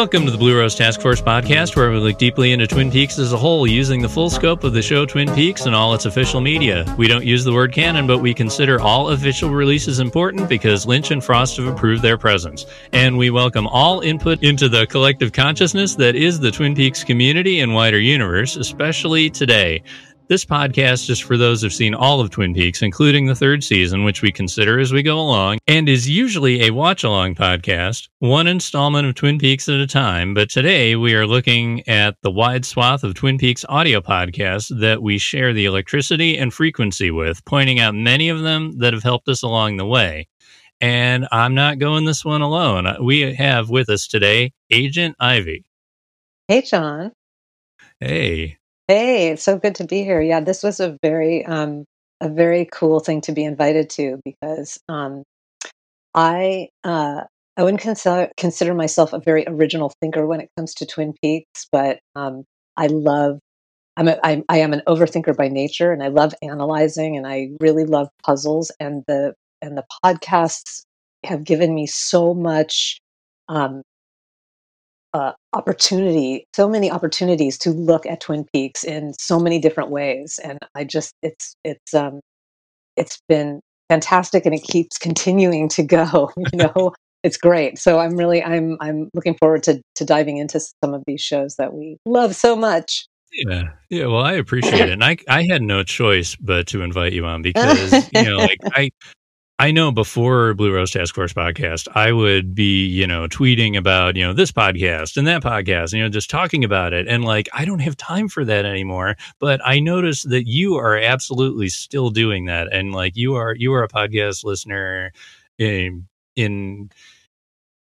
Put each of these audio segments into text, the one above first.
Welcome to the Blue Rose Task Force podcast, where we look deeply into Twin Peaks as a whole using the full scope of the show Twin Peaks and all its official media. We don't use the word canon, but we consider all official releases important because Lynch and Frost have approved their presence. And we welcome all input into the collective consciousness that is the Twin Peaks community and wider universe, especially today. This podcast is for those who've seen all of Twin Peaks, including the third season, which we consider as we go along, and is usually a watch along podcast, one installment of Twin Peaks at a time. But today we are looking at the wide swath of Twin Peaks audio podcasts that we share the electricity and frequency with, pointing out many of them that have helped us along the way. And I'm not going this one alone. We have with us today Agent Ivy. Hey, John. Hey. Hey, it's so good to be here. Yeah, this was a very um a very cool thing to be invited to because um I uh I wouldn't consider consider myself a very original thinker when it comes to Twin Peaks, but um I love I'm I am an overthinker by nature and I love analyzing and I really love puzzles and the and the podcasts have given me so much um uh, opportunity, so many opportunities to look at Twin Peaks in so many different ways, and I just it's it's um it's been fantastic, and it keeps continuing to go. You know, it's great. So I'm really I'm I'm looking forward to to diving into some of these shows that we love so much. Yeah, yeah. Well, I appreciate it, and I I had no choice but to invite you on because you know, like I I know before Blue Rose Task Force podcast, I would be, you know, tweeting about, you know, this podcast and that podcast, you know, just talking about it. And like, I don't have time for that anymore. But I noticed that you are absolutely still doing that. And like, you are, you are a podcast listener in, in,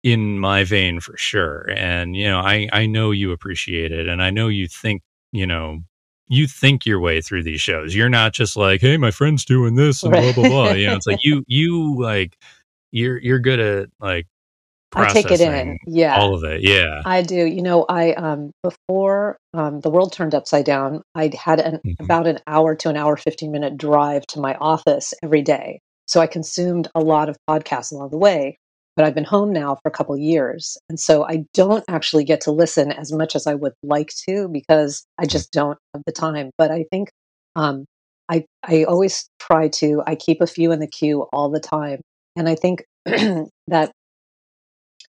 in my vein for sure. And, you know, I, I know you appreciate it. And I know you think, you know, you think your way through these shows. You're not just like, hey, my friend's doing this and blah blah blah. You know, it's like you you like you're you're good at like I take it in. Yeah. All of it. Yeah. I do. You know, I um before um the world turned upside down, I had an mm-hmm. about an hour to an hour 15 minute drive to my office every day. So I consumed a lot of podcasts along the way but I've been home now for a couple years. And so I don't actually get to listen as much as I would like to because I just don't have the time. But I think um, I, I always try to, I keep a few in the queue all the time. And I think that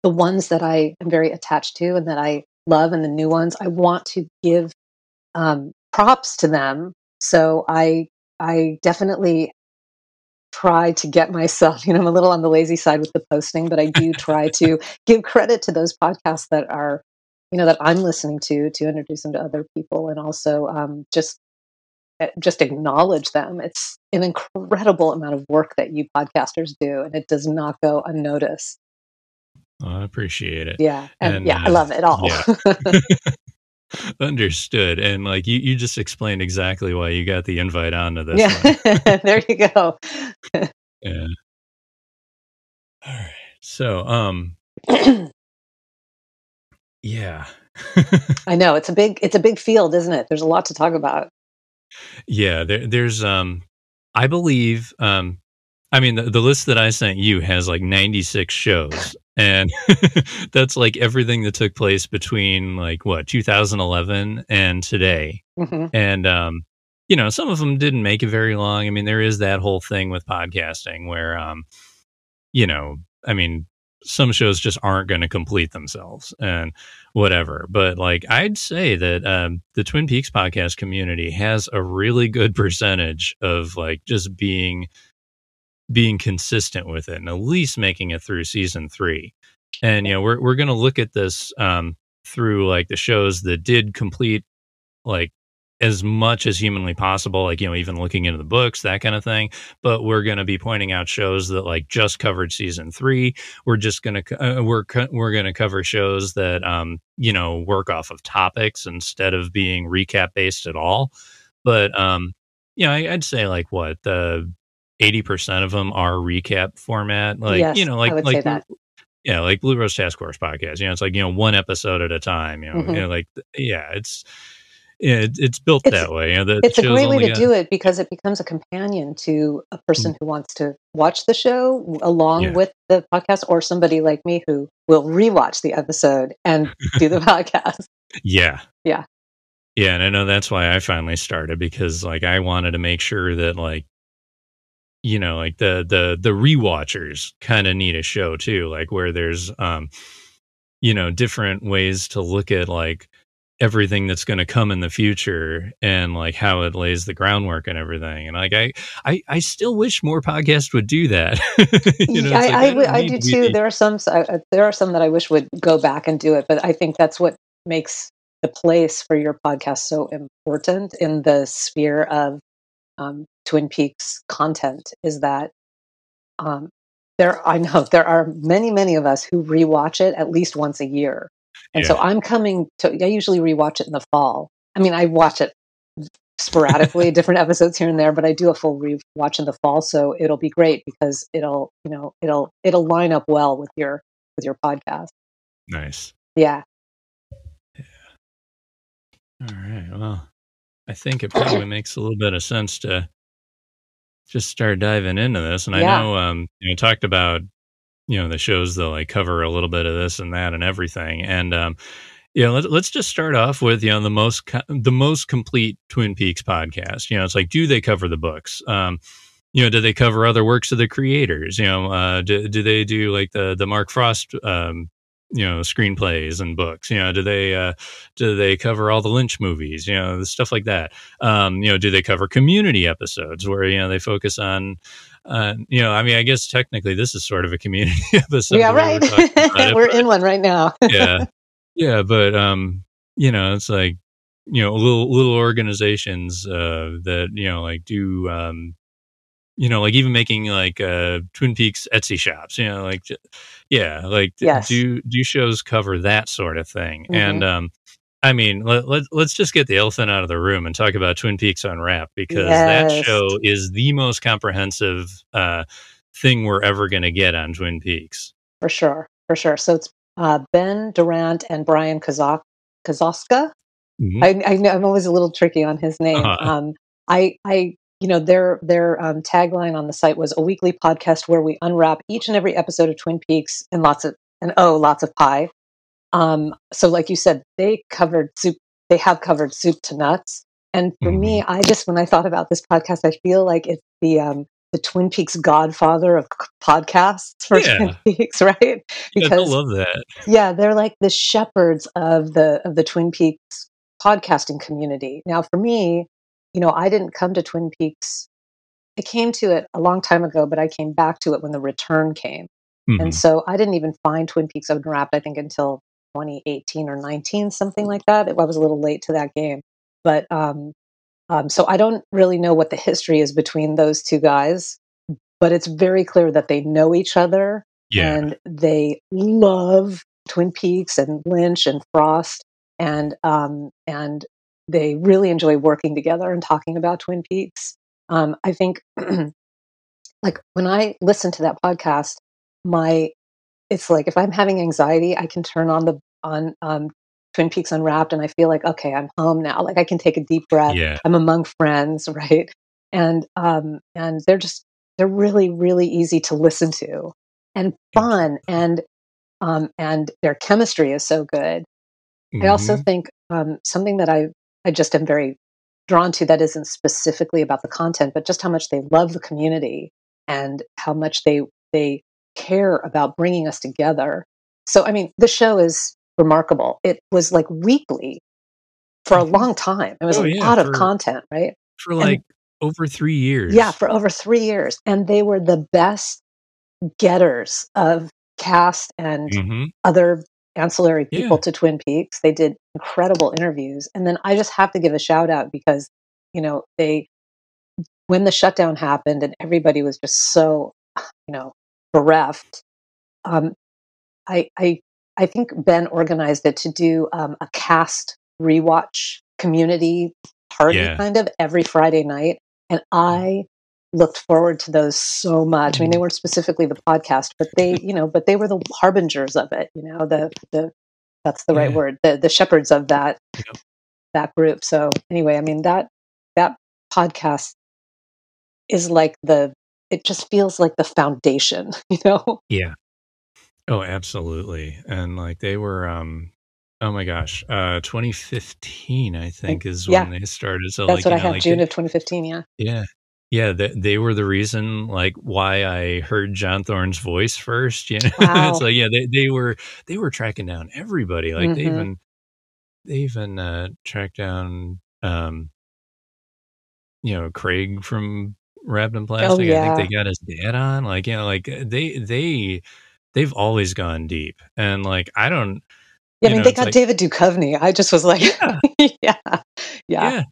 the ones that I am very attached to and that I love and the new ones, I want to give um, props to them. So I I definitely try to get myself, you know, I'm a little on the lazy side with the posting, but I do try to give credit to those podcasts that are, you know, that I'm listening to to introduce them to other people and also um, just eh, just acknowledge them. It's an incredible amount of work that you podcasters do, and it does not go unnoticed. I appreciate it. Yeah, and, and yeah, uh, I love it all. Yeah. Understood. And like you, you just explained exactly why you got the invite onto this. Yeah. there you go. yeah. All right. So, um, yeah. I know it's a big, it's a big field, isn't it? There's a lot to talk about. Yeah. There, there's, um, I believe, um, I mean, the, the list that I sent you has like 96 shows and that's like everything that took place between like what 2011 and today. Mm-hmm. and um you know some of them didn't make it very long. I mean there is that whole thing with podcasting where um you know i mean some shows just aren't going to complete themselves and whatever. But like i'd say that um, the twin peaks podcast community has a really good percentage of like just being being consistent with it and at least making it through season three. And you know, we're we're gonna look at this um, through like the shows that did complete like as much as humanly possible, like you know, even looking into the books, that kind of thing. But we're going to be pointing out shows that like just covered season three. We're just going to uh, we're we're going to cover shows that um you know work off of topics instead of being recap based at all. But um, you know, I, would say like what the 80% of them are recap format. Like, yes, you know, like, like, yeah, like Blue Rose Task Force podcast. You know, it's like, you know, one episode at a time, you know, mm-hmm. you know like, yeah, it's, yeah, it, it's built It's that way. You know, the it's a great way to do it because it becomes a companion to a Mm, person who wants to watch the show along yeah. with the podcast or somebody like me who will rewatch the episode and do the podcast. Yeah. Yeah. Yeah, and I know that's why I finally started because like I wanted to make sure that like you know, like the the the rewatchers kind of need a show too, like where there's um you know, different ways to look at like everything that's going to come in the future and like how it lays the groundwork and everything. And like I I I still wish more podcasts would do that. you know, Yeah, like I, I, I w- don't I do be too. the There are some, uh, there are some that I wish would go back and do it, but I think that's what makes the place for your podcast so important in the sphere of um, Twin Peaks content. Is that um, there? I know there are many, many of us who rewatch it at least once a year, and so. I'm coming to. I usually rewatch it in the fall. I mean, I watch it sporadically, different episodes here and there, but I do a full rewatch in the fall, so it'll be great because it'll, you know, it'll it'll line up well with your with your podcast. Nice. Yeah. Yeah. All right. Well, I think it probably makes a little bit of sense to just start diving into this. And I know um you know talked about you know the shows that like cover a little bit of this and that and everything. And um yeah, let, let's just start off with you know the most co- the most complete Twin Peaks podcast. You know, it's like do they cover the books? Um, you know, do they cover other works of the creators? You know, uh, do do they do like the the Mark Frost um, you know screenplays and books? You know, do they uh, do they cover all the Lynch movies? You know, stuff like that. Um, you know, do they cover community episodes where you know they focus on uh, you know, I mean, I guess technically this is sort of a community episode. Yeah, right. We're talking about it, We're in one right now. yeah yeah but um you know it's like you know little little organizations uh that you know like do um you know like even making like uh twin peaks etsy shops you know like yeah like Yes. do do shows cover that sort of thing Mhm. and um I mean, let, let, let's just get the elephant out of the room and talk about Twin Peaks Unwrapped because that show is the most comprehensive uh, thing we're ever going to get on Twin Peaks. For sure. For sure. So it's uh, Ben Durant and Brian Kazak Kazoska. Mhm. I, I know I'm always a little tricky on his name. Uh-huh. Um, I, I, you know, their their um, tagline on the site was a weekly podcast where we unwrap each and every episode of Twin Peaks and lots of and oh, lots of pie. Um, so, like you said, they covered soup. They have covered soup to nuts. And for me, I just when I thought about this podcast, I feel like it's the um, the Twin Peaks godfather of podcasts for Yeah. Twin Peaks, right? Yeah, I love that. yeah, they're like the shepherds of the of the Twin Peaks podcasting community. Now, for me, you know, I didn't come to Twin Peaks. I came to it a long time ago, but I came back to it when the return came. Mhm. And so I didn't even find Twin Peaks Unwrapped, I think, until 2018 or 19, something like that. I was a little late to that game. But um, um, so I don't really know what the history is between those two guys, but it's very clear that they know each other yeah. and they love Twin Peaks and Lynch and Frost, and um, and they really enjoy working together and talking about Twin Peaks. Um, I think, like when I listen to that podcast, my it's like if I'm having anxiety, I can turn on the on um, Twin Peaks Unwrapped, and I feel like okay, I'm home now. Like I can take a deep breath. yeah. I'm among friends, right? And um, and they're just they're really really easy to listen to and fun, and um, and their chemistry is so good. I also Mhm. think um, something that I I just am very drawn to that isn't specifically about the content, but just how much they love the community and how much they they care about bringing us together. So I mean, the show is remarkable. It was like weekly for a Mhm. long time. It was Oh, a yeah, lot of content, right? for like over three years. Yeah, for over three years, and they were the best getters of cast and hmm other ancillary Yeah. people to Twin Peaks. They did incredible interviews. And then I just have to give a shout out because, you know, they, when the shutdown happened and everybody was just so, you know, bereft, um, I, I, I think Ben organized it to do um, a cast rewatch community party Yeah. kind of every Friday night. And I looked forward to those so much. I mean, they weren't specifically the podcast, but they, you know, but they were the harbingers of it. You know, the the that's the right word. The the shepherds of that Yep. that group. So anyway, I mean that that podcast is like the it just feels like the foundation, you know? Yeah. Oh, absolutely. And like they were um oh my gosh, uh 2015 I think is yeah, when they started. So that's like, what I know, have. like June they, of 2015. Yeah. yeah. Yeah, they, they were the reason like why I heard John Thorne's voice first, you know. it's Wow. like yeah, they they were they were tracking down everybody. Like they hmm even they even uh tracked down um you know, Craig from Wrapped in Oh Plastic. I think they got his dad on. Like, you know, like they they they've always gone deep. And like I don't, Yeah. I mean, know, they got like David Duchovny. I just was like, yeah, yeah, yeah. yeah,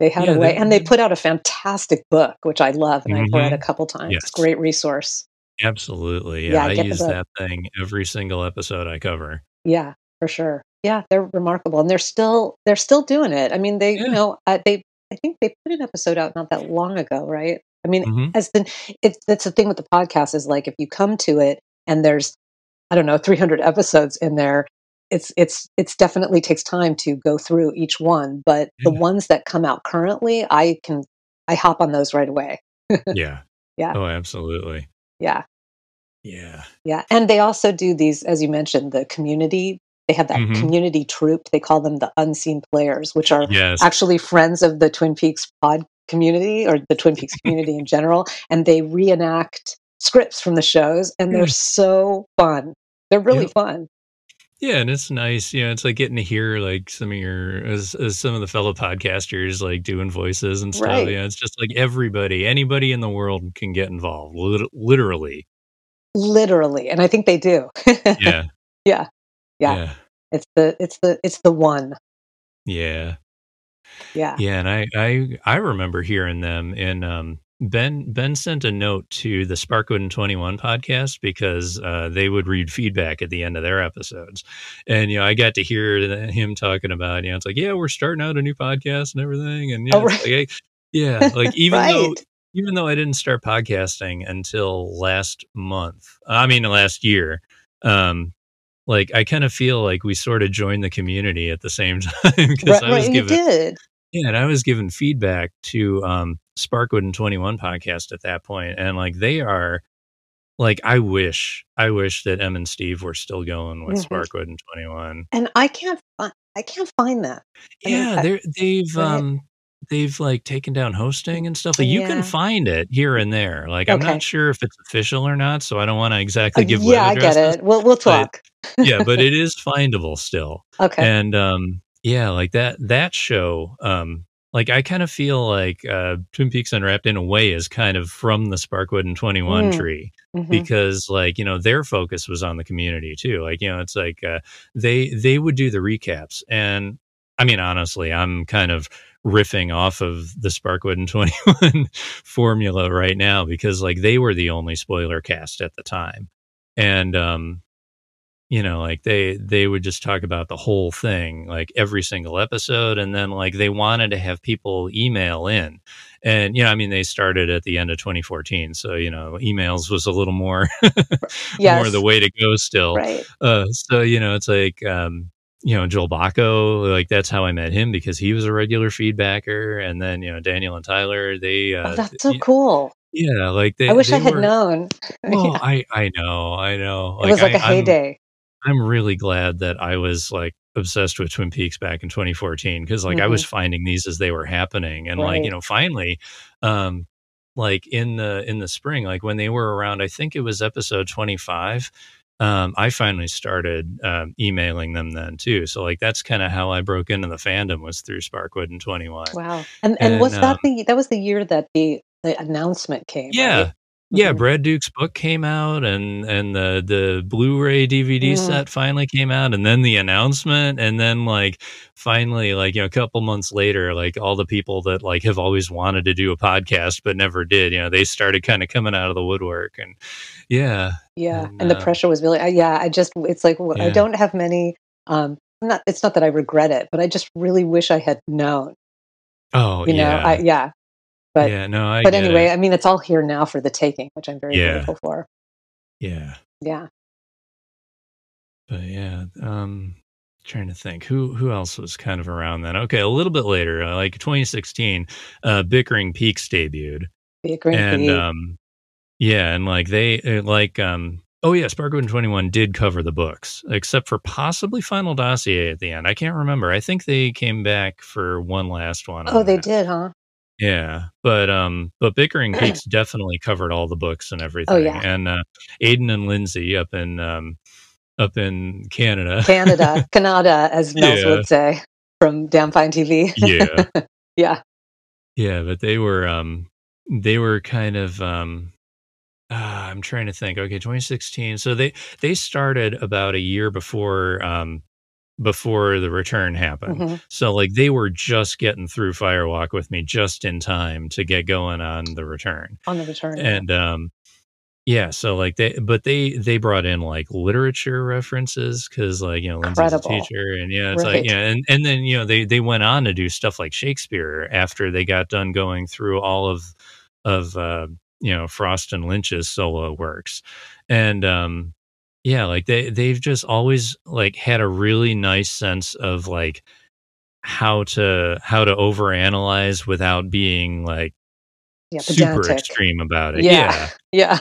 They had a yeah, they, way, and they put out a fantastic book, which I love, and I've read a couple times. Yes, Great resource. absolutely. Yeah, Yeah, I use that thing every single episode I cover. Yeah, for sure. Yeah, they're remarkable, and they're still they're still doing it. I mean, they you know uh, they I think they put an episode out not that long ago, right? I mean, hmm as the it's that's the thing with the podcast is like if you come to it and there's I don't know 300 episodes in there, it's it's it's definitely takes time to go through each one. But the ones that come out currently, I can I hop on those right away. Yeah. Yeah, Oh, absolutely. yeah. Yeah. Yeah, and they also do these, as you mentioned, the community. They have that hmm community troop. They call them the unseen players, which are Yes. actually friends of the Twin Peaks pod community or the Twin Peaks community in general. And they reenact scripts from the shows, and they're so fun. They're really fun. Yeah, and it's nice, you know, it's like getting to hear like some of your as, as some of the fellow podcasters like doing voices and stuff. Right. Yeah, it's just like everybody, anybody in the world can get involved, lit- literally. Literally. And I think they do. Yeah, yeah. Yeah. yeah, It's the it's the it's the one. yeah, Yeah. yeah. And I, I, I remember hearing them in um, Ben. Ben sent a note to the Sparkwood and Twenty One podcast because uh, they would read feedback at the end of their episodes, and you know, I got to hear him talking about, you know, it's like, yeah, we're starting out a new podcast and everything, and yeah, Oh right. like, yeah, like even though even though I didn't start podcasting until last month, I mean last year, um, like I kind of feel like we sort of joined the community at the same time because Right, I was you given yeah, and I was giving feedback to um Sparkwood and 21 podcast at that point, and like they are like I wish I wish that Em and Steve were still going with hmm Sparkwood and 21. And I can't find I can't find that. I Yeah, I, they're they've right. um they've like taken down hosting and stuff. Like you can find it here and there. Like I'm not sure if it's official or not, so I don't want to Uh, exactly give web yeah, I get it. We'll we'll but talk. yeah, but it is findable still. Okay. And um yeah, like that that show um like I kind of feel like uh Twin Peaks Unwrapped in a way is kind of from the Sparkwood and 21 Mm, tree hmm because like you know their focus was on the community too like you know it's like uh, they they would do the recaps and i mean honestly i'm kind of riffing off of the sparkwood and 21 formula right now because like they were the only spoiler cast at the time. And um you know like they they would just talk about the whole thing like every single episode and then like they wanted to have people email in and you know i mean they started at the end of 2014 so you know emails was a little more more the way to go still Right. uh so you know it's like um you know joel Bocko, like that's how i met him because he was a regular feedbacker and then you know daniel and tyler they Oh, uh that's so cool. yeah like I they wish I they had were known. well yeah. i i know i know It was like i a heyday. I'm really glad that I was like obsessed with Twin Peaks back in 2014 because like I hmm was finding these as they were happening and like you know finally um like in the in the spring like when they were around I think it was episode 25 um I finally started um emailing them then too so like that's kind of how I broke into the fandom was through Sparkwood in 21 Wow. And and and was um that the that was the year that the the announcement came, yeah right? Yeah hmm brad dukes' book came out and and the the blu-ray dvd Mm, set finally came out and then the announcement and then like finally like you know a couple months later like all the people that like have always wanted to do a podcast but never did you know they started kind of coming out of the woodwork and yeah yeah. and And the uh pressure was really. I, yeah. I just. It's like w- I yeah don't have many. Um. Not. It's not that I regret it, but I just really wish I had known. oh You know. I. yeah Yeah. But yeah no i but anyway, it I mean, it's all here now for the taking, which I'm very yeah grateful for. yeah Yeah. but yeah um trying to think who who else was kind of around then. Okay, a little bit later, uh, like 2016, uh, Bickering Peaks debuted, Bickering and Peak. um, yeah, and like they uh, like um, oh yeah, Sparkwood 21 did cover the books, except for possibly Final Dossier at the end. I can't remember. I think they came back for one last one. oh, on they that. did, huh? Yeah, but um, but Bickering Peaks definitely covered all the books and everything. Oh, yeah. and uh, Aiden and Lindsay up in um, up in Canada. Canada, Canada, as Nels Yeah. would say from Damn Fine TV. yeah, yeah. yeah, but they were um, they were kind of um, ah, I'm trying to think. Okay, 2016. So they they started about a year before um before the return happened. Mhm. So like they were just getting through Fire Walk with me just in time to get going on the return. On the return. and um yeah so like they but they they brought in like literature references because like you know lindsay's a teacher and yeah it's Right. like yeah and and then you know they they went on to do stuff like shakespeare after they got done going through all of of uh you know frost and lynch's solo works and um yeah like they they've just always like had a really nice sense of like how to how to overanalyze without being like yeah, super pedantic. extreme about it Yeah. Yeah.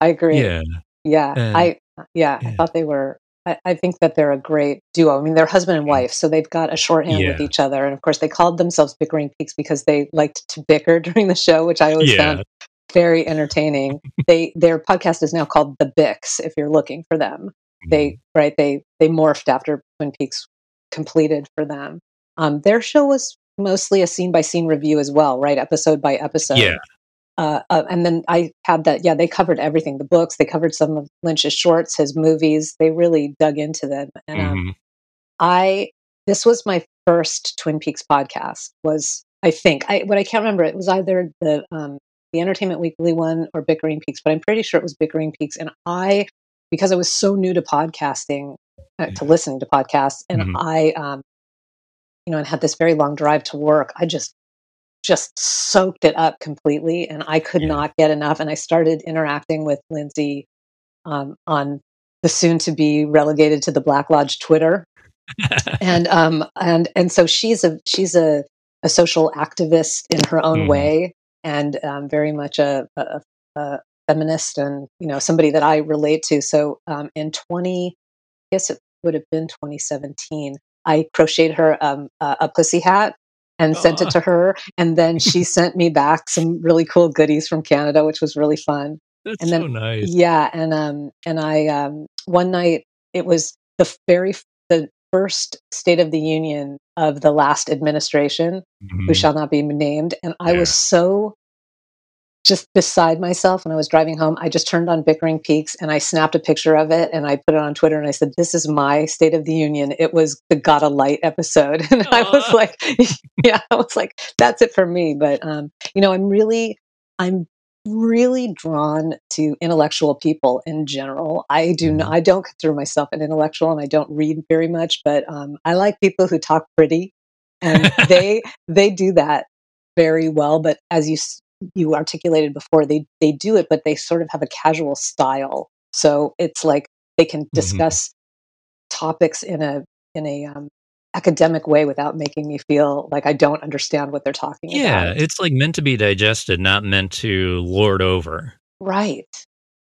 I agree. yeah Yeah, And- I uh, yeah, I thought they were. I, I think that they're a great duo. I mean, they're husband and wife, so they've got a shorthand with each other. And of course, they called themselves Bickering Peaks because they liked to bicker during the show, which I always Yeah. found very entertaining. they their podcast is now called The Bix. If you're looking for them, they Mm-hmm. right they they morphed after Twin Peaks completed for them. Um, their show was mostly a scene by scene review as well, right? Episode by episode. Yeah. Uh, uh, and then I had that. Yeah, they covered everything: the books. They covered some of Lynch's shorts, his movies. They really dug into them. And um, Mhm. I, this was my first Twin Peaks podcast. Was I think I what I can't remember. It was either the um, the Entertainment Weekly one or Bickering Peaks, but I'm pretty sure it was Bickering Peaks. And I, because I was so new to podcasting, uh, to listening to podcasts, and Mhm. I, um, you know, and had this very long drive to work. I just just soaked it up completely, and I could Yeah. not get enough. And I started interacting with Lindsay um, on the soon to be relegated to the Black Lodge Twitter and um and and so she's a she's a a social activist in her own Mhm. way and um, very much a, a, a feminist and you know somebody that I relate to. So um, in twenty, I guess it would have been twenty seventeen. I crocheted her um, a, a pussy hat and sent it to her, and then she sent me back some really cool goodies from Canada, which was really fun. That's and so nice. Yeah, and um and I um one night it was the very the first State of the Union of the last administration, who Mhm. shall not be named, and I was so just beside myself when I was driving home. I just turned on Bickering Peaks and I snapped a picture of it and I put it on Twitter and I said, "This is my State of the Union." It was the Gotta Light episode, and I was like, "Yeah," I was like, "That's it for me." But um, you know, I'm really, I'm really drawn to intellectual people in general. I do not, Mhm. I don't consider myself an intellectual and I don't read very much, but um, I like people who talk pretty and they they do that very well, but as you you articulated before, they they do it but they sort of have a casual style. So it's like they can Mhm. discuss topics in a in a um, academic way without making me feel like I don't understand what they're talking Yeah, about. Yeah, it's like meant to be digested, not meant to lord over. Right.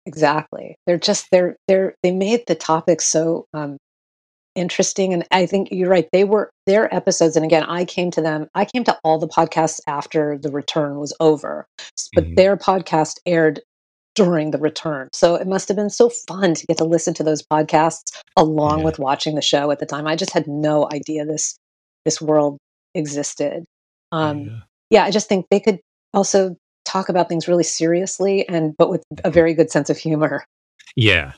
Exactly. They're just they're they're they made the topic so um interesting and I think you're right. They were their episodes and again I came to them I came to all the podcasts after the return was over. But Mhm. their podcast aired during the return. So it must have been so fun to get to listen to those podcasts along Yeah. with watching the show at the time. I just had no idea this this world existed. Um Yeah. yeah, I just think they could also talk about things really seriously and but with a Mhm. very good sense of humor. Yeah.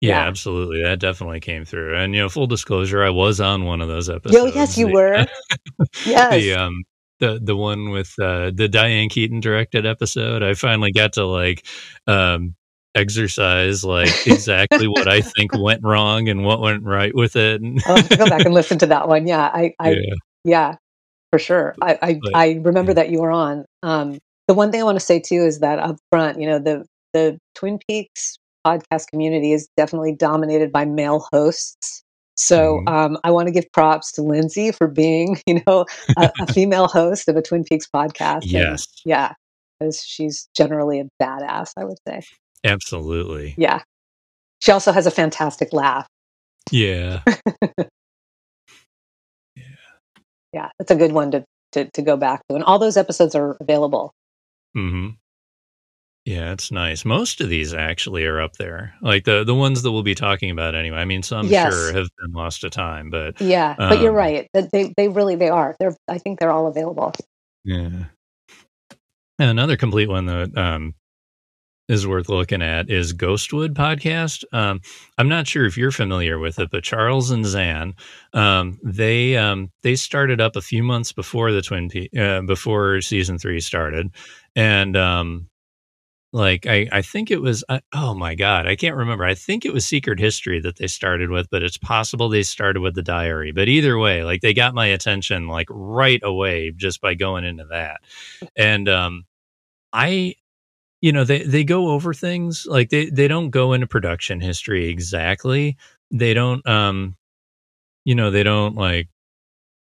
Yeah, Yeah. absolutely. That definitely came through. And you know, full disclosure, I was on one of those episodes. Oh, yes, you were. Yes. the um the the one with uh the Diane Keaton directed episode. I finally got to like um exercise like exactly what I think went wrong and what went right with it. And I'll have to go back and listen to that one. Yeah, I, I yeah. yeah, for sure. I I, But- I remember yeah. that you were on. Um, the one thing I want to say too is that up front, you know, the the Twin Peaks podcast community is definitely dominated by male hosts. So mm-hmm. um, I want to give props to Lindsay for being, you know, a, a female host of a Twin Peaks podcast. Yes. And, yeah. Because she's generally a badass, I would say. Absolutely. Yeah. She also has a fantastic laugh. Yeah. yeah. Yeah. It's a good one to, to, to go back to. And all those episodes are available. hmm yeah, it's nice. Most of these actually are up there, like the the ones that we'll be talking about anyway. I mean, some Yes. sure have been lost to time, but Yeah, but you're um, right. That they they really they are. They're I think they're all available. yeah. And another complete one that um, is worth looking at is Ghostwood podcast. Um, I'm not sure if you're familiar with it, but Charles and Zan, um, they um, they started up a few months before the Twin Pe- uh, before season three started, and um, like I, I think it was uh, oh my god i can't remember. I think it was secret history that they started with but it's possible they started with the diary. But either way like they got my attention like right away just by going into that. And um i you know they they go over things like they they don't go into production history exactly. They don't um you know they don't like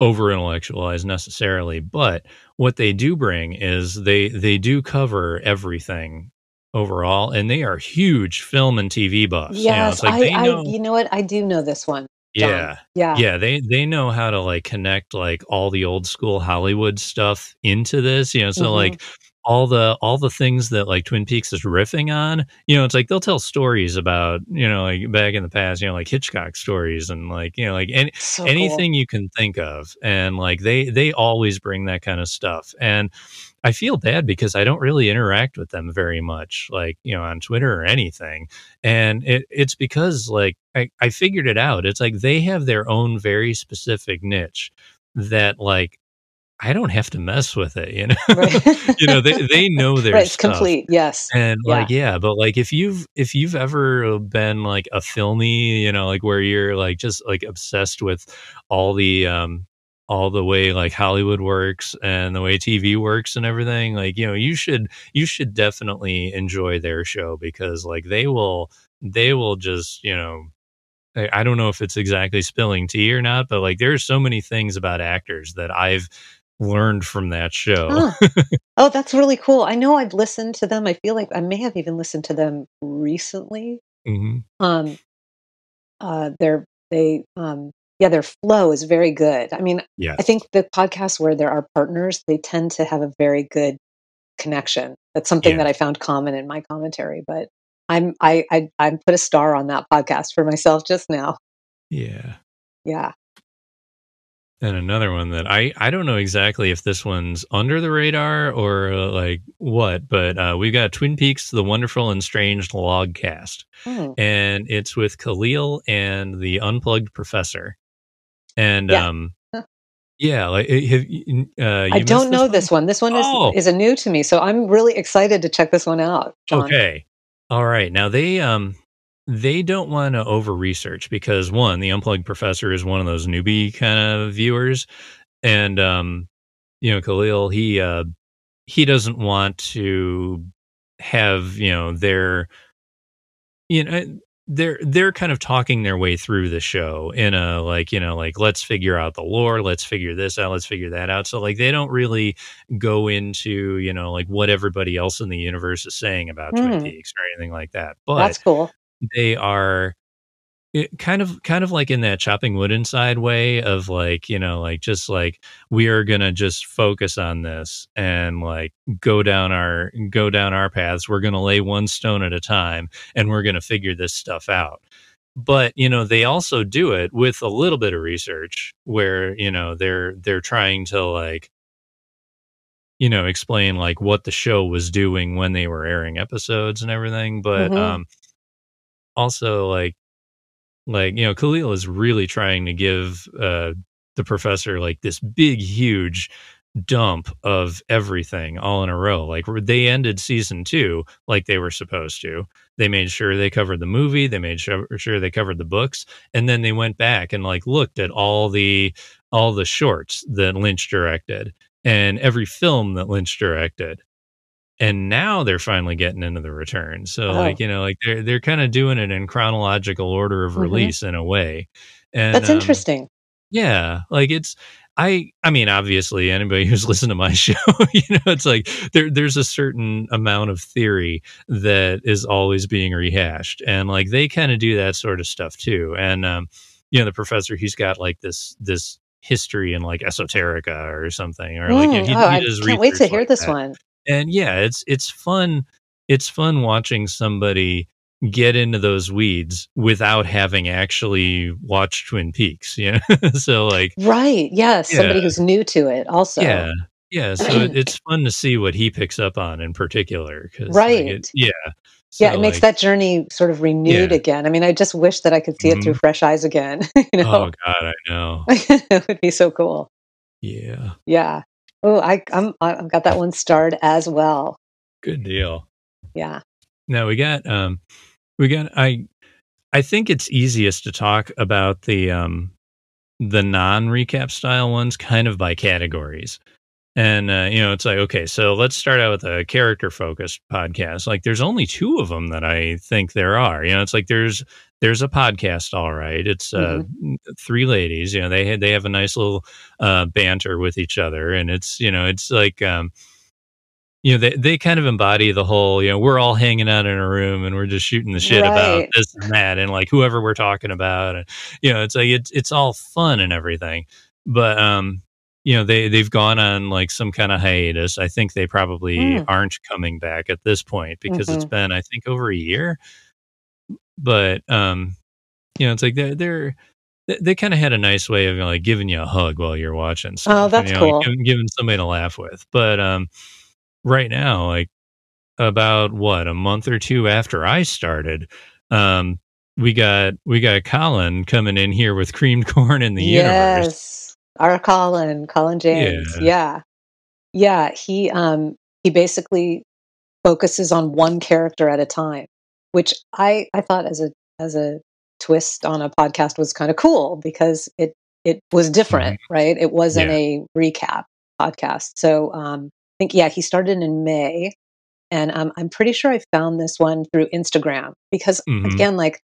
over intellectualize necessarily but what they do bring is they they do cover everything overall and they are huge film and tv buffs you know Yes, like I they I know you know what? I do know this one, John. yeah Yeah. yeah they they know how to like connect like all the old school hollywood stuff into this you know so Mhm. like all the all the things that like twin peaks is riffing on you know it's like they'll tell stories about you know like back in the past you know like hitchcock stories and like you know like any So cool. anything you can think of. And like they they always bring that kind of stuff. And i feel bad because i don't really interact with them very much like you know on twitter or anything. And it, it's because like I, I figured it out. It's like they have their own very specific niche that like i don't have to mess with it you know Right. you know they, they know their right, it's stuff complete. Yes. and Yeah. like yeah but like if you've if you've ever been like a filmy you know like where you're like just like obsessed with all the um all the way like hollywood works and the way tv works and everything like you know you should you should definitely enjoy their show because like they will they will just you know I I don't know if it's exactly spilling tea or not, but like there's so many things about actors that I've learned from that show. Huh. Oh, that's really cool. I know I've listened to them. I feel like I may have even listened to them recently. hmm Um, uh, they're they um, yeah, their flow is very good. I mean, I think the podcasts where there are partners, they tend to have a very good connection. That's something Yeah. that I found common in my commentary. But I'm I I I put a star on that podcast for myself just now. Yeah. Yeah. And another one that I I don't know exactly if this one's under the radar or uh, like what, but uh, we've got Twin Peaks: The Wonderful and Strange Logcast, Hmm. and it's with Khalil and the Unplugged Professor. And Yeah. um, yeah, like eh, have uh, you I don't know one? this one. This one is Oh. is a new to me, so I'm really excited to check this one out. John. Okay. All right. Now they um they don't want to over research because one, the unplugged professor is one of those newbie kind of viewers. And um, you know, Khalil, he uh he doesn't want to have, you know, their you know they're they're kind of talking their way through the show in a like you know like let's figure out the lore let's figure this out let's figure that out so like they don't really go into you know like what everybody else in the universe is saying about twin Hmm. peaks or anything like that but That's cool. They are it kind of kind of like in that chopping wood inside way of like you know like just like we are gonna just focus on this and like go down our go down our paths we're gonna lay one stone at a time and we're gonna figure this stuff out but you know they also do it with a little bit of research where you know they're they're trying to like you know explain like what the show was doing when they were airing episodes and everything but Mhm. um also like like you know khalil is really trying to give uh the professor like this big huge dump of everything all in a row like they ended season two like they were supposed to. They made sure they covered the movie they made sure, sure they covered the books and then they went back and like looked at all the all the shorts that lynch directed and every film that lynch directed and now they're finally getting into the return. So Oh. like you know like they're they're kind of doing it in chronological order of Mhm. release in a way. And That's um, interesting. yeah, like it's I I mean obviously anybody who's listened to my show, you know, it's like there there's a certain amount of theory that is always being rehashed and like they kind of do that sort of stuff too. And um you know the professor he's got like this this history in like esoterica or something or like Mm, he, oh, he I can't wait to hear like this that one. And yeah it's it's fun it's fun watching somebody get into those weeds without having actually watched twin peaks Yeah. so like Right. Yes. Somebody who's new to it also. yeah yeah so it, it's fun to see what he picks up on in particular Right. yeah yeah, So, it makes that journey sort of renewed Yeah. again. I mean, I just wish that I could see it through Mhm. fresh eyes again. you know? oh god i know it would be so cool. yeah Yeah. Oh, I, I'm, I've got that one starred as well. good deal Yeah. No, we got um we got I I think it's easiest to talk about the um the non-recap style ones kind of by categories. And uh, you know, it's like okay, so let's start out with a character focused podcast. Like there's only two of them that I think there are. You know, it's like there's there's a podcast all right. It's uh three ladies, you know, they had they have a nice little uh banter with each other and it's, you know, it's like um you know, they, they kind of embody the whole, you know, we're all hanging out in a room and we're just shooting the shit about this and that and like whoever we're talking about. And, you know, it's like, it's, it's all fun and everything. But, um, you know, they, they've gone on like some kind of hiatus. I think they probably Mm. aren't coming back at this point because it's Mhm. been, I think, over a year. But, um, you know, it's like they're, they're, they, they kind of had a nice way of like giving you a hug while you're watching stuff. Oh, that's you know, like, cool. giving, giving somebody to laugh with. But, um, right now, like about what a month or two after I started, um, we got we got Colin coming in here with creamed corn in the universe. Our Colin, Colin James. Yeah. yeah. He, um, he basically focuses on one character at a time, which I, I thought as a, as a twist on a podcast was kind of cool because it, it was different, right? It wasn't Mm-hmm. Yeah. a recap podcast. So, um, I think, yeah, he started in May and um, I'm pretty sure I found this one through Instagram because Mhm. again, like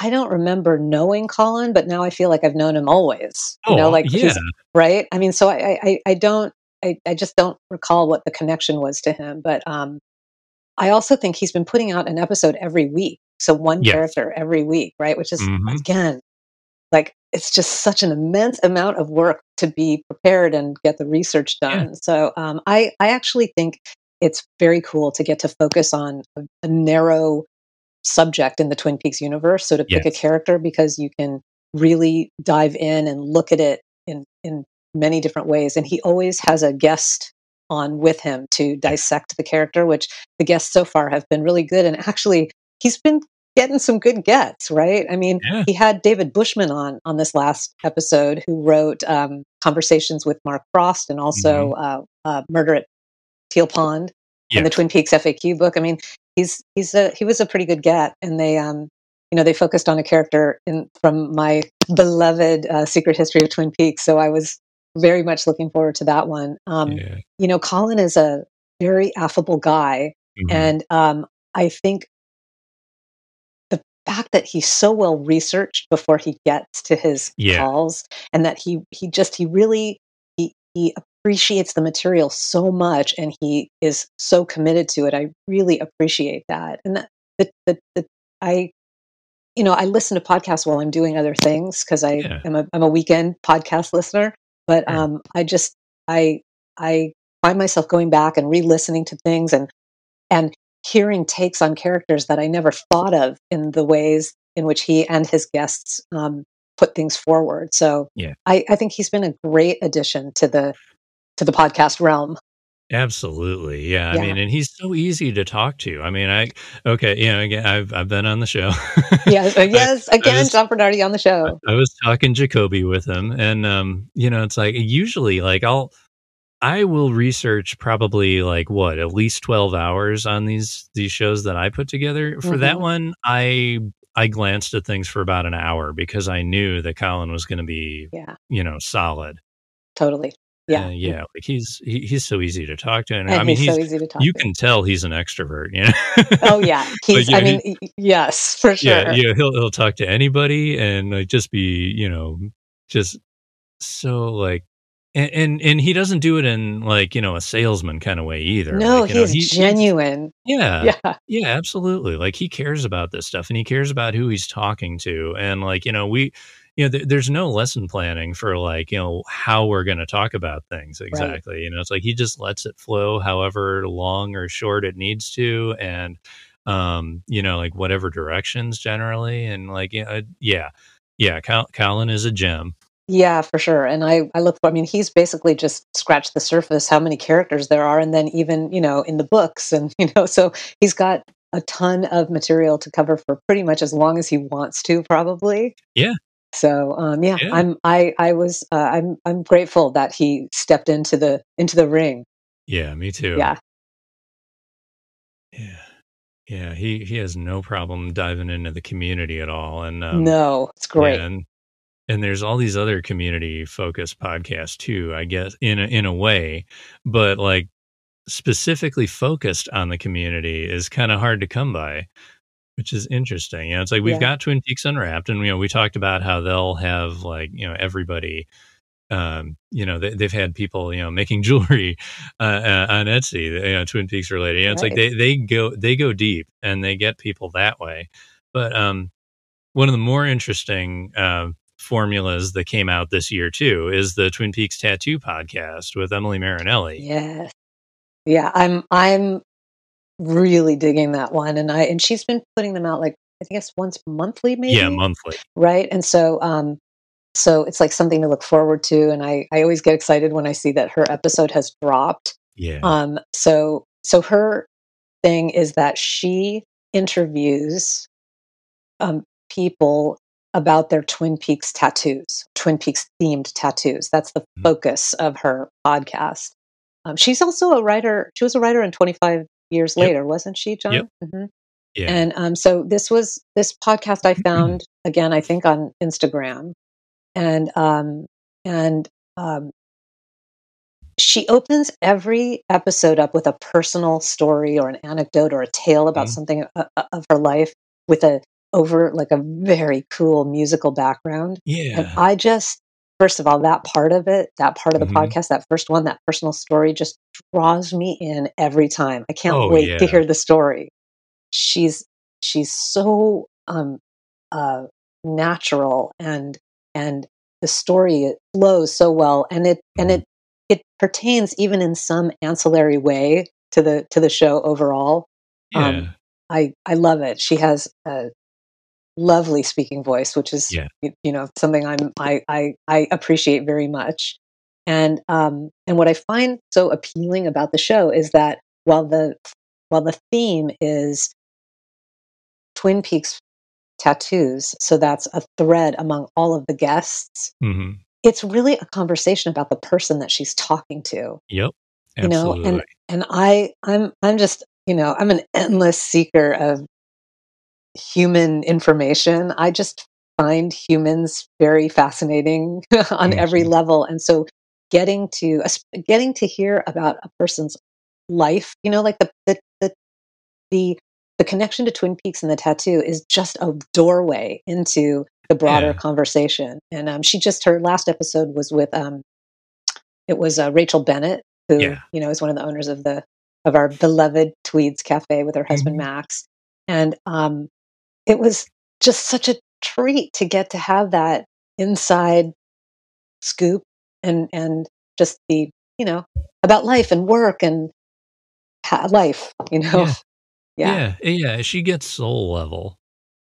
I don't remember knowing Colin, but now I feel like I've known him always. You know, Oh, like yeah. right. I mean, so I, I, I don't, I, I just don't recall what the connection was to him. But um, I also think he's been putting out an episode every week, so one Yes. character every week, right? Which is Mhm. again, like it's just such an immense amount of work to be prepared and get the research Yeah. done. So um, I, I actually think it's very cool to get to focus on a, a narrow subject in the Twin Peaks universe. So to pick a character because you can really dive in and look at it in in many different ways. And he always has a guest on with him to dissect the character, which the guests so far have been really good. And actually, he's been getting some good gets, right? I mean, Yeah. he had David Bushman on on this last episode, who wrote um, Conversations with Mark Frost and also uh, uh, Murder at Teal Pond Yeah. and the Twin Peaks FAQ book. I mean, he's he's a he was a pretty good get, and they um you know they focused on a character in from my beloved uh, Secret History of Twin Peaks, so I was very much looking forward to that one. Um, yeah. You know, Colin is a very affable guy, Mhm. and um, I think the fact that he's so well researched before he gets to his Yeah. calls, and that he he just he really he he appreciates the material so much, and he is so committed to it. I really appreciate that, and that the the, the I. You know, I listen to podcasts while I'm doing other things because I Yeah. am a I'm a weekend podcast listener. But Sure. um, I just I I find myself going back and re-listening to things and and hearing takes on characters that I never thought of in the ways in which he and his guests um, put things forward. So Yeah. I, I think he's been a great addition to the to the podcast realm. Absolutely. Yeah. Yeah. I mean, and he's so easy to talk to. I mean, I okay, you know, again, I've I've been on the show. Yes, uh, yes. Again, was- John Bernardi on the show. I was talking Jacoby with him, and um, you know, it's like usually like I'll I will research probably like what at least twelve hours on these these shows that I put together. For that Mhm. one, I I glanced at things for about an hour because I knew that Colin was going to be Yeah, you know solid. totally. Yeah. Yeah. Like he's he, he's so easy to talk to, and, And I mean he's he's so easy to talk you to. can tell he's an extrovert. You know. Oh yeah, he's. I he- mean, y- yes, for sure. yeah, yeah. He'll he'll talk to anybody and like just be you know just so like. And, and and he doesn't do it in like you know a salesman kind of way either. No, like, you know, he's he- he- genuine. yeah, yeah, yeah, absolutely. Like he cares about this stuff and he cares about who he's talking to. And like, you know, we, you know, th- there's no lesson planning for like, you know, how we're going to talk about things exactly. You know, it's like he just lets it flow however long or short it needs to. And, um, you know, like whatever directions generally. And like, yeah, yeah, yeah. Col- Colin is a gem. yeah, for sure. And I, I look. I mean, he's basically just scratched the surface. How many characters there are, and then even you know in the books, and you know, so he's got a ton of material to cover for pretty much as long as he wants to, probably. Yeah. So um, yeah, Yeah. I'm I I was uh, I'm I'm grateful that he stepped into the into the ring. Yeah, me too. Yeah, Yeah. Yeah. He, he has no problem diving into the community at all. And, um, no, it's great. And and there's all these other community focused podcasts too, I guess in a, in a way, but like specifically focused on the community is kind of hard to come by, which is interesting. You know, it's like we've Yeah. got Twin Peaks Unwrapped, and you know we talked about how they'll have like you know everybody. Um, you know, they, they've had people, you know, making jewelry uh, uh, on Etsy, you know, Twin Peaks related. You know, it's like they they go they go deep and they get people that way. But um, one of the more interesting um, formulas that came out this year too is the Twin Peaks Tattoo podcast with Emily Marinelli. Yes. Yeah, I'm I'm really digging that one and I and she's been putting them out like I guess once monthly maybe. Yeah, monthly. right? And so um so it's like something to look forward to and I I always get excited when I see that her episode has dropped. Yeah. Um so so her thing is that she interviews um people about their Twin Peaks tattoos, Twin Peaks themed tattoos. That's the Mhm. focus of her podcast. Um, she's also a writer. She was a writer in 25 years Yep. later, wasn't she, John? Yep. hmm yeah. And um, so this was this podcast I found again, I think on Instagram, and um, and um, she opens every episode up with a personal story or an anecdote or a tale about Mhm. something uh, uh, of her life with a over like a very cool musical background. Yeah, And. I just, first of all, that part of it, that part of the Mhm. podcast, that first one, that personal story just draws me in every time. I can't Oh, wait to hear the story. She's she's so um uh natural and and the story it flows so well and it and Mhm. it it pertains even in some ancillary way to the to the show overall. yeah. um, I I love it. She has a lovely speaking voice, which is Yeah. you know something I'm I I, I appreciate very much. And um and what I find so appealing about the show is that while the while the theme is Twin Peaks tattoos, so that's a thread among all of the guests. hmm It's really a conversation about the person that she's talking to Yep. you know and and i i'm i'm just you know i'm an endless seeker of human information i just find humans very fascinating on every level and so getting to getting to hear about a person's life you know like the the the the, the connection to twin peaks and the tattoo is just a doorway into the broader Yeah. conversation and um, she just her last episode was with um it was uh, rachel bennett who Yeah. you know is one of the owners of the of our beloved Twede's cafe with her husband Mhm. max and um it was just such a treat to get to have that inside scoop and and just the you know about life and work and ha- life you know Yeah. yeah Yeah. Yeah. She gets soul level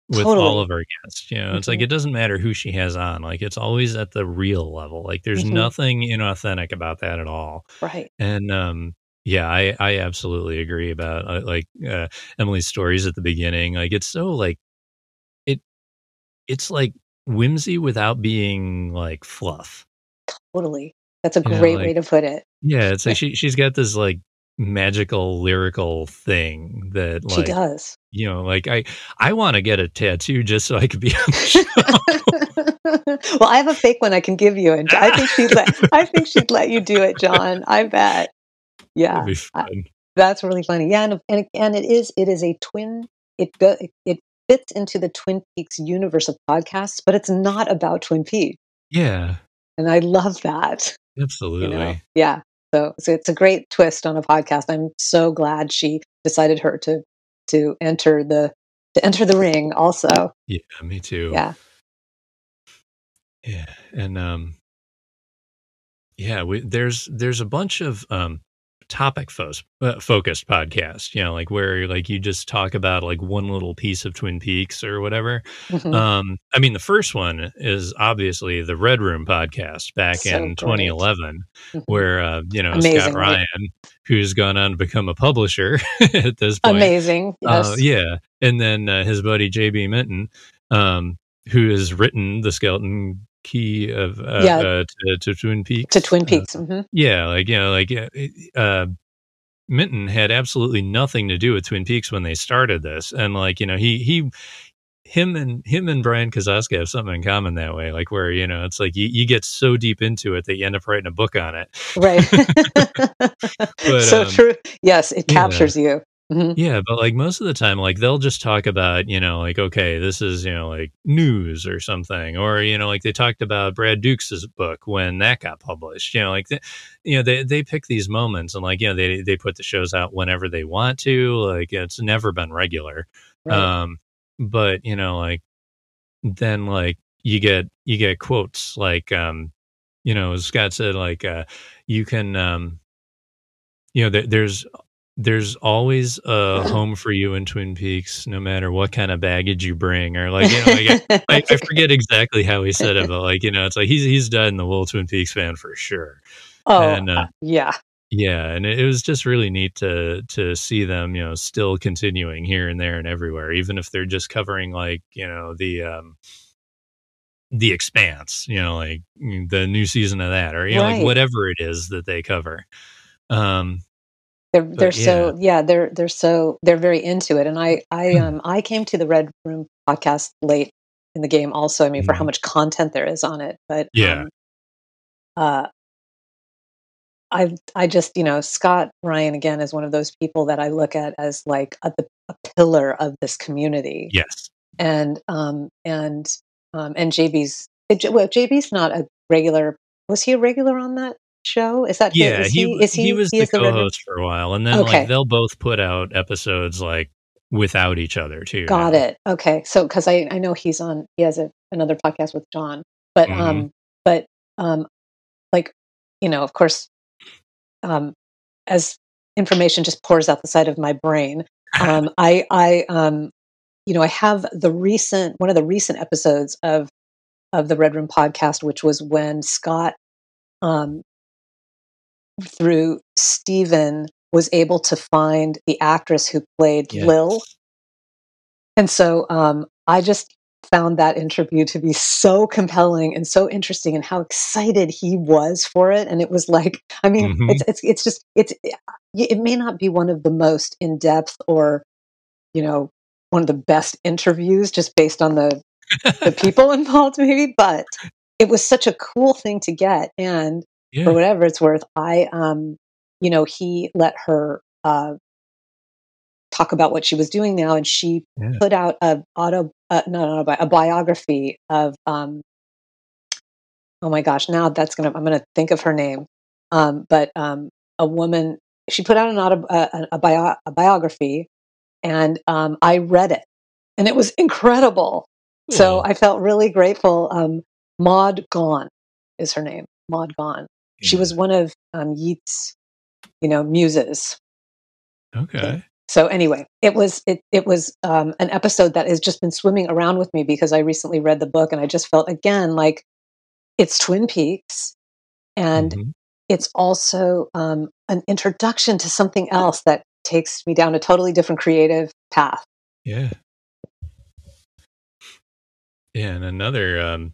with Totally. all of her guests. You know, it's like Mhm. it doesn't matter who she has on. Like it's always at the real level. Like there's Mhm. nothing inauthentic about that at all. right And um yeah, I I absolutely agree about uh, like uh, Emily's stories at the beginning. Like it's so like it's like whimsy without being like fluff. totally that's a You know, great like- way to put it Yeah, it's like she she's got this like magical lyrical thing that she does you know like I I want to get a tattoo just so I could be on the show. well, I have a fake one I can give you, and I think she'd let. I think she'd let you do it, John. I bet. Yeah, I, that's really funny. Yeah, and, and and it is it is a twin. It go it, it fits into the Twin Peaks universe of podcasts, but it's not about Twin Peaks. Yeah, and I love that. Absolutely. You know? Yeah. So, so it's a great twist on a podcast. I'm so glad she decided her to to enter the to enter the ring also. Yeah, me too. Yeah. Yeah, and um yeah, we, there's there's a bunch of um topic fo- uh, focused podcast, you know, like where like you just talk about like one little piece of Twin Peaks or whatever. Mm-hmm. Um, I mean, the first one is obviously the Red Room podcast back so in great. 2011, mm-hmm. where uh, you know Amazing, Scott Ryan, who's gone on to become a publisher at this point. Amazing, uh, yes. uh, yeah, and then uh, his buddy JB Minton. Um, who has written the skeleton key of uh, yeah. uh, to, to, Twin Peaks. To Twin uh, Peaks. Uh, mm-hmm. Yeah, like you know, like uh, Minton had absolutely nothing to do with Twin Peaks when they started this, and like you know, he he him and him and Brian Kozaska have something in common that way. Like where you know, it's like you, you get so deep into it that you end up writing a book on it. Right. but, so um, true. Yes, it captures yeah. you. Mm-hmm. Yeah, but like most of the time, like they'll just talk about, you know, like, okay, this is, you know, like news or something. Or, you know, like they talked about Brad Dukes' book when that got published. You know, like, they, you know, they, they pick these moments and like, you know, they, they put the shows out whenever they want to. Like, it's never been regular. Right. Um, but, you know, like, then like you get, you get quotes like, um, you know, Scott said, like, uh, you can, um, you know, there's there's always a home for you in Twin Peaks, no matter what kind of baggage you bring, or like you know, like, I, I, forget exactly how he said it, but like you know, it's like he's he's died in the Little Twin Peaks fan for sure. Oh, and, uh, yeah, yeah, and it, it, was just really neat to to see them, you know, still continuing here and there and everywhere, even if they're just covering like you know the um the Expanse, you know, like the new season of that, or you know, right. like whatever it is that they cover. Um, they're they're yeah. so yeah they're they're so they're very into it, and I I hmm. um I came to the Red Room podcast late in the game also. I mean, for how mm-hmm. much content there is on it, but yeah, um, uh, I I just you know Scott Ryan again is one of those people that I look at as like a, a pillar of this community. Yes, and um and um and JB's well JB's not a regular. Was he a regular on that show? Is that yeah? Is he, he, is he, he was he the co-host the for a while, and then okay. like they'll both put out episodes like without each other too. Got now. it. Okay, so because I I know he's on he has a, another podcast with John, but mm-hmm. um but um like you know of course um as information just pours out the side of my brain um I I um you know I have the recent one of the recent episodes of of the Red Room podcast, which was when Scott um, through Stephen was able to find the actress who played yes. Lil. And so um, I just found that interview to be so compelling and so interesting and how excited he was for it and it was like i mean mm-hmm. it's, it's it's just it's it may not be one of the most in-depth or you know one of the best interviews just based on the the people involved maybe but it was such a cool thing to get and yeah. for whatever it's worth. I, um, you know, he let her uh, talk about what she was doing now, and she yeah. put out a auto, uh, no, no, a biography of, um, oh my gosh, now that's gonna, I'm gonna think of her name, um, but um, a woman. She put out an auto, uh, a, bio, a biography, and um, I read it, and it was incredible. So I felt really grateful. Um, Maud Gonne is her name, Maud Gonne, she was one of um, Yeats, you know, muses. Okay. So anyway, it was it it was um, an episode that has just been swimming around with me because I recently read the book and I just felt again like it's Twin Peaks, and mm-hmm. it's also um, an introduction to something else that takes me down a totally different creative path. Yeah. Yeah, and another um,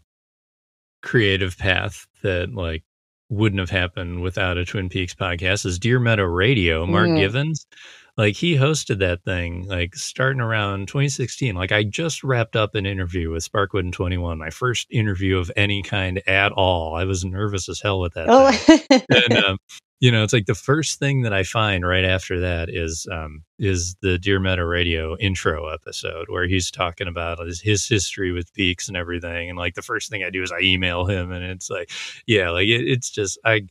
creative path that like wouldn't have happened without a Twin Peaks podcast is Deer Meadow Radio. Mark mm. Givens, like he hosted that thing like starting around 2016. Like I just wrapped up an interview with Sparkwood and 21, my first interview of any kind at all. I was nervous as hell with that. Oh. and, um, you know, it's like the first thing that I find right after that is um, is the Deer Meadow Radio intro episode where he's talking about his, his history with Peaks and everything. And like the first thing I do is I email him, and it's like, yeah, like it, it's just I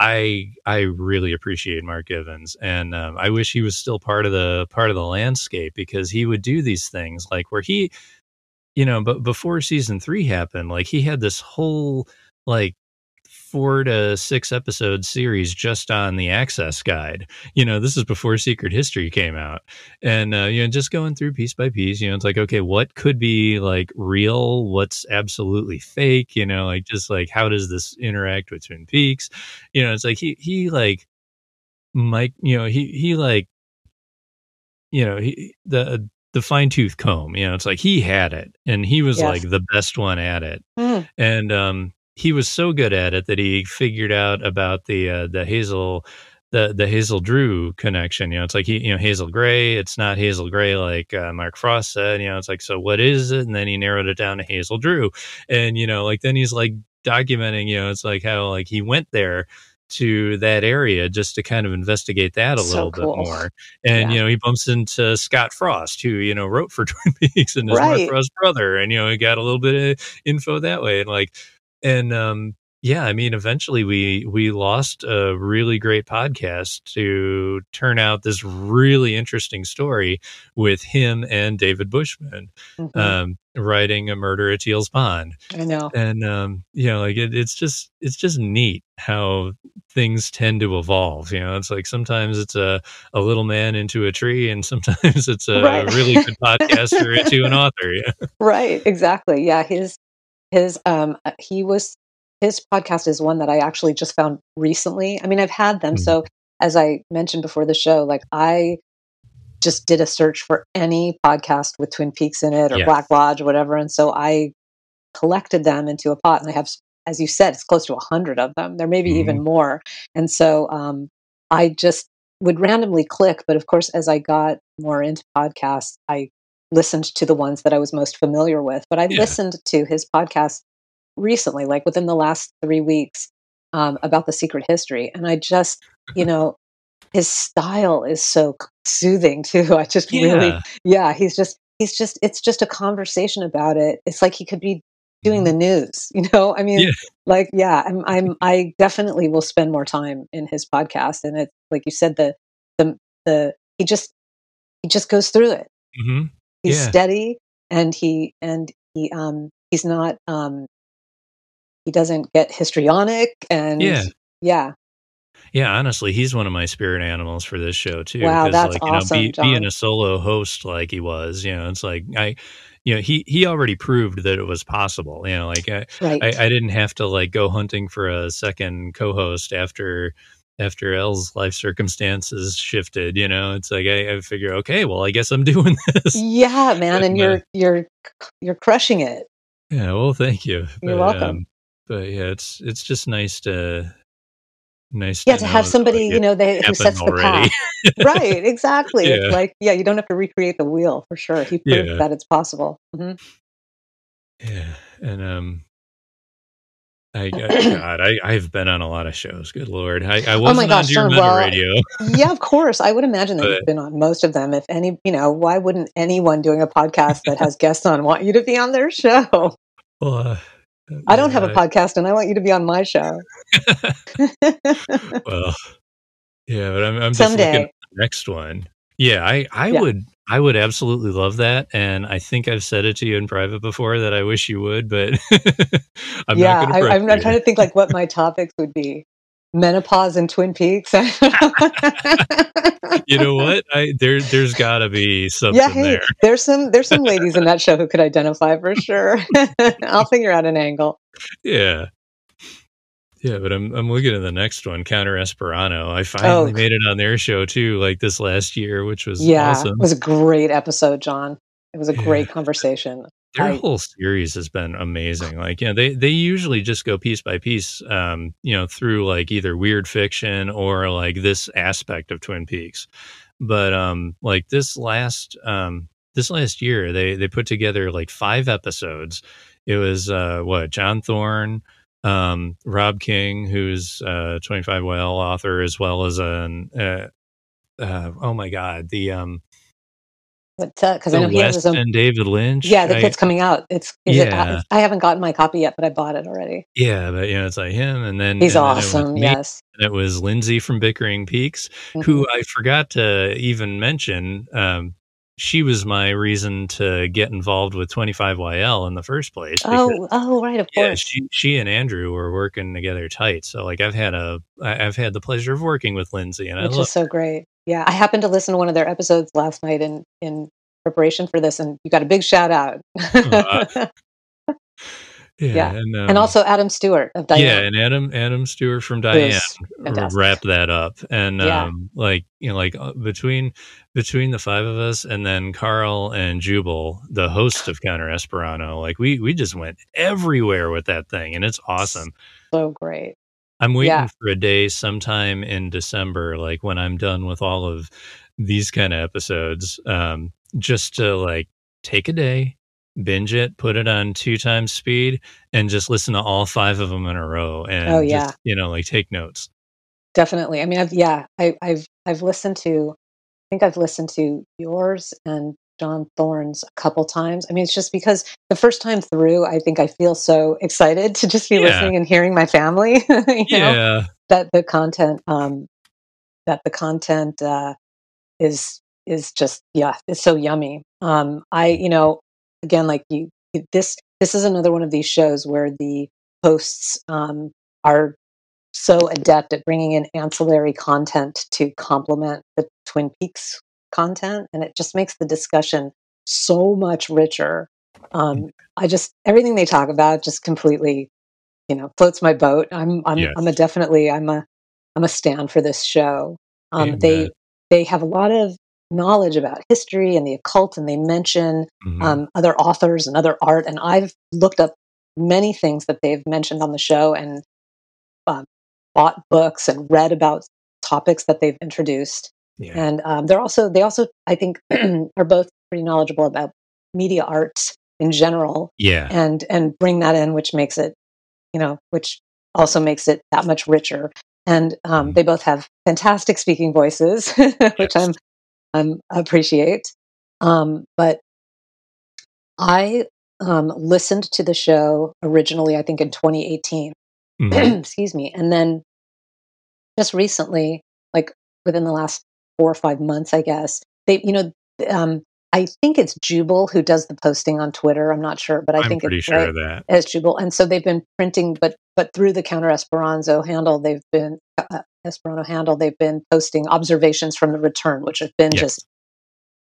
I I really appreciate Mark Givens, and um, I wish he was still part of the part of the landscape because he would do these things like where he, you know, but before season three happened, like he had this whole like four to six episode series just on the access guide. You know, this is before Secret History came out. And, uh, you know, just going through piece by piece, you know, it's like, okay, what could be like real? What's absolutely fake? You know, like just like, how does this interact with Twin Peaks? You know, it's like he, he like, Mike, you know, he, he like, you know, he, the, the fine tooth comb, you know, it's like he had it and he was yes. like the best one at it. Mm. And, um, he was so good at it that he figured out about the uh, the Hazel the the Hazel Drew connection. You know, it's like he you know Hazel Gray. It's not Hazel Gray like uh, Mark Frost said. You know, it's like so what is it? And then he narrowed it down to Hazel Drew. And you know, like then he's like documenting. You know, it's like how like he went there to that area just to kind of investigate that a so little cool. bit more. And yeah. you know, he bumps into Scott Frost, who you know wrote for Twin Peaks and is right. Mark Frost's brother, and you know, he got a little bit of info that way. And like and um, yeah, I mean, eventually we we lost a really great podcast to turn out this really interesting story with him and David Bushman mm-hmm. um, writing a murder at Teal's Pond. I know, and um, you know, like it, it's just it's just neat how things tend to evolve. You know, it's like sometimes it's a a little man into a tree, and sometimes it's a right. really good podcaster into an author. Yeah. Right. Exactly. Yeah. His his um uh, he was his podcast is one that I actually just found recently. I mean, I've had them. Mm-hmm. So as I mentioned before the show, like I just did a search for any podcast with Twin Peaks in it or yeah. Black Lodge or whatever. And so I collected them into a pot and I have, as you said, it's close to a hundred of them. There may be mm-hmm. even more. And so um, I just would randomly click. But of course, as I got more into podcasts, I listened to the ones that I was most familiar with, but I yeah. listened to his podcast recently, like within the last three weeks, um, about the secret history. And I just, you know, his style is so soothing too. I just yeah. really, yeah, he's just, he's just, it's just a conversation about it. It's like he could be doing the mm-hmm. news, you know? I mean, yeah. like, yeah, I'm, I'm, I definitely will spend more time in his podcast. And it's like you said, the, the, the, he just, he just goes through it. Mm-hmm he's yeah. steady and he and he um he's not um he doesn't get histrionic and yeah yeah yeah, honestly, he's one of my spirit animals for this show too. Wow, that's like, awesome, know, be, being a solo host like he was, you know, it's like I, you know, he he already proved that it was possible. You know, like I, right. I, I didn't have to like go hunting for a second co-host after after Elle's life circumstances shifted, you know, it's like I, I figure, okay, well, I guess I'm doing this. Yeah, man, but, and you're uh, you're you're crushing it. Yeah, well, thank you. You're but, welcome. Um, but yeah, it's it's just nice to nice. Yeah, to, to have somebody you know they, who sets already. the path. right, exactly. Yeah. It's like yeah, you don't have to recreate the wheel for sure. He proved yeah. that it's possible. Mm-hmm. Yeah, and um, I, God, I, I've been on a lot of shows. Good Lord. I, I wasn't oh my gosh, on John, well, radio. yeah, of course. I would imagine that but, you've been on most of them. If any, you know, why wouldn't anyone doing a podcast that has guests on want you to be on their show? Well, uh, I don't have a podcast and I want you to be on my show. well, yeah, but I'm, I'm just Someday. looking at the next one. Yeah, I, I yeah. would I would absolutely love that, and I think I've said it to you in private before that I wish you would, but I'm not going to yeah, not I, I'm not trying to think like what my topics would be. Menopause and Twin Peaks. you know what? I there there's got to be something yeah, hey, there. There's some there's some ladies in that show who could identify for sure. I'll figure out an angle. Yeah. Yeah, but I'm I'm looking at the next one, Counter Esperanto. I finally oh. made it on their show too, like this last year, which was yeah, awesome. it was a great episode, John. It was a yeah. great conversation. Their I, whole series has been amazing. Like, you know, they they usually just go piece by piece, um, you know, through like either weird fiction or like this aspect of Twin Peaks. but um, like this last um, this last year, they they put together like five episodes. It was uh, what John Thorne, um, Rob King, who's a 25YL author, as well as an uh, uh, oh my god, the um, because uh, I know he has his own. And David Lynch. Yeah, the kid's coming out. It's yeah. It, I haven't gotten my copy yet, but I bought it already. Yeah, but you know, it's like him, and then he's and awesome. Then yes, and it was Lindsay from Bickering Peaks, mm-hmm. who I forgot to even mention. Um, she was my reason to get involved with 25YL in the first place. Because, oh, oh, right, of yeah, course. She, she and Andrew were working together tight. So, like, I've had a, I've had the pleasure of working with Lindsay, and which I love is so great. Yeah, I happened to listen to one of their episodes last night in in preparation for this, and you got a big shout out. uh, yeah, yeah. And, um, and, also Adam Stewart of Diane. Yeah, and Adam Adam Stewart from Diane wrapped that up, and yeah. um, like you know, like uh, between between the five of us, and then Carl and Jubal, the host of Counter Esperanto, like we we just went everywhere with that thing, and it's awesome. So great. I'm waiting yeah. for a day sometime in December, like when I'm done with all of these kind of episodes, um, just to like take a day, binge it, put it on two times speed, and just listen to all five of them in a row. And oh yeah, just, you know, like take notes. Definitely. I mean, I've yeah, I, I've I've listened to, I think I've listened to yours and John Thorne's a couple times. I mean, it's just because the first time through, I think I feel so excited to just be yeah. listening and hearing my family. you yeah. know, that the content, um, that the content uh, is is just yeah, it's so yummy. Um, I you know again like you this this is another one of these shows where the hosts um, are so adept at bringing in ancillary content to complement the Twin Peaks content, and it just makes the discussion so much richer. Um, I just everything they talk about just completely, you know, floats my boat. I'm I'm yes. I'm a definitely I'm a I'm a stand for this show. Um, they they have a lot of knowledge about history and the occult, and they mention mm-hmm. um, other authors and other art. And I've looked up many things that they've mentioned on the show and uh, bought books and read about topics that they've introduced. Yeah. And um, they're also they also I think are both pretty knowledgeable about media arts in general. Yeah, and and bring that in, which makes it you know which also makes it that much richer. And um, mm. they both have fantastic speaking voices, which yes. I'm um, appreciate. Um, but I um, listened to the show originally, I think in 2018. Mm-hmm. Excuse me. And then just recently, like within the last four or five months, I guess, they, you know, um, I think it's Jubal who does the posting on Twitter. I'm not sure, but I I'm think pretty it's sure right, of that. As Jubal, and so they've been printing, but but through the Counter Esperanto handle, they've been uh, Esperanto handle, they've been posting observations from the return, which have been yes. just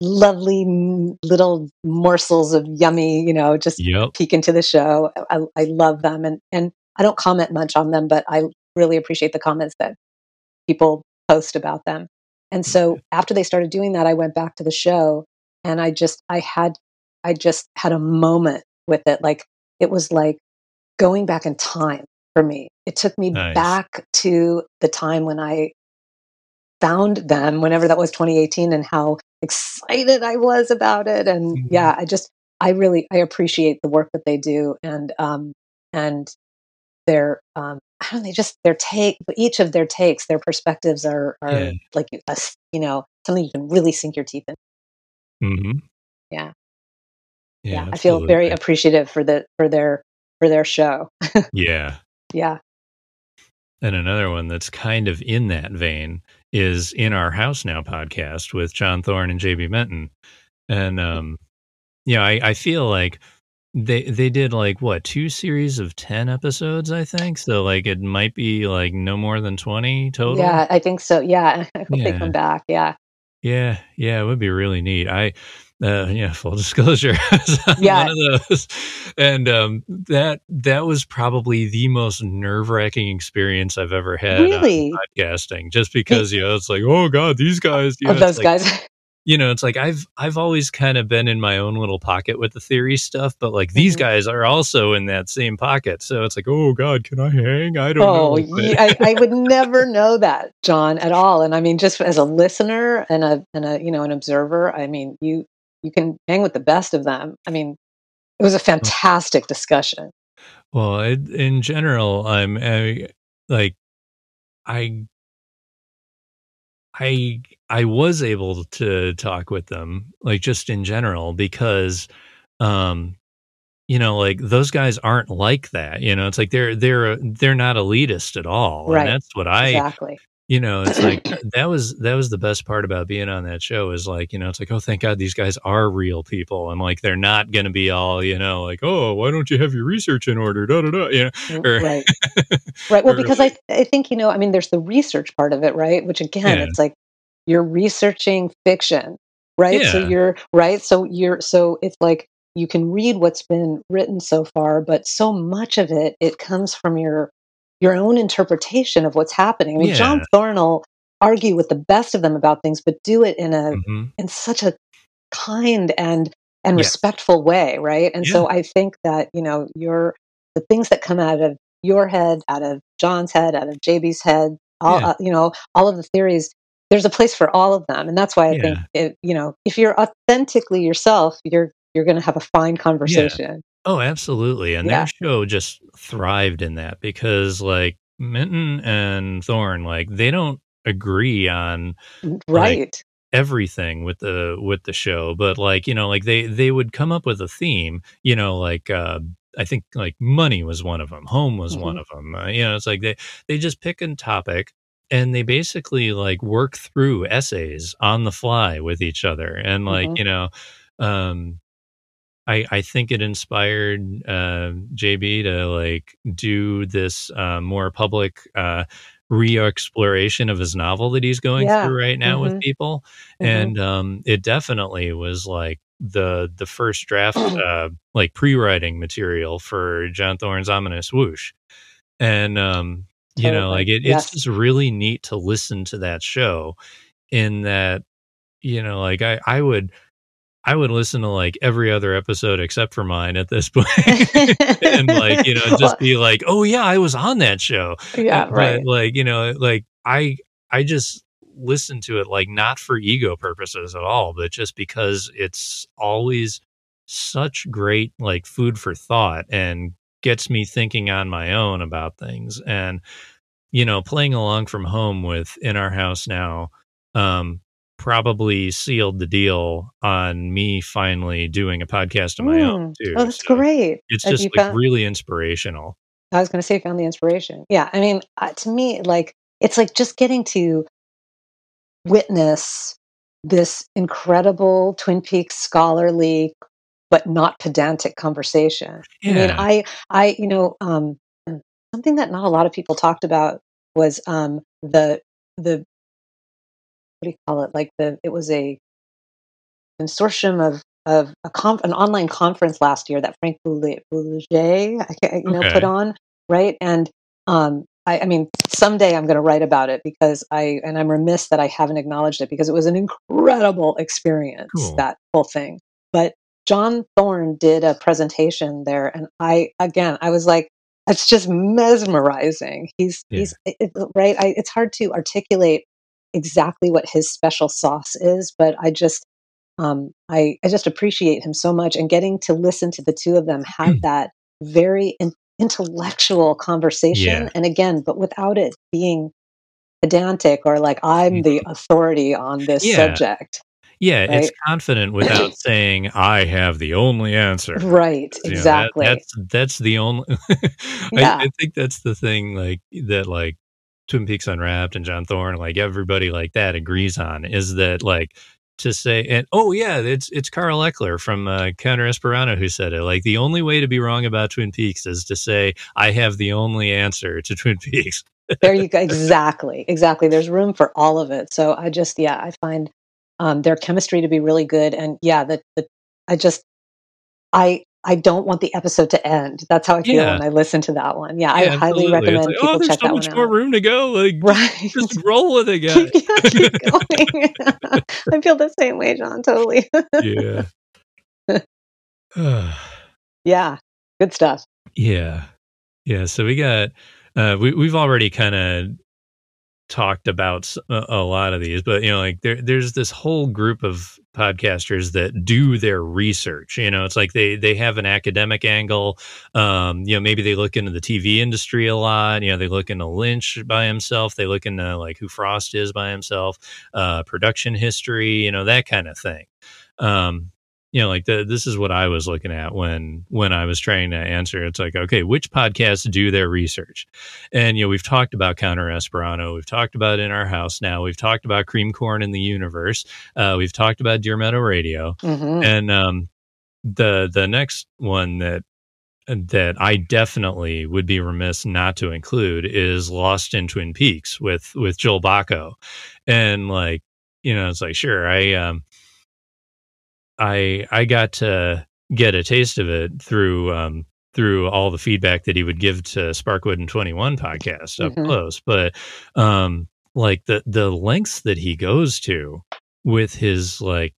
lovely little morsels of yummy, you know, just yep. peek into the show. I, I love them, and and I don't comment much on them, but I really appreciate the comments that people post about them. And so after they started doing that, I went back to the show, and I just I had I just had a moment with it, like it was like going back in time for me. It took me nice. back to the time when I found them, whenever that was 2018, and how excited I was about it. And mm-hmm. yeah, I just, I really, I appreciate the work that they do and, um, and their, um, I don't know, they just, their take, each of their takes, their perspectives are, are yeah. like, a, you know, something you can really sink your teeth in. Mm-hmm. Yeah. Yeah. yeah I feel very appreciative for the, for their, for their show. yeah. Yeah. And another one that's kind of in that vein is in our house now podcast with John Thorne and JB Minton. And um yeah, I, I feel like they they did like what, two series of ten episodes, I think. So like it might be like no more than twenty total. Yeah, I think so. Yeah. I hope yeah. they come back. Yeah. Yeah, yeah, it would be really neat. I uh, yeah, full disclosure, yeah. one of those, and um, that that was probably the most nerve wracking experience I've ever had. Really, podcasting, just because you know it's like, oh god, these guys, you oh, know, those like, guys. you know, it's like I've I've always kind of been in my own little pocket with the theory stuff, but like these Mhm. guys are also in that same pocket. So it's like, oh God, can I hang? I don't Oh, know. ye I I would never know that, John, at all, and I mean, just as a listener and a and a, you know, an observer, I mean, you you can hang with the best of them. I mean, it was a fantastic discussion. Well, I, in general, I'm like I I I was able to talk with them, like, just in general because, um, you know, like, those guys aren't like that, you know? It's like they're they're they're not elitist at all, and that's what I Exactly. You know, it's like that was that was the best part about being on that show is, like, you know, it's like, "Oh, thank god these guys are real people," and, like, they're not gonna be all, you know, like, "Oh, why don't you have your research in order? Da, da, da," you know? Mm, or right. Right, well, or because I I think, you know, I mean, there's the research part of it, right? Which again, Yeah. it's like you're researching fiction, right? So you're right? So you're so it's like you can read what's been written so far, but so much of it, it comes from your your own interpretation of what's happening. I mean, John Yeah. Thorne will argue with the best of them about things, but do it in a Mhm. in such a kind and and Yes. respectful way, right? And Yeah. so I think that, you know, your the things that come out of your head, out of John's head, out of JB's head, all Yeah. uh, you know, all of the theories, there's a place for all of them. And that's why I think it, you know, if you're authentically yourself, you're you're going to have a fine Yeah. conversation. Oh, absolutely, and their show just thrived in that because, like, Minton and Thorne, like, they don't agree on, like, right. everything with the with the show, but, like, you know, like, they they would come up with a theme, you know, like, uh, I think, like, money was one of them, home was one Mhm. them, uh, you know, it's like they they just pick a topic, and they basically, like, work through essays on the fly with each other, and, like, Mhm. you know, um, I I think it inspired, uh, JB to, like, do this, uh, more public, uh, re-exploration of his novel that he's going Yeah. through right now with Mhm. people, Mhm. and, um, it definitely was, like, the the first draft, uh, like, pre-writing material for John Thorne's Ominous Whoosh, and, um, you know, like, it it's just really neat to listen to that show in that, you know, like, I I would I would listen to, like, every other episode except for mine at this point, and, like, you know, just be like, "Oh, yeah, I was on that show." Yeah, but, right. like, you know, like, I I just listen to it, like, not for ego purposes at all, but just because it's always such great, like, food for thought and gets me thinking on my own about things, and, you know, playing along from home with In Our House Now, um, probably sealed the deal on me finally doing a podcast of my own Mm. too, Oh, that's so great. it's Have just, like, found really inspirational. I was gonna say found the inspiration. Yeah, I mean, uh, to me, like, it's like just getting to witness this incredible Twin Peaks scholarly, but not pedantic conversation. I mean, I I you know, um, mm, something that not a lot of people talked about was, um, the the what do you call it? Like, the it was a consortium of of a conf an online conference last year that Frank Boule Boulger, I can't you know, put on, right? And, um, I I mean, someday I'm gonna write about it because I and I'm remiss that I haven't acknowledged it because it was an incredible experience, Cool. that whole thing. But John Thorne did a presentation there, and I again, I was like, "It's just mesmerizing." He's Yeah. he's it right? I it's hard to articulate exactly what his special sauce is, but I just, um, I I just appreciate him so much, and getting to listen to the 2 of them have that very in intellectual Yeah. conversation, and again, but without it being pedantic or like, "I'm the Mhm. authority on this Yeah. subject." Yeah, it's confident without saying, "I have the only answer." Right, you know, that exactly. that's that's the only I Yeah. I think that's the thing, like, that, like, Twin Peaks Unwrapped and John Thorne, like, everybody like that agrees on is that, like, to say and oh, yeah, it's it's Carl Eckler from, uh, Counter Esperanto who said it, like, "The only way to be wrong about Twin Peaks is to say I have the only answer to Twin Peaks.'" There you go exactly, exactly, there's room for all of it, so I just yeah, I find, um, their chemistry to be really good, and yeah, the the I just I I don't want the episode to end. That's how I feel Yeah. when I listen to that one. Yeah, I Yeah, highly absolutely. It's recommend like, people "Oh, there's check so that much more room to go, like, Right. just roll with it, guys." yeah, keep going. I feel the same way, John. Totally. Yeah. yeah, good stuff. Yeah. Yeah, so we got uh we we've already kind of talked about a lot of these, but you know, like there there's this whole group of podcasters that do their research. You know, it's like they they have an academic angle. Um, you know, maybe they look into the TV industry a lot. You know, they look into Lynch by himself. They look into like who Frost is by himself, uh, production history. You know, that kind of thing. Um, you know, like the, this is what I was looking at when when I was trying to answer. It's like, okay, which podcasts do their research? And you know, we've talked about Counter Esperanto, we've talked about In Our House now, we've talked about Cream Corn in the Universe, uh, we've talked about Deer Meadow Radio, hmm and um, the the next one that that I definitely would be remiss not to include is Lost in Twin Peaks with with Joel Bocko, and like you know, it's like sure I um I I got to get a taste of it through um through all the feedback that he would give to Sparkwood and 21 podcast up Mhm. close but um like the the lengths that he goes to with his like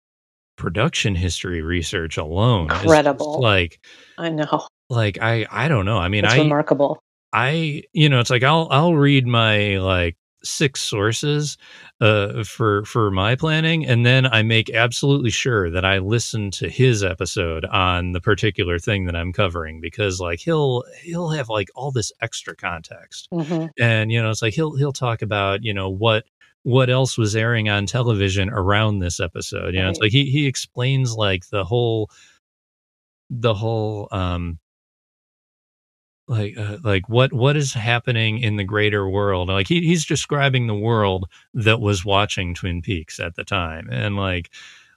production history research alone is Incredible. like I know. like I I don't know I mean It's I remarkable. I you know it's like I'll I'll read my like six sources uh for for my planning and then I make absolutely sure that I listen to his episode on the particular thing that I'm covering because like he'll he'll have like all this extra context. Hmm and you know it's like he'll he'll talk about you know what what else was airing on television around this episode. You know it's like he he explains like the whole the whole um like uh, like what what is happening in the greater world? Like he, he's describing the world that was watching twin peaks at the time. And like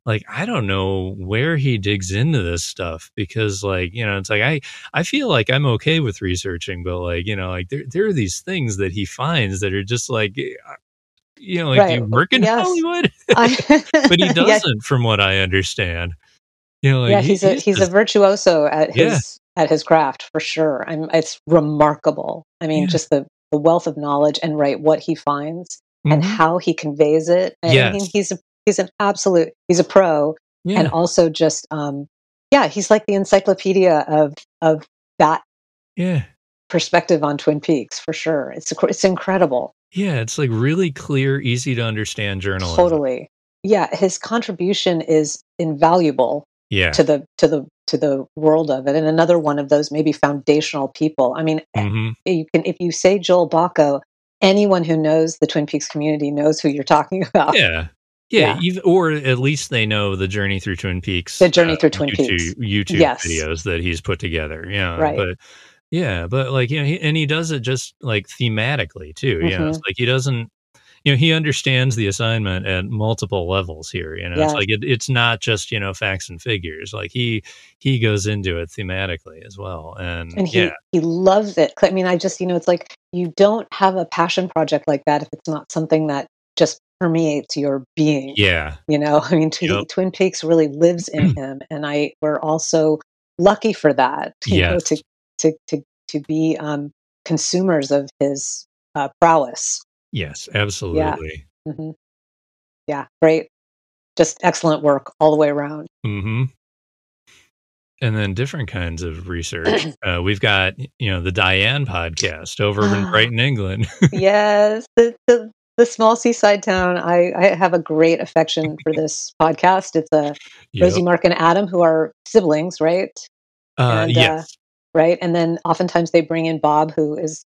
like i don't know where he digs into this stuff because like you know it's like i i feel like i'm okay with researching but like you know like there, there are these things that he finds that are just like eh, you know like do you work in Yes. hollywood? But he doesn't from what i understand. You know like yeah, he- he's a he's a virtuoso at Yeah. his at his craft for sure. I'm it's remarkable. I mean, Yeah. just the the wealth of knowledge and right what he finds and Mhm. how he conveys it. And I mean, he's a, he's an absolute he's a pro yeah and also just um yeah, he's like the encyclopedia of of that yeah perspective on Twin Peaks for sure. It's it's incredible. Yeah, it's like really clear, easy to understand journalism. Totally. Yeah, his contribution is invaluable Yeah. to the to the to the world of it and another one of those maybe foundational people i mean hmm you can if you say joel Bocko, anyone who knows the twin peaks community knows who you're talking about Yeah. Yeah, Yeah. Or at least they know the journey through Twin Peaks. The journey through Twin YouTube, Peaks. YouTube Yes. videos that he's put together. Yeah, Right. but yeah, but like you know, he, and he does it just like thematically too. You know, it's Mm-hmm. like he doesn't. You know, he understands the assignment at multiple levels here. You know, Yes. it's like it, it's not just you know facts and figures. Like he he goes into it thematically as well. And, and he yeah, he loves it i mean i just you know it's like you don't have a passion project like that if it's not something that just permeates your being yeah, you know i mean Tw- Yep. twin peaks really lives in him and i we're also lucky for that you know to to to to be um consumers of his uh, prowess yes, absolutely. hmm yeah great just excellent work all the way around hmm And then different kinds of research. uh, we've got, you know, the Diane podcast over in Brighton, England. yes the, the the small seaside town i i have a great affection for this podcast it's a Yep. rosie mark and adam who are siblings right Uh, and, uh, yes. right? And then oftentimes they bring in Bob, who is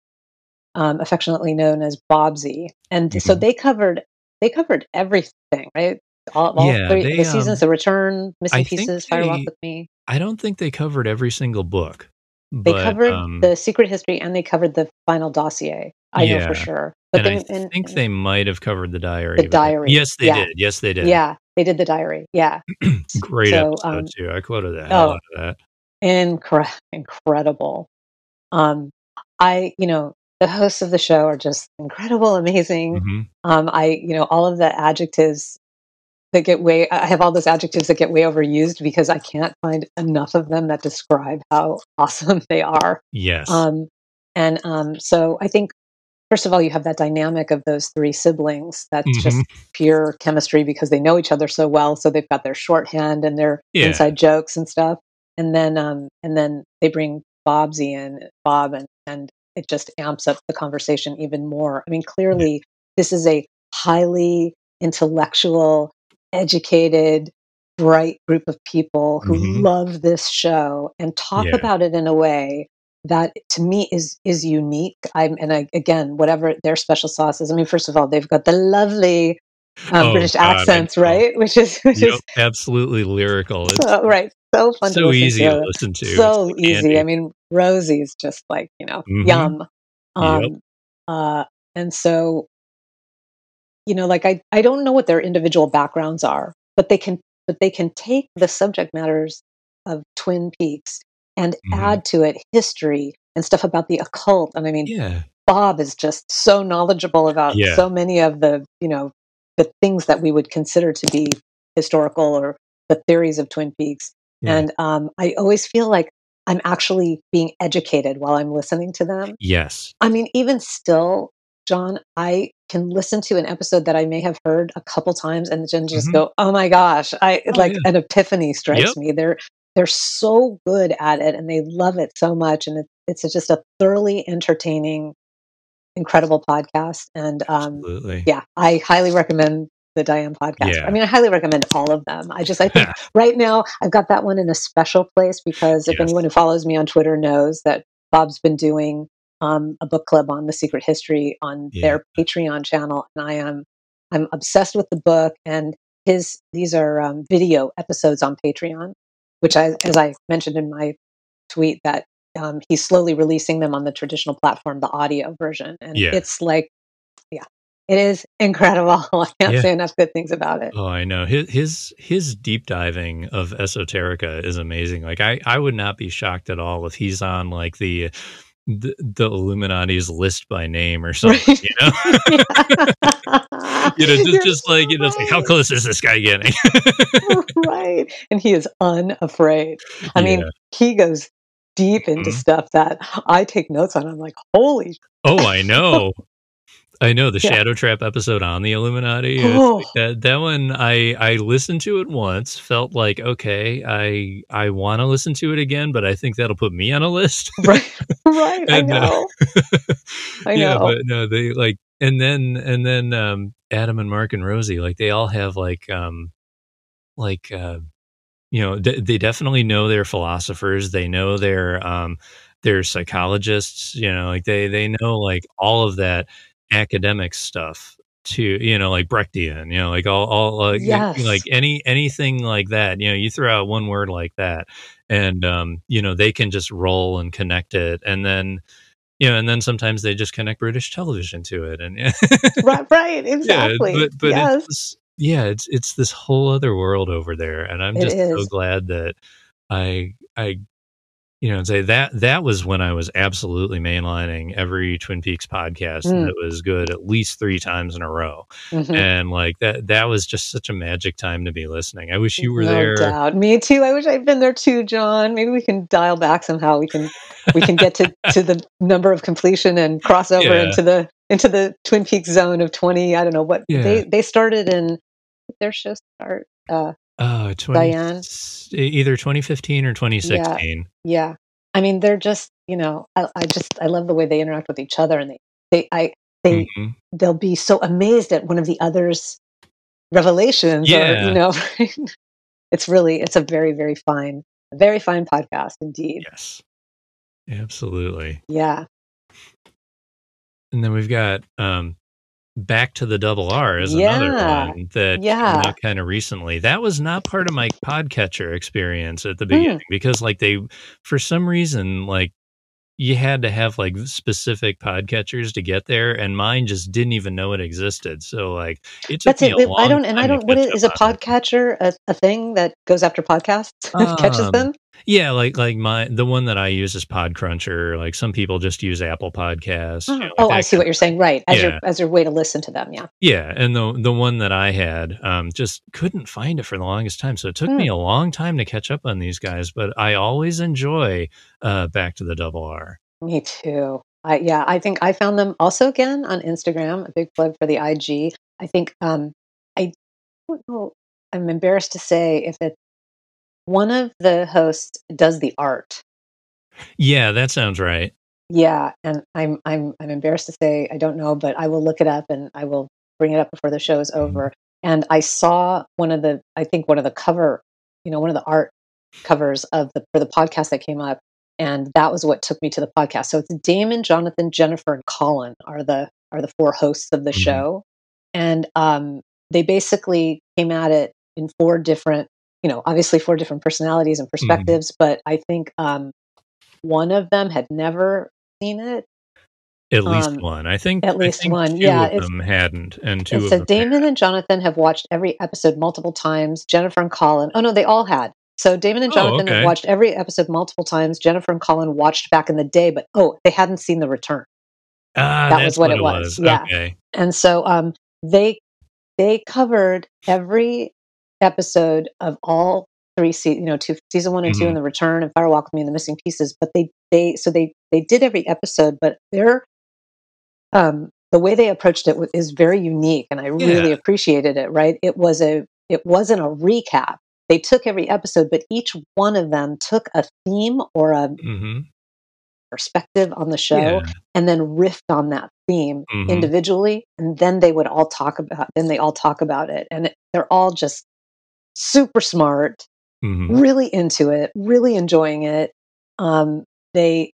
um, affectionately known as Bobsy, and so Mhm. they covered they covered everything, right? All, all Yeah, three they, the seasons, um, The Return, Missing I Pieces, Fire Walk with Me. I don't think they covered every single book. They but, covered um, the Secret History and they covered the final dossier. I know for sure. and then- I and- think they might have covered the diary. The diary, Yes, they yeah. did. Yes, they did. yeah, they did the diary. Yeah, Great So, episode, um, too. I quoted the hell oh, out of that. Incre- incredible. Um, I, you know, the hosts of the show are just incredible, amazing. hmm Um, I, you know, all of the adjectives that get way I have all those adjectives that get way overused because I can't find enough of them that describe how awesome they are. Yes. Um, and um, so I think first of all, you have that dynamic of those three siblings. That's Mhm. just pure chemistry because they know each other so well. So they've got their shorthand and their Yeah. inside jokes and stuff. And then, um, and then they bring Bobsy in, Bob, and and it just amps up the conversation even more. I mean, clearly, this is a highly intellectual, educated, bright group of people who Mhm. love this show and talk Yeah. about it in a way that to me is is unique. I'm and I again, whatever their special sauce is. I mean, first of all, they've got the lovely um, Oh, British God, accents, right? Which is which Yep, is absolutely lyrical. So right, so fun to so listen easy to. to listen to. So like easy. candy. I mean, Rosie's just like you know, Mhm. yum. Yep. Um, uh, and so you know, like I I don't know what their individual backgrounds are, but they can but they can take the subject matters of Twin Peaks and Mhm. add to it history and stuff about the occult. And I mean, Yeah. Bob is just so knowledgeable about Yeah. so many of the, you know, the things that we would consider to be historical or the theories of Twin Peaks. Yeah. And um, I always feel like I'm actually being educated while I'm listening to them. Yes. I mean, even still, John, I can listen to an episode that I may have heard a couple times and then just Mhm. go, "Oh my gosh!" I Oh, like yeah. an epiphany strikes Yep. me. They're they're so good at it and they love it so much, and it, it's just a thoroughly entertaining, incredible podcast. And um, Absolutely. yeah, I highly recommend the Diane podcast. Yeah. I mean, I highly recommend all of them. I just, I think right now I've got that one in a special place because if Yes. anyone who follows me on Twitter knows that Bob's been doing um, a book club on the secret history on their Patreon channel, and I am I'm obsessed with the book and his. These are um, video episodes on Patreon, which I, as I mentioned in my tweet, that um, he's slowly releasing them on the traditional platform, the audio version, and Yeah. it's like, yeah, it is incredible. I can't Yeah. say enough good things about it. Oh, I know. His his his deep diving of esoterica is amazing. Like I I would not be shocked at all if he's on like the the, the Illuminati's list by name or something, Right. you know? you know, just, You're just like, you know, it's like, how close is this guy getting? right. And he is unafraid. I mean, he goes deep into Mhm. stuff that I take notes on. I'm like, holy, Oh, I know. I know the Yeah. Shadow Trap episode on the Illuminati. Oh. that that one I I listened to it once, felt like okay, I I want to listen to it again, but I think that'll put me on a list. right, right. I And, uh, know. Yeah, but no, they like and then and then um Adam and Mark and Rosie, like they all have like um like uh you know, d- they definitely know their philosophers, they know their um their psychologists, you know, like they they know like all of that academic stuff to you know like brechtian you know like all all like Yes. like any anything like that you know you throw out one word like that and um you know they can just roll and connect it and then you know and then sometimes they just connect british television to it and yeah right, right. Exactly. yeah but but yes. it's yeah it's it's this whole other world over there and i'm just so glad that i i you know and say that that was when i was absolutely mainlining every twin peaks podcast Mm. that was good at least three times in a row Mhm. and like that that was just such a magic time to be listening i wish you were no there doubt. Me too. I wish I'd been there too, John. Maybe we can dial back somehow. We can we can get to, to the number of completion and cross over Yeah. into the into the Twin Peaks zone of twenty. I don't know what Yeah. they they started in their show start. Uh, oh 20, Diane? either 2015 or 2016 yeah, I mean they're just you know I, I just I love the way they interact with each other and they they I they Mhm. they'll be so amazed at one of the other's revelations or Yeah. you know it's really it's a very very fine very fine podcast indeed yes absolutely yeah And then we've got um, Back to the Double R is another one that Yeah. came out kind of recently. That was not part of my podcatcher experience at the Hmm. beginning because, like, they for some reason like you had to have like specific podcatchers to get there, and mine just didn't even know it existed. So like it took that's me it a Wait, long i don't and i don't what is, is a podcatcher a, a thing that goes after podcasts catches Um, them Yeah, like like my the one that I use is Podcruncher. Like some people just use Apple Podcasts. Oh, you know, like oh, I see what you're saying. Right, as your as your way to listen to them. Yeah. Yeah, and the the one that I had, um, just couldn't find it for the longest time. So it took me Hmm. a long time to catch up on these guys, but I always enjoy uh, Back to the Double R. Me too. I yeah, I think I found them also again on Instagram. A big plug for the IG. I think um, I don't know. I'm embarrassed to say if it's one of the hosts does the art. Yeah, that sounds right. Yeah, and I'm I'm I'm embarrassed to say I don't know, but I will look it up and I will bring it up before the show is Mhm. over. And I saw one of the I think one of the cover, you know, one of the art covers of the for the podcast that came up, and that was what took me to the podcast. So it's Damon, Jonathan, Jennifer, and Colin are the are the four hosts of the Mhm. show, and um, they basically came at it in four different, you know, obviously four different personalities and Mhm. perspectives. But I think um, one of them had never seen it. At least Um, one. I think at least think one. 2 Yeah, of them hadn't, and 2 it said Damon had. and Jonathan have watched every episode multiple times. Jennifer and Colin. Oh no, they all had. So Damon and Oh, Jonathan have watched every episode multiple times. Jennifer and Colin watched back in the day, but oh, they hadn't seen the return. Ah, That was what what it it was. was. Yeah. Okay. And so um they they covered every episode of all three se- you know two season one and two Mhm. and the return and firewalk with me and the missing pieces but they they so they they did every episode but their um the way they approached it wa- very unique and i really Yeah. appreciated it right it was a it wasn't a recap they took every episode but each one of them took a theme or a Mhm. perspective on the show Yeah. and then riffed on that theme Mhm. individually and then they would all talk about then they all talk about it and it, they're all just super smart Mhm. really into it really enjoying it um they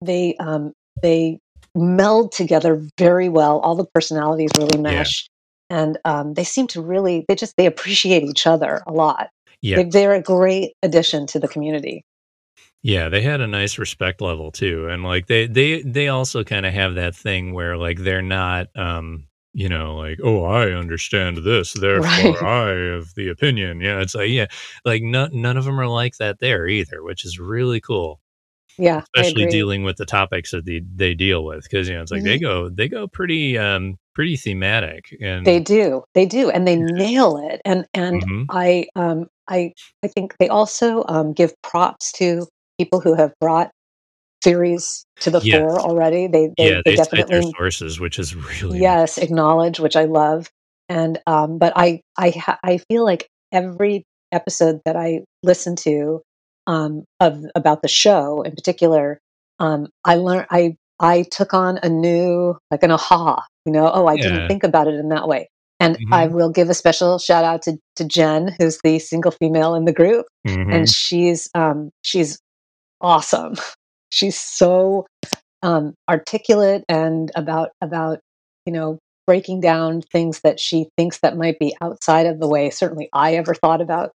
they um they meld together very well all the personalities really Yeah. mesh and um they seem to really they just they appreciate each other a lot Yeah. they, they're a great addition to the community Yeah, they had a nice respect level too, and like they they they also kind of have that thing where like they're not, um, you know, like oh I understand this, therefore right I have the opinion. Yeah, it's like yeah, like none none of them are like that there either, which is really cool, yeah especially dealing with the topics that they they deal with because you know it's like they go they go pretty um pretty thematic and They do. They do, and they yeah, nail it. And and hmm I um I I think they also um give props to people who have brought series to the yes, fore already. They they yeah, they they definitely sources, which is really yes acknowledge, which I love. And um but I I I feel like every episode that I listen to um of about the show in particular um I learned I I took on a new like an aha, you know, oh I didn't think about it in that way. And I hmm will give a special shout out to, to Jen, who's the single female in the group, hmm and she's um, she's awesome. She's so um, articulate and about about you know breaking down things that she thinks that might be outside of the way certainly I ever thought about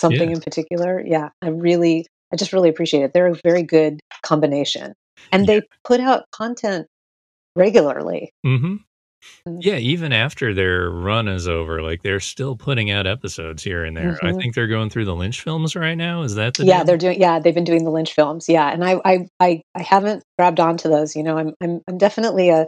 something in particular. Yeah, I really I just really appreciate it. They're a very good combination, and Yeah. they put out content regularly. hmm Mm, Yeah, even after their run is over, like they're still putting out episodes here and there. I mhm. think they're going through the Lynch films right now. Is that the Yeah, deal? they're doing. Yeah, they've been doing the Lynch films. Yeah, and I, I, I, I haven't grabbed onto those. You know, I'm, I'm, I'm definitely a,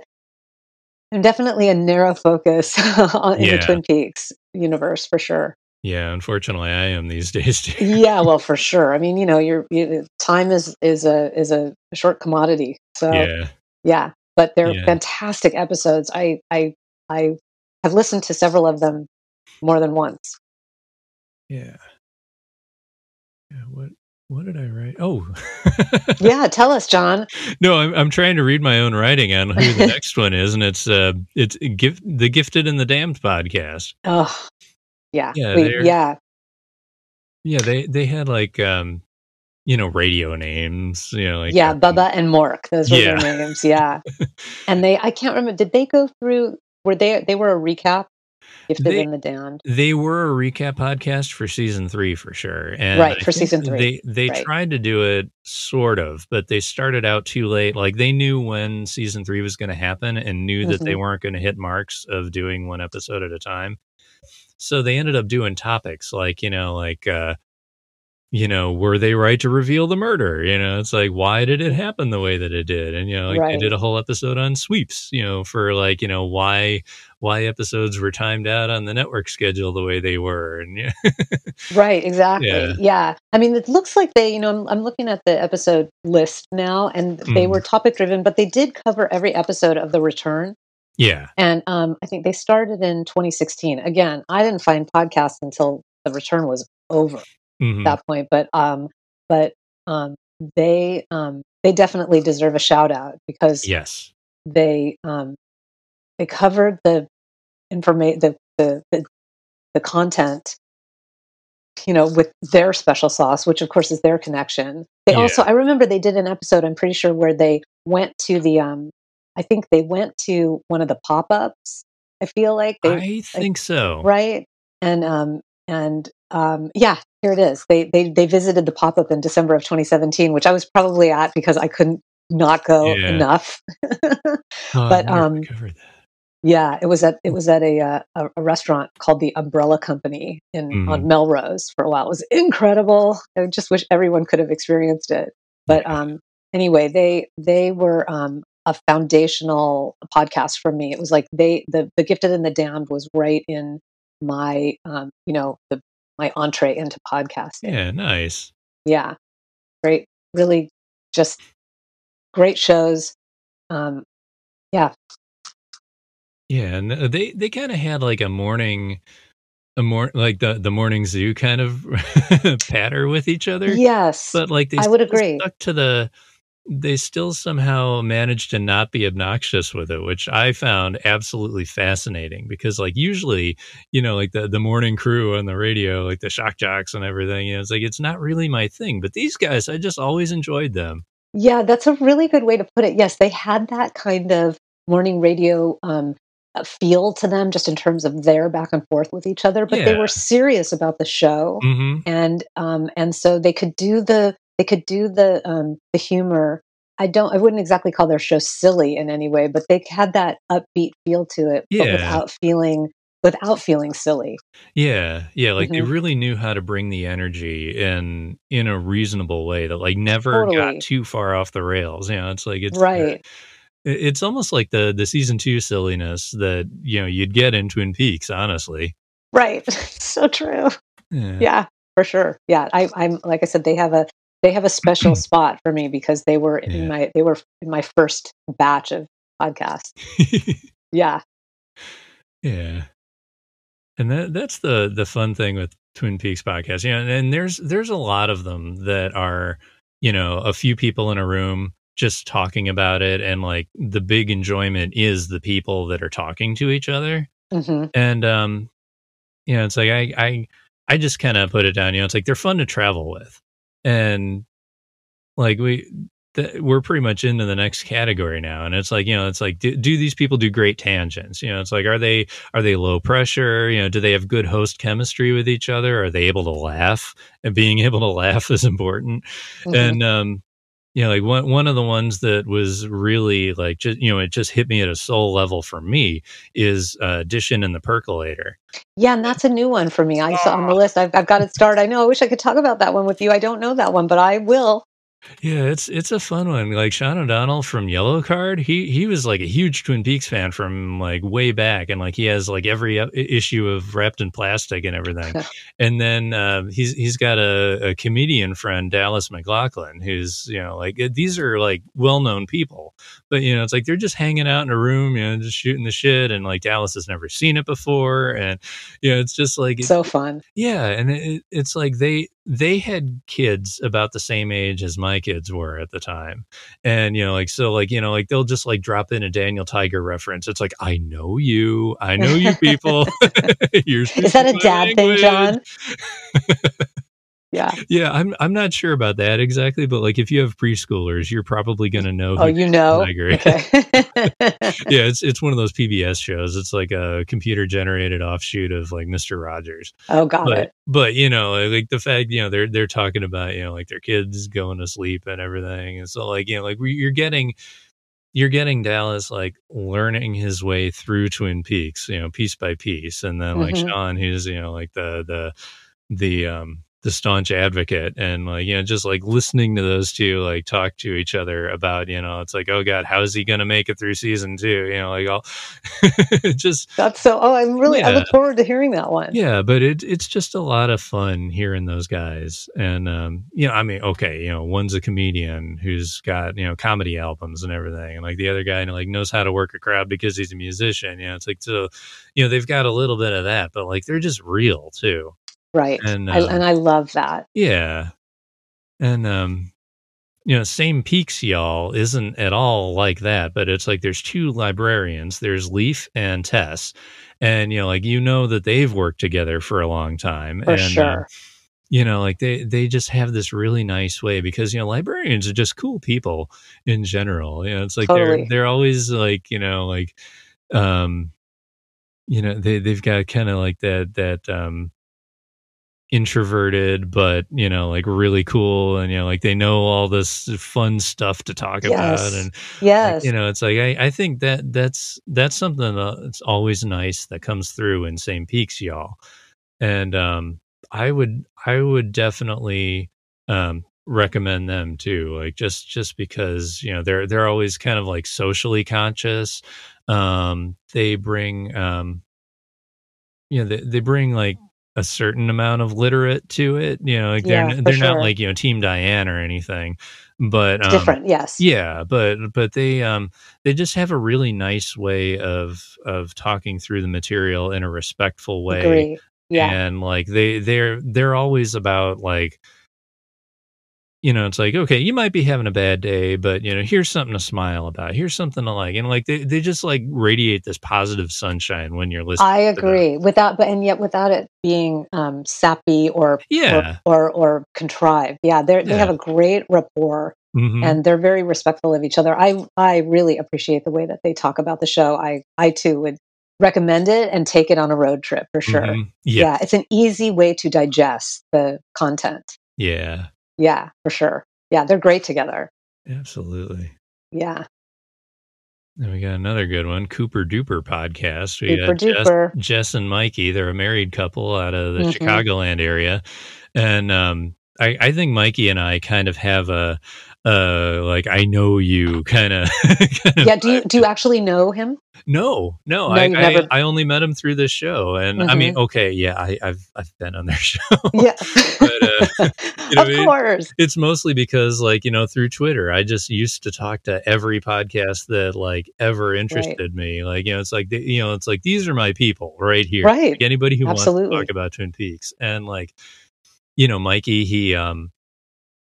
I'm definitely a narrow focus on, in the Twin Peaks universe for sure. Yeah, unfortunately I am these days too. Yeah, well, for sure. I mean, you know, your you, time is is a is a short commodity. So Yeah. yeah, but they're Yeah. fantastic episodes. I, I, I have listened to several of them more than once. Yeah. Yeah, what what did I write? Oh. Yeah, tell us, John. no, I'm I'm trying to read my own writing on who the next one is and it's uh it's gift the Gifted and the Damned podcast. Oh, yeah, Yeah, we, yeah. yeah, they they had like um you know radio names, you know like Yeah, um, Bubba and Mork. Those were their names. Yeah. And they I can't remember did they go through were they they were a recap gifted They in the damned. They were a recap podcast for season three for sure, and Right, for season 3. they they Right. tried to do it sort of, but they started out too late. Like they knew when season three was going to happen, and knew that they Mhm. weren't going to hit marks of doing one episode at a time. So they ended up doing topics like you know like uh, you know, were they right to reveal the murder? You know, it's like, why did it happen the way that it did? And, you know, like they did a whole episode on sweeps, you know, for like, you know, why why episodes were timed out on the network schedule the way they were. And yeah. Right, exactly. yeah. Yeah. I mean, it looks like they, you know, I'm, I'm looking at the episode list now and they were Mm. topic driven, but they did cover every episode of The Return. Yeah. And um, I think they started in 2016. Again, I didn't find podcasts until The Return was over at hmm that point, but um, but um, they um, they definitely deserve a shout out because Yes. they um, they covered the information the, the the the content you know with their special sauce which of course is their connection they Yeah. also i remember they did an episode i'm pretty sure where they went to the um i think they went to one of the pop-ups i feel like they I think so. right and um and um yeah here it is they they they visited the pop-up in december of 2017 which i was probably at because i couldn't not go Yeah. enough Oh, but um yeah, it was at it was at a uh, a, restaurant called the Umbrella Company in on Mhm. Melrose for a while. It was incredible. I just wish everyone could have experienced it. But Yeah. um, anyway, they they were um, a foundational podcast for me. It was like they the the Gifted and the Damned was right in my um, you know the my entree into podcasting. Yeah, nice. Yeah, great, really just great shows. Um, yeah, Yeah, and uh, they they kind of had like a morning a more like the the morning zoo kind of patter with each other, yes, but like they I would agree. stuck to the they still somehow managed to not be obnoxious with it, which I found absolutely fascinating because like usually, you know, like the the morning crew on the radio, like the shock jocks and everything, you know, it's like it's not really my thing. But these guys, I just always enjoyed them. Yeah, that's a really good way to put it. Yes, they had that kind of morning radio um, uh, feel to them, just in terms of their back and forth with each other. But they were serious about the show, hmm and um, and so they could do the they could do the um, the humor. I don't. I wouldn't exactly call their show silly in any way, but they had that upbeat feel to it, but Yeah. without feeling without feeling silly. Yeah, yeah, like they Mhm. really knew how to bring the energy in in a reasonable way that like never Totally. got too far off the rails. You know, it's like it's uh, Right. it- it's almost like the the season two silliness that you know you'd get in Twin Peaks. Honestly, Right. so true. yeah, Yeah, for sure. Yeah, I, I'm like I said, they have a they have a special spot for me because they were in Yeah. my they were in my first batch of podcasts. Yeah, yeah. And that that's the the fun thing with Twin Peaks podcast. You know, and, and there's there's a lot of them that are you know a few people in a room just talking about it, and like the big enjoyment is the people that are talking to each other. hmm and um you know it's like i i i just kind of put it down you know it's like they're fun to travel with and like we th- we're pretty much into the next category now and it's like you know it's like do, do these people do great tangents? You know it's like are they are they low pressure? You know do they have good host chemistry with each other? Are they able to laugh? And being able to laugh is important. Hmm and um you know like one one of the ones that was really like just you know it just hit me at a soul level for me is uh fish in the percolator yeah, and that's a new one for me. I saw on the Oh. list. I've, I've got it started. I know. I wish I could talk about that one with you. I don't know that one, but I will. Yeah it's it's a fun one like sean o'donnell from Yellowcard he he was like a huge twin peaks fan from like way back and like he has like every issue of wrapped in plastic and everything. And then uh, he's he's got a, a comedian friend dallas mclaughlin who's you know like these are like well-known people but you know it's like they're just hanging out in a room you know just shooting the shit and like dallas has never seen it before and you know it's just like So fun. yeah and it, it's like they they had kids about the same age as my kids were at the time. And you know like so like you know like they'll just like drop in a daniel tiger reference. It's like i know you. I know you people. You're Is that a dad thing, John? Yeah. yeah i'm i'm not sure about that exactly but like if you have preschoolers you're probably going to know Oh, you know. Tiger is. Okay. yeah it's it's one of those pbs shows it's like a computer generated offshoot of like mr rogers oh, got but it. but you know like the fact you know they're they're talking about you know like their kids going to sleep and everything and so like you know like you're getting you're getting Dallas like learning his way through Twin Peaks, you know, piece by piece, and then like Mhm. Sean, who's you know like the the the um the staunch advocate and like you know just like listening to those two like talk to each other about you know it's like oh god how is he going to make it through season two? You know like all just that's so oh i'm really yeah. i look forward to hearing that one. Yeah but it, it's just a lot of fun hearing those guys. And um you know i mean okay you know one's a comedian who's got you know comedy albums and everything and like the other guy like knows how to work a crowd because he's a musician you know it's like so you know they've got a little bit of that but like they're just real too Right. And, I, and I love that. Yeah. And, um, you know, same peaks, y'all isn't at all like that, but it's like there's two librarians. There's Leaf and Tess, and you know, like you know that they've worked together for a long time. For and, uh, sure. Uh, you know, like they they just have this really nice way because you know librarians are just cool people in general. You know, it's like totally. they're they're always like you know like, um, you know they they've got kind of like that that um introverted but you know like really cool and you know like they know all this fun stuff to talk yes. about and yes like, you know it's like I, I think that that's that's something that's always nice that comes through in same peaks y'all. And um i would i would definitely um recommend them too like just just because you know they're they're always kind of like socially conscious. Um they bring um you know they, they bring like a certain amount of literate to it. You know, like they're yeah, they're sure. not like you know Team Diane or anything, but um, different. Yes. Yeah, but but they um they just have a really nice way of of talking through the material in a respectful way. Agree. Yeah. And like they they're they're always about like you know, it's like, okay, you might be having a bad day, but you know, here's something to smile about. Here's something to like. And like they, they just like radiate this positive sunshine when you're listening. I agree. Without but and yet without it being um sappy or yeah. or or, or contrived. Yeah. They yeah. they have a great rapport. Mm-hmm. And they're very respectful of each other. I I really appreciate the way that they talk about the show. I I too would recommend it and take it on a road trip for sure. Mm-hmm. Yeah. yeah, it's an easy way to digest the content. Yeah. Yeah, for sure. Yeah, they're great together. Absolutely. Yeah. Then we got another good one, Cooper Duper podcast. We Cooper got Duper. Jess, Jess, and Mikey. They're a married couple out of the mm-hmm. Chicagoland area. And um, I, I think Mikey and I kind of have a, uh like I know you kind of Yeah, do you do you actually know him? No, no, no I, never... I, I only met him through this show, and mm-hmm. I mean, mm-hmm. okay, yeah, I, have I've been on their show, yeah, but, uh, you know, of course, it, it's mostly because like you know through Twitter, I just used to talk to every podcast that like ever interested right. me, like you know, it's like you know, it's like these are my people right here, right? Like, anybody who Absolutely. wants to talk about Twin Peaks, and like you know, Mikey, he um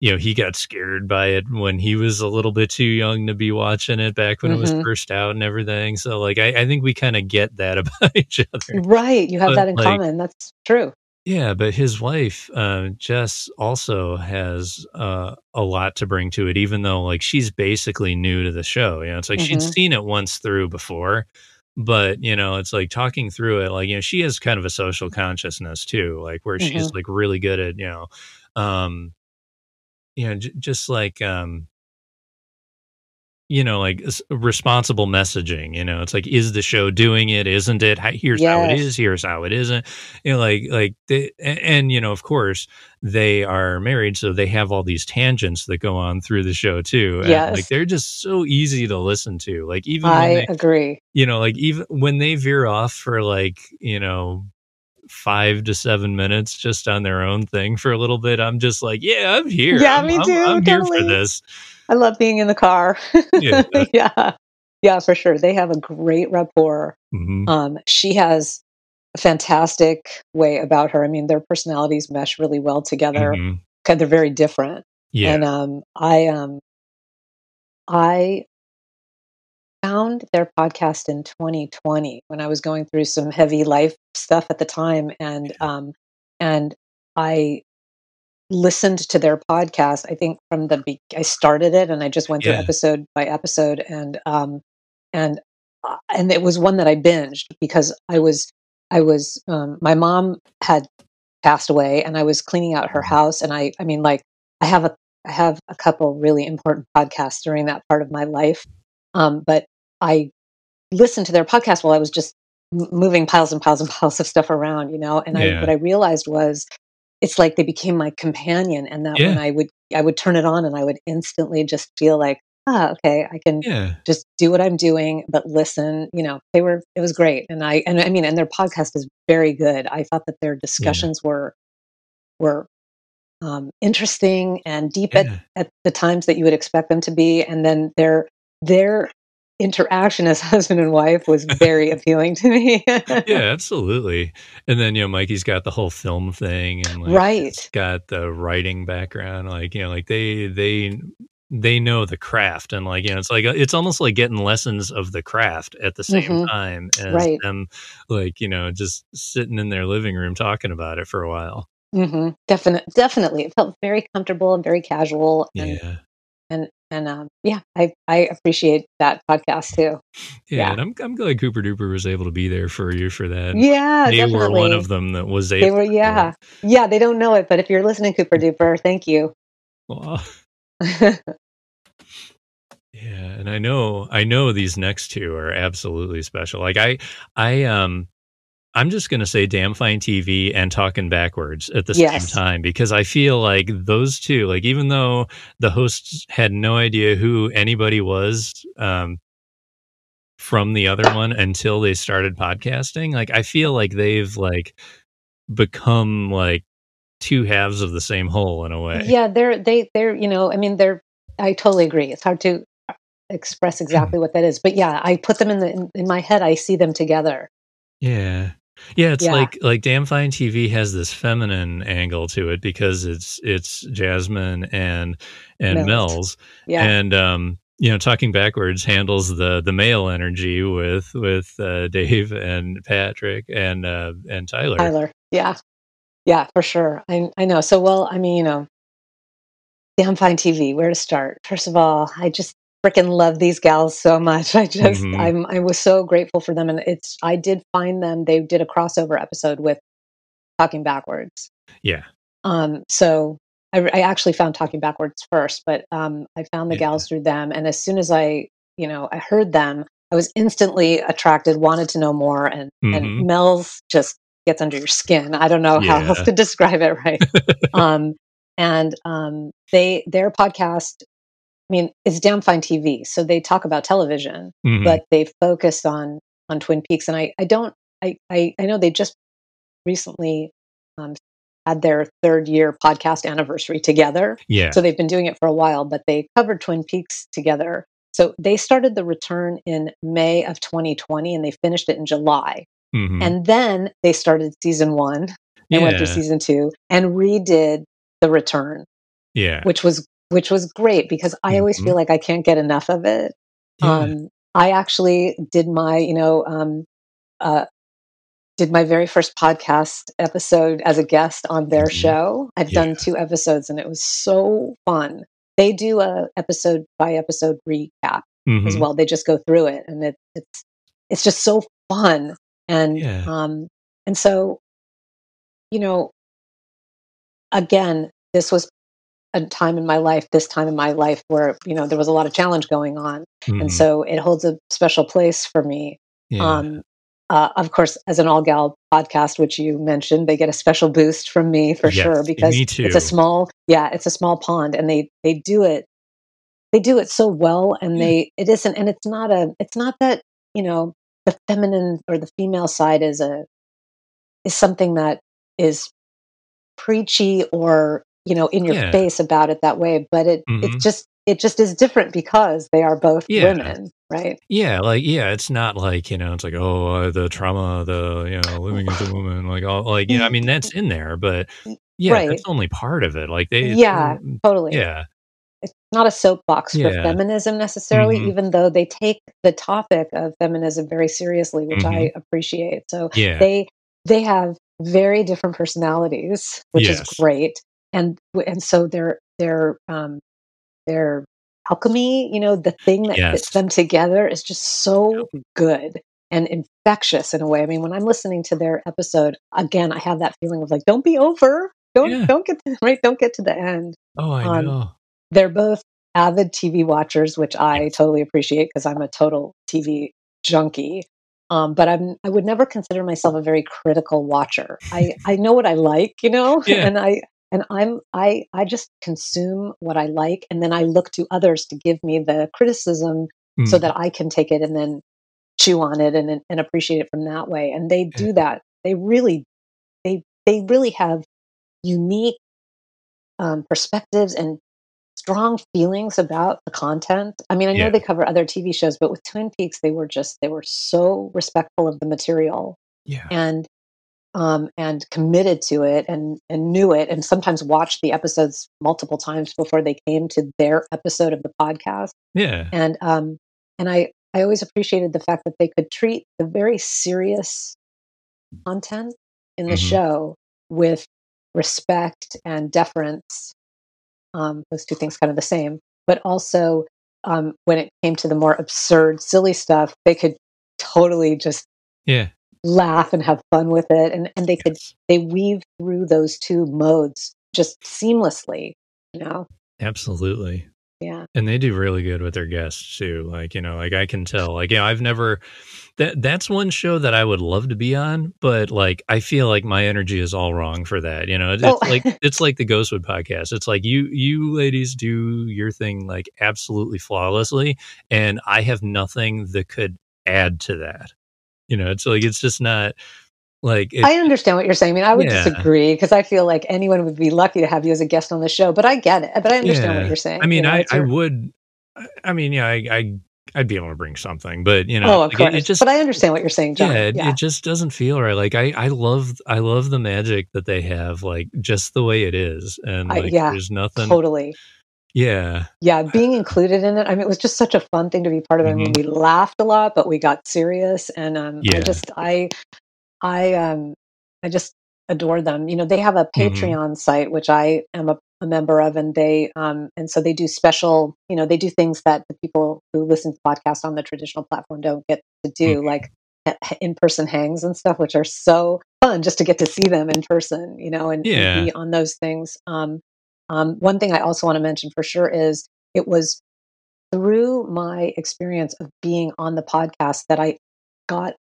you know, he got scared by it when he was a little bit too young to be watching it back when mm-hmm. it was mm-hmm. first out and everything. So, like, I, I think we kind of get that about each other. Right. You have but, that in like, common. That's true. Yeah. But his wife, uh, Jess, also has uh, a lot to bring to it, even though, like, she's basically new to the show. You know, it's like mm-hmm. she'd seen it once through before. But, you know, it's like talking through it, like, you know, she has kind of a social consciousness too, like, where mm-hmm. she's like really good at, you know, um, you know, j- just like, um, you know, like responsible messaging. You know, it's like, is the show doing it? Isn't it? Here's yes. how it is. Here's how it isn't. You know, like, like, they, and, and, you know, of course, they are married, so they have all these tangents that go on through the show too. And, yes, like they're just so easy to listen to. Like, even I they, agree. You know, like even when they veer off for like, you know, five to seven minutes just on their own thing for a little bit, I'm just like, yeah, I'm here. Yeah, I'm, me too. I'm, I'm here for this. I love being in the car. Yeah. yeah. Yeah, for sure. They have a great rapport. Mm-hmm. Um, she has a fantastic way about her. I mean, their personalities mesh really well together. Mm-hmm. Cause they're very different. Yeah. And um, I um, I found their podcast in 2020 when I was going through some heavy life stuff at the time, and um, and I listened to their podcast. I think from the be- I started it, and I just went through Yeah. episode by episode, and um, and uh, and it was one that I binged because I was I was um, my mom had passed away, and I was cleaning out her Mhm. house, and I I mean like I have a I have a couple really important podcasts during that part of my life, um, but I listened to their podcast while I was just moving piles and piles and piles of stuff around, you know. And I, what I realized was it's like they became my companion and that when I would I would turn it on and I would instantly just feel like, "Ah, okay, I can Yeah. just do what I'm doing, but listen." You know, they were it was great, and I and I mean, and their podcast is very good. I thought that their Yeah. discussions were were, um, interesting and deep at at the times that you would expect them to be, and then their their interaction as husband and wife was very appealing to me. Yeah, absolutely. And then, you know, Mikey's got the whole film thing and, like, Right. got the writing background, like, you know, like, they they they know the craft and, like, you know, it's like, uh, it's almost like getting lessons of the craft at the same Mhm. time as Right. them, like, you know, just sitting in their living room talking about it for a while. Mhm. Definite definitely. It felt very comfortable and very casual and Yeah. and and, um, yeah, I I appreciate that podcast too. Yeah, Yeah. and I'm I'm glad Cooper Dooper was able to be there for you for that. Yeah, They were one of them that was They able were to yeah. Yeah, they don't know it, but if you're listening, Cooper Dooper, thank you. Aw. Yeah, and I know I know these next 2 are absolutely special. Like, I I, um I'm just gonna say Damn Fine TV and Talking Backwards at the same time because I feel like those 2, like, even though the hosts had no idea who anybody was, um from the other one until they started podcasting, like, I feel like they've, like, become, like, 2 halves of the same whole in a way. Yeah, they're they they're, you know, I mean, they're I totally agree. It's hard to uh, express exactly what that is, but yeah, I put them in the in in my head, I see them together. Yeah. Yeah, it's Yeah. like like Damn Fine TV has this feminine angle to it because it's it's Jasmine and and Mills. Mel's, Yeah. and, um, you know, Talking Backwards handles the the male energy with with, uh, Dave and Patrick and, uh, and Tyler. Tyler. Yeah. Yeah, for sure. I I know. So, well, I mean, you know Damn Fine TV, where to start? First of all, I just fricking love these gals so much. I just Mhm. I'm I was so grateful for them, and it's I did find them they did a crossover episode with Talking Backwards. Yeah. Um, so I, I actually found Talking Backwards first, but, um, I found the Yeah. gals through them, and as soon as I, you know, I heard them, I was instantly attracted, wanted to know more, and and Mhm. Mel's just gets under your skin. I don't know how else to describe it right. Um, and, um, they their podcast, mean, it's Damn Fine TV, so they talk about television, Mhm. but they focus on on Twin Peaks, and I I don't I I I know they just recently, um, had their 3rd year podcast anniversary together, Yeah. so they've been doing it for a while, but they covered Twin Peaks together. So they started The Return in May of 2020, and they finished it in July, Mhm. and then they started season 1 and went through season 2 and redid The Return, Yeah. which was which was great because I always Mhm. feel like I can't get enough of it. Yeah. Um, I actually did my, you know, um, uh, did my very first podcast episode as a guest on their Mhm. show. I've Yeah. done 2 episodes, and it was so fun. They do a episode by episode recap as Mhm. well. They just go through it, and it it's it's just so fun, and, Yeah. um, and so you know again, this was a time in my life this time in my life where, you know, there was a lot of challenge going on, and Mhm. so it holds a special place for me. Yeah. Um, uh, of course, as an all gal podcast, which you mentioned, they get a special boost from me for sure because it's a small yeah, it's a small pond, and they they do it they do it so well, and Yeah. they it isn't and it's not a it's not that, you know, the feminine or the female side is a is something that is preachy or, you know, in your Yeah. face about it that way, but it Mhm. it's just it just is different because they are both Yeah. women, right? Yeah, like, yeah, it's not like, you know, it's like, "Oh, uh, the trauma, the, you know, living as a woman," like, all like, you know, I mean, that's in there, but yeah, Right. that's only part of it. Like, they Yeah, totally. yeah. It's not a soapbox for feminism necessarily, Mhm. even though they take the topic of feminism very seriously, which I Mhm. appreciate. So Yeah. they they have very different personalities, which is great, and and so their their, um, their alchemy, you know, the thing that Yes. fits them together is just so good and infectious in a way. I mean, when I'm listening to their episode, again, I have that feeling of like, "Don't be over. Don't Yeah. don't get to right, don't get to the end." Oh, I Um, know. they're both avid TV watchers, which I totally appreciate because I'm a total TV junkie. Um, but I'm I would never consider myself a very critical watcher. I I know what I like, you know, Yeah. and I and I'm I I just consume what I like, and then I look to others to give me the criticism so Mm, that I can take it and then chew on it and and appreciate it from that way. And they do that. They really they they really have unique um, perspectives and strong feelings about the content. I mean, I know Yeah. they cover other TV shows, but with Twin Peaks, they were just they were so respectful of the material Yeah. and um, and committed to it and and knew it, and sometimes watched the episodes multiple times before they came to their episode of the podcast. Yeah. And um, and I I always appreciated the fact that they could treat the very serious content in the Mhm. show with respect and deference um, those two things kind of the same. But also, um, when it came to the more absurd, silly stuff, they could totally just Yeah. Laugh and have fun with it, and and they could they weave through those two modes just seamlessly. You know, Absolutely. yeah. And they do really good with their guests too. Like, you know, like I can tell. Like, yeah, I've never that that's one show that I would love to be on, but like I feel like my energy is all wrong for that. You know, oh. it's Oh, like it's like the Ghostwood podcast. It's like you you ladies do your thing like absolutely flawlessly, and I have nothing that could add to that. You know, it's like it's just not like it, I understand what you're saying. I mean, I would Yeah. disagree because I feel like anyone would be lucky to have you as a guest on the show. But I get it. But I understand what you're saying. I mean, you know, I I your- would. I- I mean, yeah, I, I I'd be able to bring something, but you know, oh, of like, it, course. it just but I understand what you're saying, John. yeah, it, yeah. it just doesn't feel right. Like I I love I love the magic that they have, like just the way it is, and I- like yeah, there's nothing. totally. Yeah, yeah, being included in it. I mean, it was just such a fun thing to be part of. I mean, we laughed a lot, but we got serious, and um, Mm-hmm. Yeah. I just, I, I, um, I just adore them. You know, they have a Mhm. Patreon site which I am a, a member of, and they, um, and so they do special. You know, they do things that the people who listen to podcasts on the traditional platform don't get to do, Mhm. like in person hangs and stuff, which are so fun just to get to see them in person. You know, and, and be on those things. Um, um, one thing I also want to mention for sure is it was through my experience of being on the podcast that I got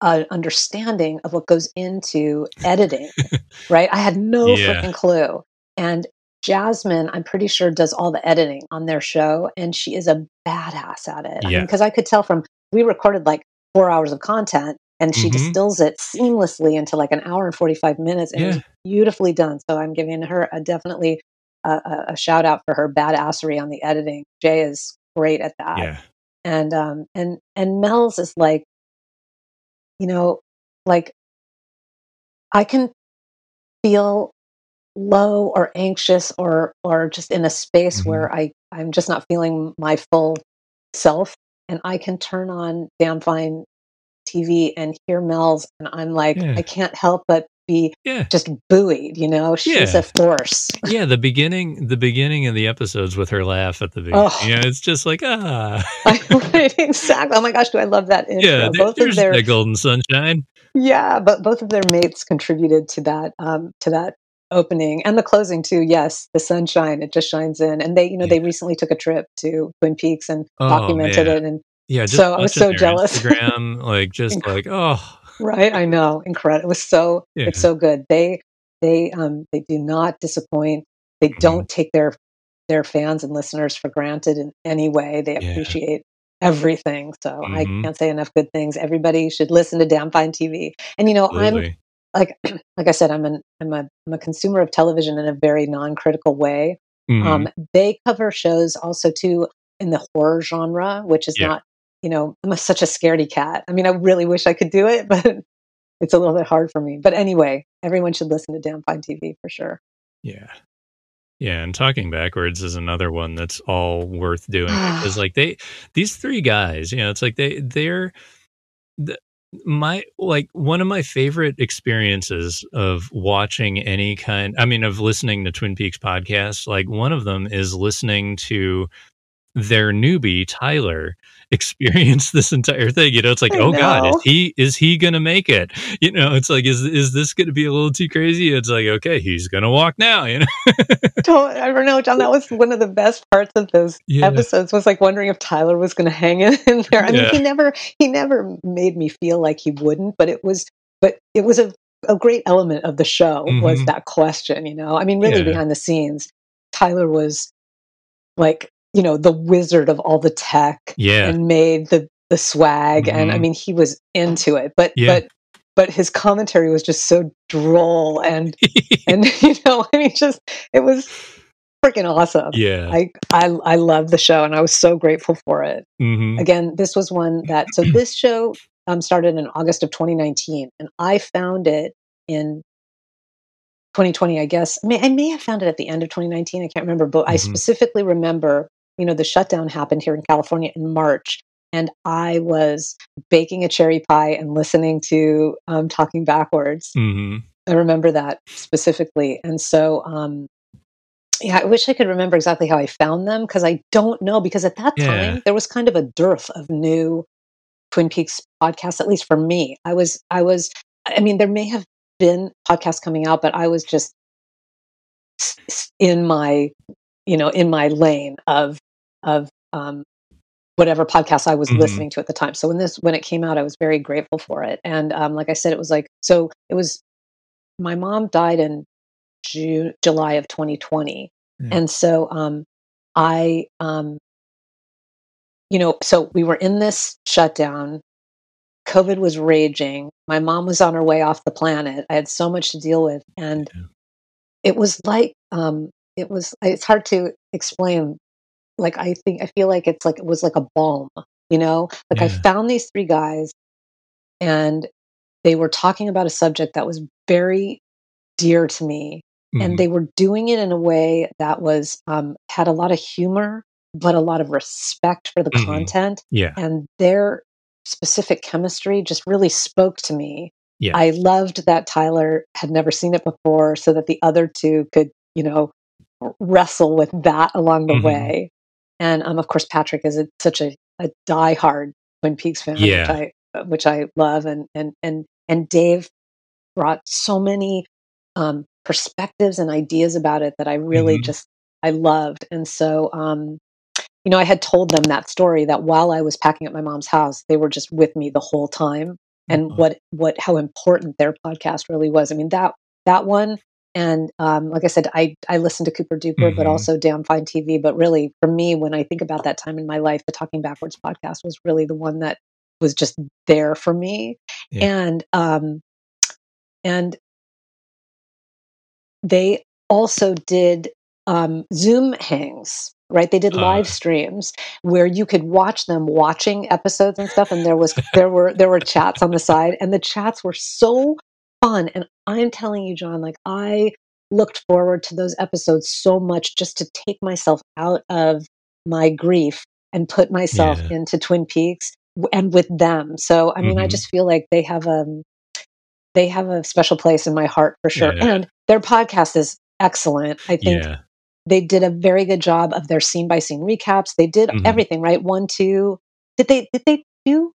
an understanding of what goes into editing, right? I had no Yeah. freaking clue. And Jasmine, I'm pretty sure, does all the editing on their show, and she is a badass at it. Yeah. Because I could tell from we recorded like four hours of content, and she Mhm. distills it seamlessly into like an hour and 45 minutes, and Yeah. beautifully done. So I'm giving her a definitely a, a, shout out for her badassery on the editing. Jay is great at that yeah, and um and and mel's is like you know like i can feel low or anxious or or just in a space Mhm. where i i'm just not feeling my full self and i can turn on damn fine tv and hear mel's and i'm like Yeah. i can't help but be yeah, just buoyed you know she's Yeah. a force yeah. The beginning, the beginning of the episodes with her laugh at the beginning. Oh. You know, it's just like ah, exactly oh my gosh do i love that intro. yeah. both of their that golden sunshine. Yeah, but both of their mates contributed to that um, to that opening and the closing too. Yes, the sunshine it just shines in, and they you know they recently took a trip to Twin Peaks and Oh, documented yeah. it. And Yeah, just So I was so jealous. Instagram, like just like oh, right, I know, incredible. It was so Yeah. it's so good. They they um they do not disappoint. They Mhm. don't take their their fans and listeners for granted in any way. They Yeah. appreciate everything. So I Mhm. can't say enough good things. Everybody should listen to Damn Fine TV. And you know, I'm like like I said, I'm an I'm a I'm a consumer of television in a very non-critical way. Mhm. Um, they cover shows also too in the horror genre, which is Yeah. not you know I'm a, such a scaredy cat. I mean, I really wish I could do it, but it's a little bit hard for me. But anyway, everyone should listen to Damn Fine TV for sure. Yeah. Yeah, and talking backwards is another one that's all worth doing because like they these three guys, you know, it's like they they're the, my like one of my favorite experiences of watching any kind I mean of listening to Twin Peaks podcasts, like one of them is listening to their newbie Tyler experience this entire thing. You know, it's like, I oh God, is he is he gonna make it? You know, it's like, is is this gonna be a little too crazy? It's like, okay, he's gonna walk now. You know, Don't, I don't know, John. That was one of the best parts of those yeah, episodes. Was like wondering if Tyler was to hang in, in there. I mean, yeah, he never, he never made me feel like he wouldn't. But it was, but it was a, a great element of the show was hmm that question. You know, I mean, really yeah, behind the scenes, Tyler was like, you know, the wizard of all the tech yeah, and made the the swag, and I hmm mean, he was into it. But yeah, but but his commentary was just so droll and and you know, I mean, just it was freaking awesome. yeah, I I I love the show, and I was so grateful for it. hmm Again, this was one that so this show um, started in August of 2019, and I found it in 2020. I guess I may I may have found it at the end of 2019. I can't remember, but I hmm specifically remember, you know, the shutdown happened here in California in March. And I was baking a cherry pie and listening to um, Talking Backwards. hmm I remember that specifically. And so, um, yeah, I wish I could remember exactly how I found them because I don't know. Because at that yeah, time, there was kind of a dearth of new Twin Peaks podcasts, at least for me. I was, I was, I mean, there may have been podcasts coming out, but I was just in my, you know, in my lane of, of, um, whatever podcast I was hmm listening to at the time. So when this, when it came out, I was very grateful for it. And, um, like I said, it was like, so it was, my mom died in June, July of 2020. yeah, And so um, I, um, you know, so we were in this shutdown. COVID was raging. My mom was on her way off the planet. I had so much to deal with. And yeah, it was like, um, it was, it's hard to explain. Like, I think, I feel like it's like, it was like a balm, you know? Like, I found these three guys and they were talking about a subject that was very dear to me and hmm they were doing it in a way that was um, had a lot of humor but a lot of respect for the hmm content yeah, and their specific chemistry just really spoke to me. Yeah, i loved that tyler had never seen it before so that the other two could you know wrestle with that along the hmm way and um, of course patrick is a, such a, a diehard twin peaks fan which i which i love and and and and dave brought so many um, perspectives and ideas about it that I really hmm just I loved. And so, um, you know, I had told them that story that while I was packing up my mom's house, they were just with me the whole time, and uh, what what how important their podcast really was. I mean that that one. And um, like I said, I, I listened to Cooper Duper, but hmm also Damn Fine TV. But really, for me, when I think about that time in my life, the Talking Backwards podcast was really the one that was just there for me. yeah, And um, and they also did um, Zoom hangs, right? They did uh, live streams where you could watch them watching episodes and stuff, and there was there were there were chats on the side, and the chats were so fun. And I'm telling you, John, like I looked forward to those episodes so much just to take myself out of my grief and put myself yeah, into Twin Peaks and with them. So I mean, I hmm just feel like they have a they have a special place in my heart for sure. yeah, And their podcast is excellent. I think yeah, they did a very good job of their scene by scene recaps. They did hmm everything, right? One, two. Did they did they do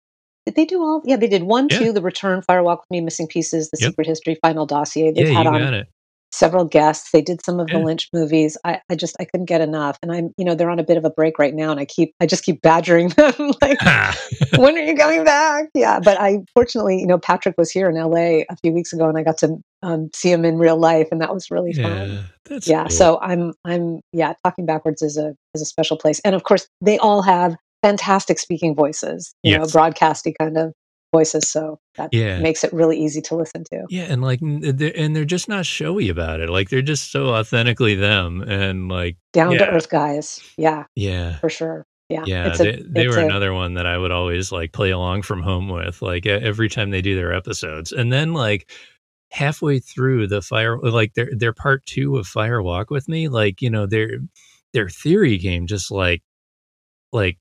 they do all yeah, they did one, yeah, two, the return, Fire Walk with Me, Missing Pieces, the yep, secret history, final dossier. They've had you on got it. several guests. They did some of the Lynch movies. I, I just I couldn't get enough. And I'm, you know, they're on a bit of a break right now and I keep I just keep badgering them like when are you coming back? Yeah, but I fortunately, you know, Patrick was here in LA a few weeks ago, and I got to um, see him in real life, and that was really fun. yeah, that's Yeah, cool. so I'm, I'm, yeah, talking backwards is a is a special place, and of course, they all have fantastic speaking voices, you know, broadcasty kind of voices, so that Yeah. makes it really easy to listen to. Yeah, and like, uh, they're, and they're just not showy about it. Like, they're just so authentically them, and like, Down to earth guys, yeah, yeah, for sure. Yeah, yeah. it's a, They they were a, another one that I would always like play along from home with, like every time they do their episodes, and then like halfway through the fire, like their their part two of fire walk with me, like you know their their theory game just like like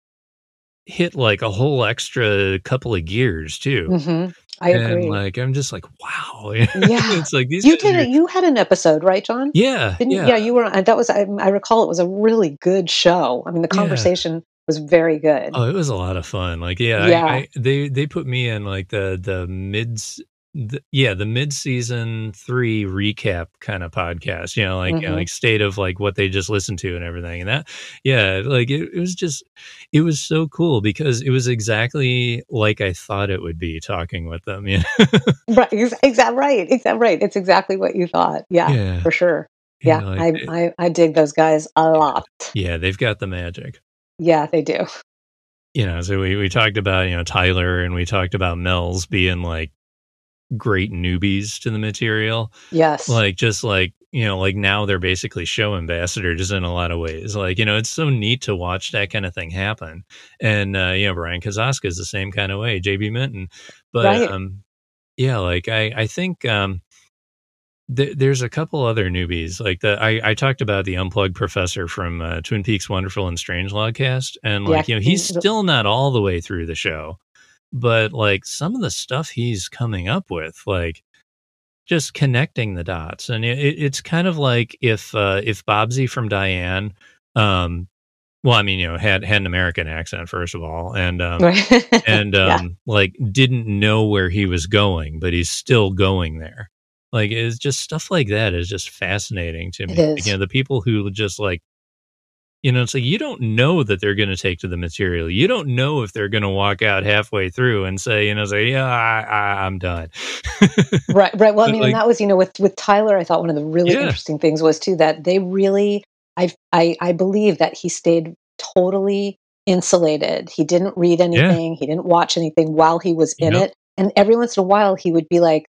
hit like a whole extra couple of gears too. Mhm. I And agree. like I'm just like, wow. Yeah. it's like these You did are- You had an episode, right, John? Yeah, Didn't, yeah. yeah. you were. That was. I, I recall it was a really good show. I mean, the Yeah. conversation was very good. Oh, it was a lot of fun. Like, yeah, Yeah. I, I, they they put me in like the the mids, the, yeah, the mid season three recap kind of podcast. You know, like you know, like state of like what they just listened to and everything. And that, yeah, like it, it was just, it was so cool because it was exactly like I thought it would be talking with them. Yeah, Right. Exactly. Right. Exactly. Right. It's exactly what you thought. Yeah. yeah, For sure. you Yeah. know, like, I, I I dig those guys a lot. yeah, they've got the magic. Yeah, they do. you know, so we, we talked about, you know, Tyler and we talked about Mel's being like great newbies to the material. Yes. Like, just like, you know, like now they're basically show ambassadors in a lot of ways. Like, you know, it's so neat to watch that kind of thing happen. And, uh, you know, Brian Kazaska is the same kind of way, JB Minton. But, Right. um, yeah, like I, I think, um, th- there's a couple other newbies like the I, I talked about the unplugged professor from uh, Twin Peaks Wonderful and Strange Logcast and like Yeah, you know he's still not all the way through the show but like some of the stuff he's coming up with like just connecting the dots and it, it- it's kind of like if uh, if Bobsy from Diane um well I mean you know had had an American accent first of all and um and um Yeah. like didn't know where he was going but he's still going there. Like it's just stuff like that is just fascinating to me. You know the people who just like you know it's like you don't know that they're going to take to the material. You don't know if they're going to walk out halfway through and say you know say yeah I, I, i'm done. Right right. Well i mean like- and that was you know with with tyler i thought one of the really Yeah. interesting things was too that they really i i i believe that he stayed totally insulated. He didn't read anything. He didn't watch anything while he was in Yep. it. And every once in a while he would be like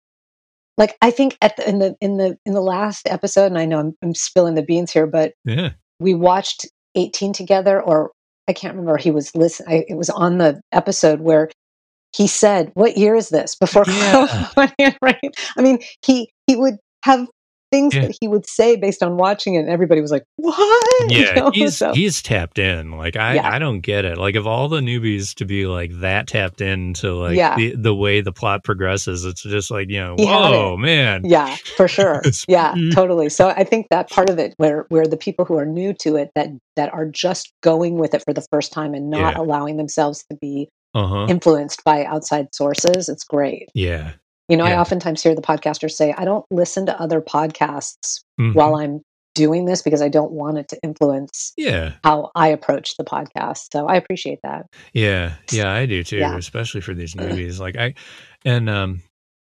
like i think at the, in the in the in the last episode and i know i'm, I'm spilling the beans here but yeah. we watched 18 together or i can't remember he was listen I, it was on the episode where he said what year is this before Yeah. Carl went in, right i mean he he would have things Yeah. that he would say based on watching it and everybody was like what? You yeah know, he's so- he's tapped in like i Yeah. i don't get it like of all the newbies to be like that tapped into like Yeah. the, the way the plot progresses it's just like you know He whoa man. Yeah for sure. Yeah totally so i think that part of it where where the people who are new to it that that are just going with it for the first time and not allowing themselves to be uh-huh. influenced by outside sources it's great. Yeah You know, I Yeah. oftentimes hear the podcasters say, I don't listen to other podcasts Mhm. while I'm doing this because I don't want it to influence yeah how I approach the podcast. So I appreciate that. Yeah, yeah, I do too, Yeah. especially for these movies. Like I and um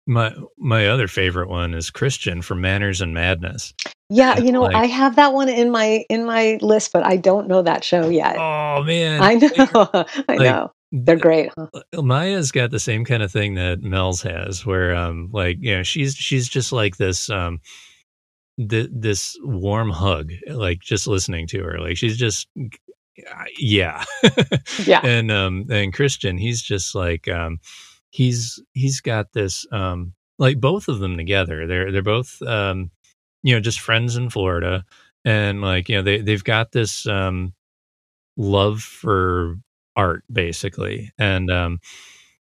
my my other favorite one is Christian from Manners and Madness. Yeah, Yeah, you know, like- I have that one in my in my list, but I don't know that show yet. Oh man. I know. I like, know. They're great, huh? Maya's got the same kind of thing that Mel's has where um like you know she's she's just like this um th- this warm hug like just listening to her like she's just yeah Yeah. and um and Christian he's just like um he's he's got this um like both of them together they're they're both um you know just friends in Florida and like you know they they've got this um love for art basically. And um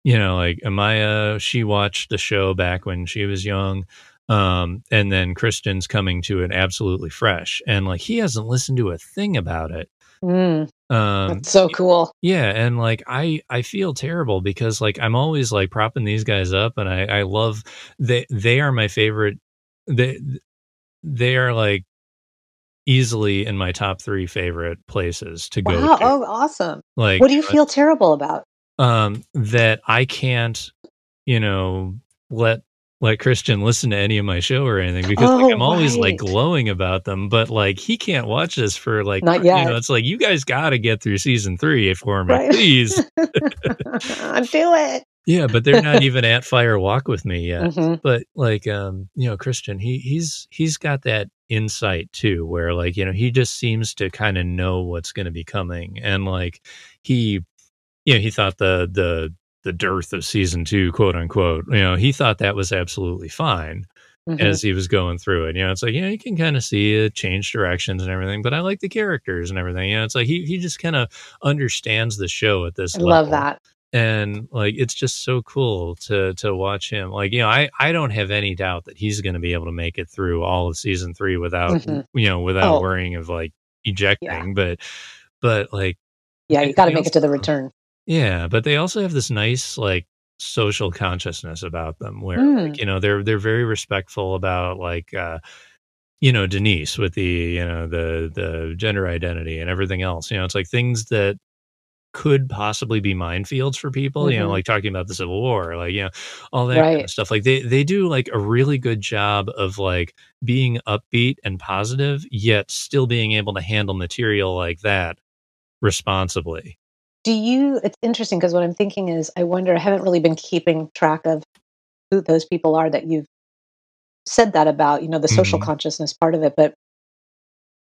you know like Amaya she watched the show back when she was young um and then Christian's coming to it absolutely fresh. And like he hasn't listened to a thing about it. Mm, um that's so cool. yeah, and like I I feel terrible because like I'm always like propping these guys up and I I love they they are my favorite they they are like easily in my top 3 favorite places to go Wow. to. Oh, awesome. Like What do you feel terrible about? um that I can't, you know, let let Christian listen to any of my show or anything because Oh, like I'm always like glowing about them, but like he can't watch this for like Not yet. you know, it's like you guys got to get through season 3 for me, Right. please. I do it. Yeah, but they're not even at Fire Walk with me yet. Mhm. But like um, you know, Christian, he he's he's got that insight too where like, you know, he just seems to kind of know what's going to be coming and like he you know, he thought the the the dearth of season 2, quote unquote, you know, he thought that was absolutely fine. Mhm. as he was going through it. You know, it's like, yeah, you can kind of see it change directions and everything, but I like the characters and everything. You know, it's like he he just kind of understands the show at this I level. love that. And like it's just so cool to to watch him. Like, you know, I I don't have any doubt that he's going to be able to make it through all of season 3 without Mhm. you know, without Oh. worrying of like ejecting, but but like Yeah, you got to make it to the return. yeah, but they also have this nice like social consciousness about them where Mm. like, you know, they're they're very respectful about like uh you know, Denise with the, you know, the the gender identity and everything else. You know, it's like things that could possibly be minefields for people, you know, Mhm. like talking about the Civil War, like, you know, all that kind of stuff. Like they they do like a really good job of like being upbeat and positive, yet still being able to handle material like that responsibly. Do you? It's interesting because what I'm thinking is, I wonder. I haven't really been keeping track of who those people are that you've said that about. You know, the social Mhm. consciousness part of it. But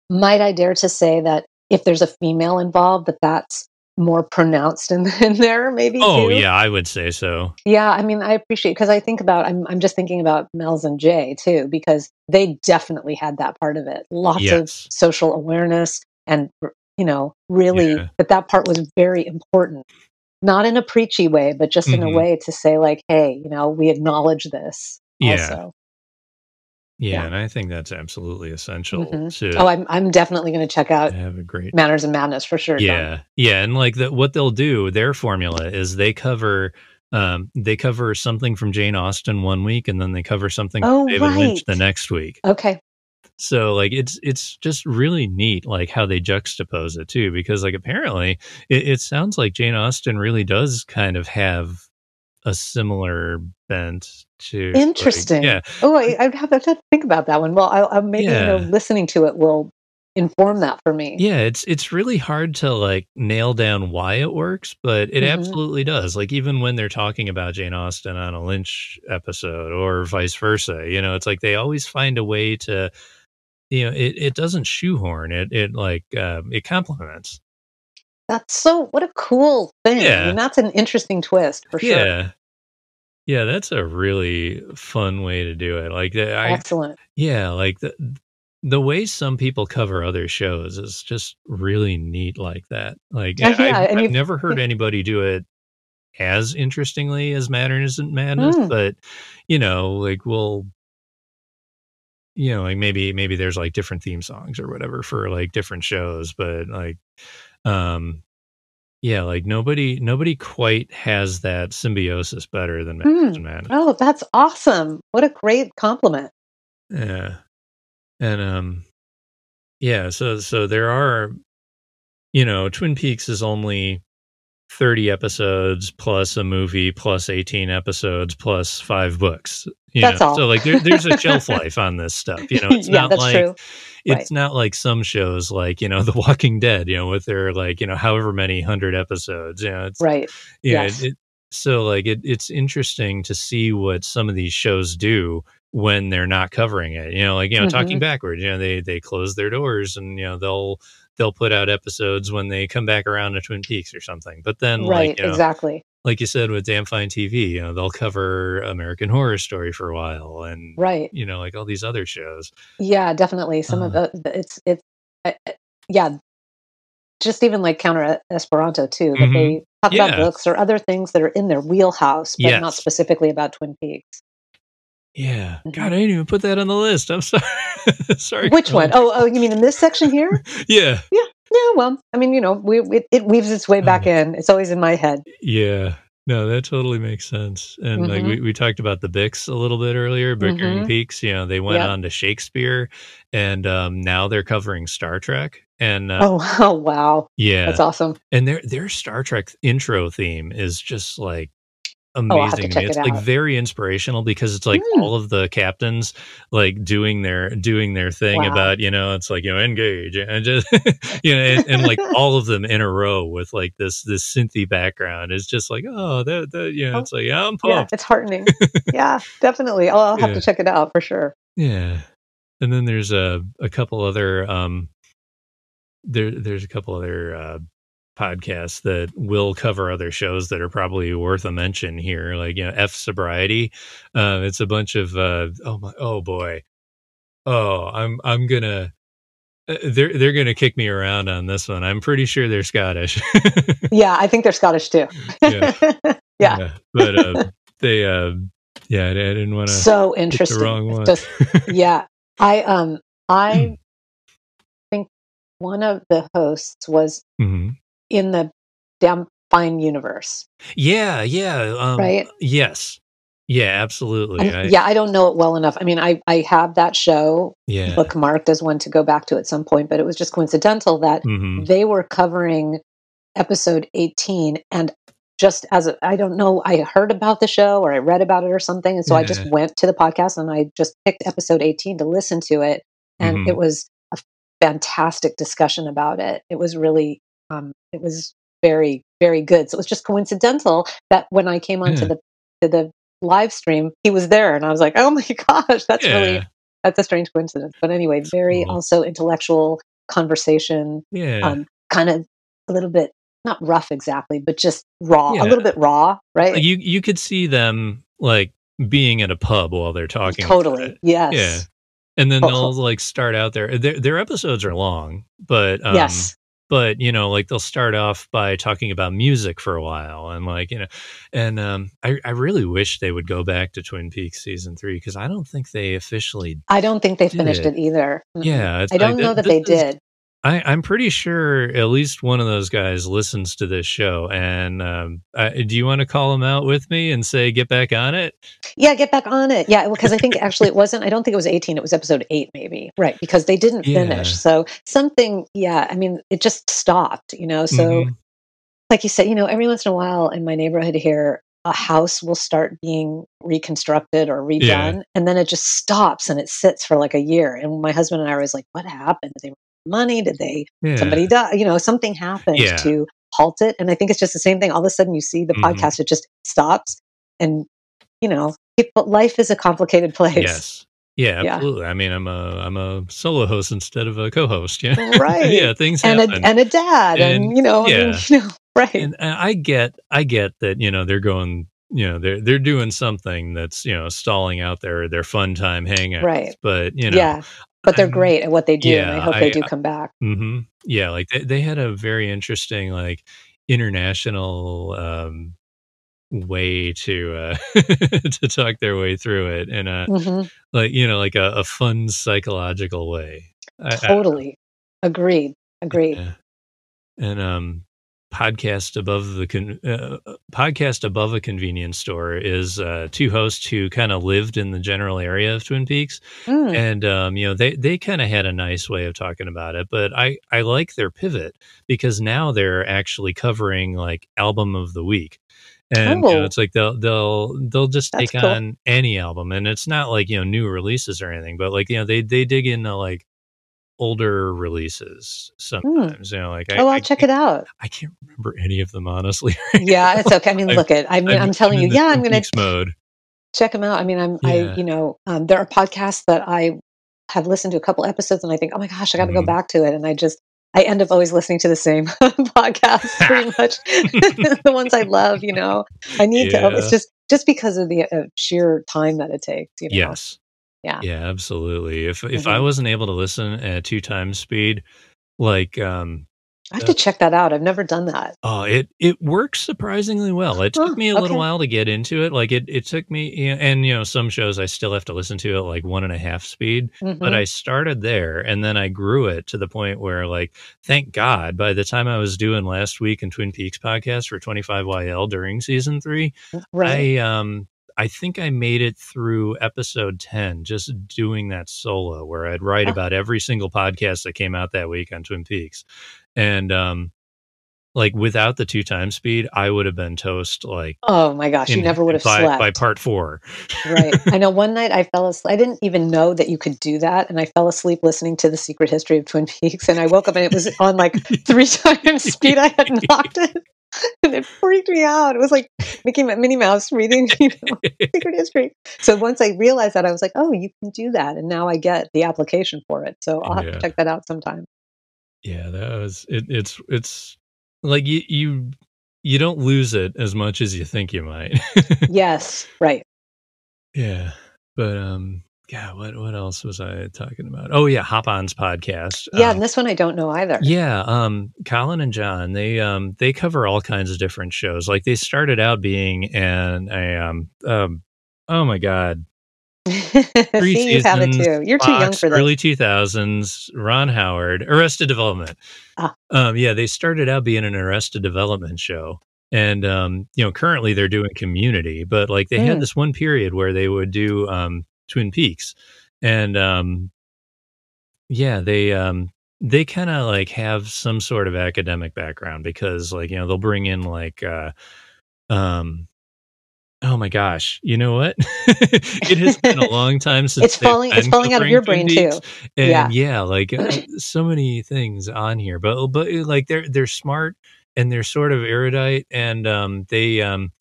might I dare to say that if there's a female involved, that that's more pronounced in, in there? Maybe. Oh too? yeah, I would say so. Yeah, I mean, I appreciate because I think about I'm I'm just thinking about Mel's and Jay too because they definitely had that part of it. Lots of social awareness and you know, really Yeah. but that part was very important. Not in a preachy way, but just in a Mhm. way to say like, hey, you know, we acknowledge this Yeah. also. Yeah, Yeah. and I think that's absolutely essential Mhm. to Oh, I'm I'm definitely going to check out have a great Manners and Madness for sure. John. Yeah. Yeah, and like the, what they'll do, their formula is they cover um they cover something from Jane Austen one week and then they cover something Oh, from David Lynch the next week. Okay. So like it's it's just really neat like how they juxtapose it too because like apparently it, it sounds like Jane Austen really does kind of have a similar bent to like- Interesting. yeah. Oh, I, I'd have to think about that one. Well, I, I maybe you know, listening to it will inform that for me. Yeah, it's it's really hard to like nail down why it works, but it Mhm. absolutely does. Like even when they're talking about Jane Austen on a Lynch episode or vice versa, you know, it's like they always find a way to you know, it, it doesn't shoehorn it. It like um, it complements. That's so. What a cool thing. I mean, that's an interesting twist for sure. Yeah. Yeah, that's a really fun way to do it. Like the- I Excellent. yeah, like the the way some people cover other shows is just really neat like that. Like Yeah, yeah, I've, I've never heard anybody do it as interestingly as Manners and Madness, Mm. but you know, like we'll you know, like maybe maybe there's like different theme songs or whatever for like different shows, but like um yeah, like nobody nobody quite has that symbiosis better than Hmm. and Madness. Oh, that's awesome. What a great compliment. Yeah. And um yeah, so so there are you know, Twin Peaks is only 30 episodes plus a movie plus 18 episodes plus 5 books. You That's know? all. So like there, there's a shelf life on this stuff, you know. It's yeah, not that's like true. it's not like some shows like, you know, The Walking Dead, you know, with their like, you know, however many hundred episodes, you know, it's Right. yeah, Yes. it, it, so like it, it's interesting to see what some of these shows do when they're not covering it. You know, like you know, talking Mhm. backwards. You know, they they close their doors and you know they'll they'll put out episodes when they come back around to Twin Peaks or something. But then, Right. like you know, exactly. like you said with Damn Fine TV, you know, they'll cover American Horror Story for a while and Right. you know, like all these other shows. Yeah, definitely. Some of Uh. the, the it's it's uh, uh, yeah, just even like counter Esperanto too. That Mhm. they talk about books or other things that are in their wheelhouse, but not specifically about Twin Peaks. Yeah, Mhm. God, I didn't even put that on the list. I'm sorry. sorry. Which one? Oh, oh, you mean in this section here? yeah. Yeah, Yeah. well, I mean, you know, we, it, it weaves its way back in. It's always in my head. Yeah. No, that totally makes sense. And like Mhm. we, we talked about the Bix a little bit earlier, Bickering Mhm. Peaks, you know, they went Yep. on to Shakespeare and um now they're covering Star Trek. And uh, Oh, oh, wow. yeah. That's awesome. and their their Star Trek intro theme is just like amazing. to check me. it It's like very inspirational because it's like Mm. all of the captains like doing their doing their thing Wow. about you know it's like you know engage and just you know and, and like all of them in a row with like this this synthy background is just like oh that that you know Oh, it's like yeah, I'm Yeah, pumped it's heartening. yeah, definitely. Oh, I'll have Yeah. to check it out for sure. yeah and then there's a a couple other um there there's a couple other uh podcasts that will cover other shows that are probably worth a mention here, like you know F Sobriety. Uh, it's a bunch of uh, oh my oh boy, oh I'm I'm gonna uh, they're they're gonna kick me around on this one. I'm pretty sure they're Scottish. yeah, I think they're Scottish too. yeah. yeah. yeah, but uh, they uh, yeah, I didn't want to so interesting. the wrong one. Just, yeah, I um I think one of the hosts was hmm in the damn fine universe, Yeah, yeah, um, right? yes, yeah, absolutely. I, yeah, I don't know it well enough. I mean, I I have that show yeah, bookmarked as one to go back to at some point, but it was just coincidental that hmm they were covering episode 18 and just as a, I don't know, I heard about the show or I read about it or something. And so I just went to the podcast and I just picked episode 18 to listen to it. And hmm it was a fantastic discussion about it. It was really, um, it was very, very good. So it was just coincidental that when I came onto yeah, the, to the live stream, he was there and I was like, oh my gosh, that's really, that's a strange coincidence. But anyway, it's very cool. also intellectual conversation, Yeah, um, kind of a little bit not rough exactly, but just raw, a little bit raw, right? You you could see them like being at a pub while they're talking Totally. it. Yeah, and then Oh, they'll like start out there. Their their episodes are long, but um, yes. But you know like they'll start off by talking about music for a while and like you know and um i, I really wish they would go back to twin peaks season three because i don't think they officially I don't think they finished it it either. Yeah I don't know th- that they did. I, I'm pretty sure at least one of those guys listens to this show. And um, I, do you want to call him out with me and say, get back on it? Yeah, get back on it. Yeah, because I think actually it wasn't, I don't think it was 18, it was episode eight, maybe. Right. Because they didn't finish. So something, yeah, I mean, it just stopped, you know? So, hmm like you said, you know, every once in a while in my neighborhood here, a house will start being reconstructed or Yeah. redone, and then it just stops and it sits for like a year. And my husband and I was like, "What happened? Did they run out of money? Did they Yeah. somebody die? You know, something happened Yeah. to halt it." And I think it's just the same thing. All of a sudden, you see the hmm podcast; it just stops, and you know, people, life is a complicated place. Yes. Yeah, Yeah, absolutely. I mean, I'm a I'm a solo host instead of a co-host. Yeah, right. yeah, things And a happen, and a dad, and and you know, I mean, yeah, you know, right, and I get I get that you know they're going you know they're they're doing something that's you know stalling out their their fun time hangouts, right. but you know Yeah, but they're I'm great at what they do, and I yeah hope they I do come back. hmm yeah like they, they had a very interesting like international um way to uh to talk their way through it in a hmm like you know like a, a fun psychological way I, I, Totally. Agreed. Agreed. yeah. and um podcast above the con- uh, uh, podcast above a convenience store is uh two hosts who kind of lived in the general area of twin peaks Mm. and um you know they they kind of had a nice way of talking about it but i i like their pivot because now they're actually covering like album of the week and you know Oh, it's like they'll they'll they'll just that's take cool. on any album and it's not like you know new releases or anything but like you know they they dig into like older releases Mm. sometimes you know like i Oh, I'll i check it out. i can't remember any of them honestly right Yeah, now it's okay. I mean, i'm look at. I mean, i'm, I'm I'm telling you. Yeah, I'm gonna mode check them out. I mean, I'm. I. You know, um, there are podcasts that I have listened to a couple episodes, and I think, oh my gosh, I got to go hmm back to it, and I just. I end up always listening to the same podcasts, pretty much the ones I love. You know, I need to. It's just just because of the uh, sheer time that it takes. You know, yes yeah. Yeah, absolutely. If if I hmm wasn't able to listen at two times speed, like um I have uh, to check that out. I've never done that. oh, it it works surprisingly well. It took Huh, me a little okay. while to get into it. Like it it took me yeah, and you know, some shows I still have to listen to at like one and a half speed. But hmm I started there and then I grew it to the point where like thank God by the time I was doing last week in Twin Peaks podcast for 25YL during season three, Right. I um I think I made it through episode 10 just doing that solo where I'd write Oh, about every single podcast that came out that week on Twin Peaks. And um like without the two times speed, I would have been toast like oh my gosh, you never would have by by part 4. Right. I know one night I fell asleep. I didn't even know that you could do that. And I fell asleep listening to The Secret History of Twin Peaks. And I woke up and it was on like three times speed. I had knocked it. And it freaked me out. It was like Mickey Minnie Mouse reading, you know, Secret History. So once I realized that, I was like, oh, you can do that. And now I get the application for it. So I'll have to check that out sometime. Yeah, that was it it's it's like you you you don't lose it as much as you think you might. yes, right. Yeah. But um yeah, what what else was I talking about? Oh yeah, Hop On's podcast. Yeah, Um, and this one I don't know either. yeah, um Colin and John, they um they cover all kinds of different shows. Like they started out being an a um um oh my god, three See, you have it too. You're too young for this. early 2000s, Ron Howard, Arrested Development. Ah. Um, yeah, they started out being an Arrested Development show. And, um, you know, currently they're doing community, but like they had Mm. this one period where they would do um, Twin Peaks. And, um, yeah, they, um, they kind of like have some sort of academic background because like, you know, they'll bring in like, uh, um, Oh my gosh! You know what? it has been a long time since It's falling- it's falling out of your brain, too. And Yeah. yeah, like uh, so many things on here, but but like they're they're smart and they're sort of erudite, and um, they um,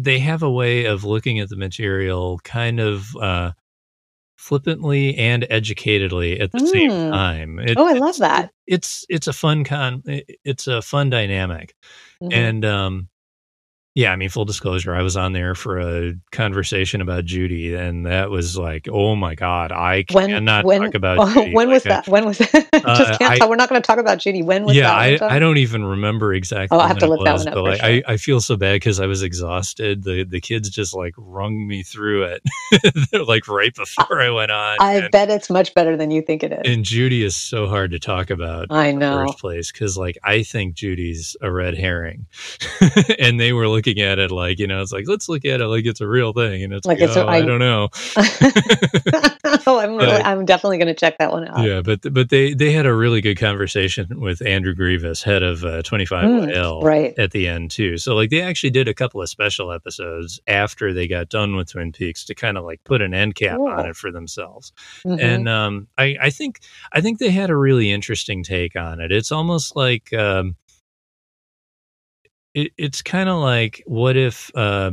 they have a way of looking at the material kind of uh, flippantly and educatedly at the same Mm. time. It- Oh, I love that. It's it's a fun con. It's a fun dynamic. Mhm. And um yeah, I mean full disclosure, I was on there for a conversation about Judy and that was like, oh my god, I when cannot when talk about oh, Judy. when was Like, I- that? When was that? Uh, Just can't I- talk. We're not going to talk about Judy. When was yeah, that? I. I don't even remember exactly Oh, I'll have to look that was, one up but like sure. I, I feel so bad because I was exhausted. The the kids just like wrung me through it like right before I went on. I and, bet it's much better than you think it is. and Judy is so hard to talk about I in the know. first place because like I think Judy's a red herring, and they were looking at it like you know it's like let's look at it like it's a real thing, and it's Like like, it's oh, I I- don't know. oh, I'm really, But- I'm definitely going to check that one out. yeah, but but they they had a really good conversation with Andrew Grevas, head of uh, Twenty Five Mm, L, right. at the end too. So like they actually did a couple of special episodes after they got done with Twin Peaks to kind of like put an end cap on it for themselves. Mhm. and um, I, I think I think they had a really interesting take on it. It's almost like um, it, it's kind of like what if uh,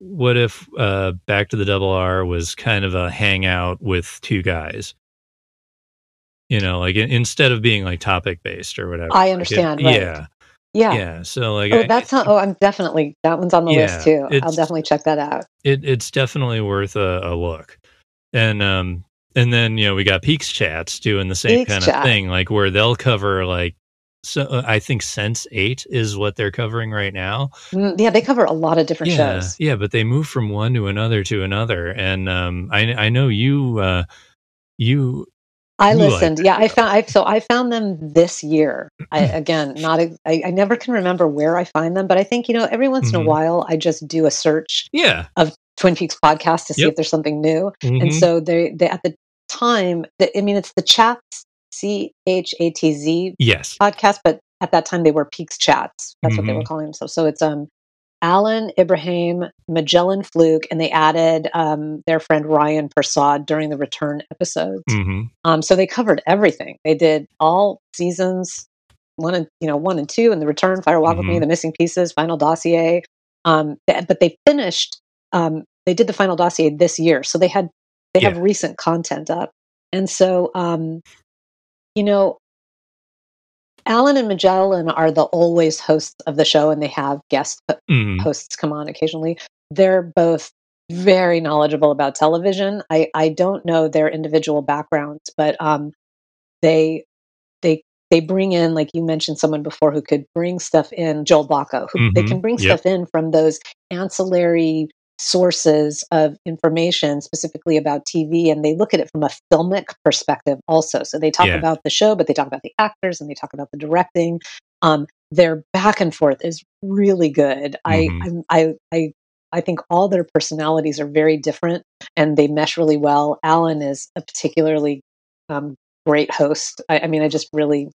what if uh, Back to the Double R was kind of a hangout with two guys. You know, like instead of being like topic based or whatever. I Like, it- understand, right. yeah, yeah. yeah. So like, Oh, that's not. Oh, I'm definitely that one's on the list too. I'll definitely check that out. it, it's definitely worth a, a look. And um and then you know we got Peaks chats doing the same Peaks kind Chat. of thing, like where they'll cover like so uh, I think Sense8 is what they're covering right now. Mm, yeah, they cover a lot of different yeah, shows. yeah, but they move from one to another to another, and um I I know you uh you I You listened. Yeah, I found. I so I found them this year. I again, not. A, I, I never can remember where I find them, but I think you know every once in Mhm. a while I just do a search yeah Of Twin Peaks podcast to see Yep. if there's something new. And mhm, so they, they at the time, the, I mean, it's the Chats C H A T Z yes podcast, but at that time they were Peaks Chats. That's what they were Mhm. calling themselves. So it's um Alan Ibrahim, Magellan Fluke, and they added um, their friend Ryan Persad during the return episodes. hmm Um, so they covered everything. They did all seasons one and you know one and two, and the return, Fire Walk with Me, Mhm. the missing pieces, final dossier. Um, th- but they finished. Um, they did the final dossier this year, so they had they have recent content up, and so um, you know. Alan and Magellan are the always hosts of the show, and they have guest hmm hosts come on occasionally. They're both very knowledgeable about television. I, I don't know their individual backgrounds, but um, they they they bring in, like you mentioned, someone before who could bring stuff in. Joel Bocko, who they Mhm. can bring Yep. stuff in from those ancillary sources of information, specifically about TV, and they look at it from a filmic perspective also. So they talk Yeah. about the show, but they talk about the actors and they talk about the directing. Um, their back and forth is really good. I, Mhm. I'm- I, I, I think all their personalities are very different and they mesh really well. Alan is a particularly um, great host. I, I mean, I just really,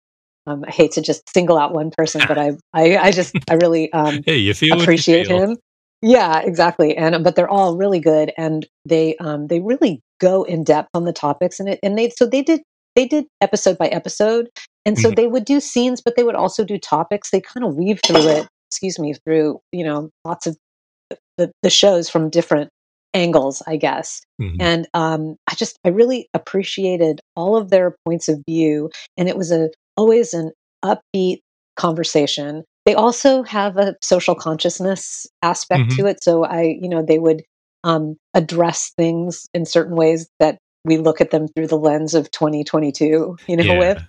um, I hate to just single out one person, but I, I, I just, I really um, Hey, you feel what you appreciate feel. him. Yeah, exactly. And but they're all really good, and they um, they really go in depth on the topics in it. And they so they did they did episode by episode, and so Mhm. they would do scenes, but they would also do topics. They kind of weave through it. Excuse me, through you know lots of the, the shows from different angles, I guess. Mhm. And um, I just I really appreciated all of their points of view, and it was a always an upbeat, conversation. They also have a social consciousness aspect Mhm. to it. So I, you know, they would um, address things in certain ways that we look at them through the lens of 2022, you know, with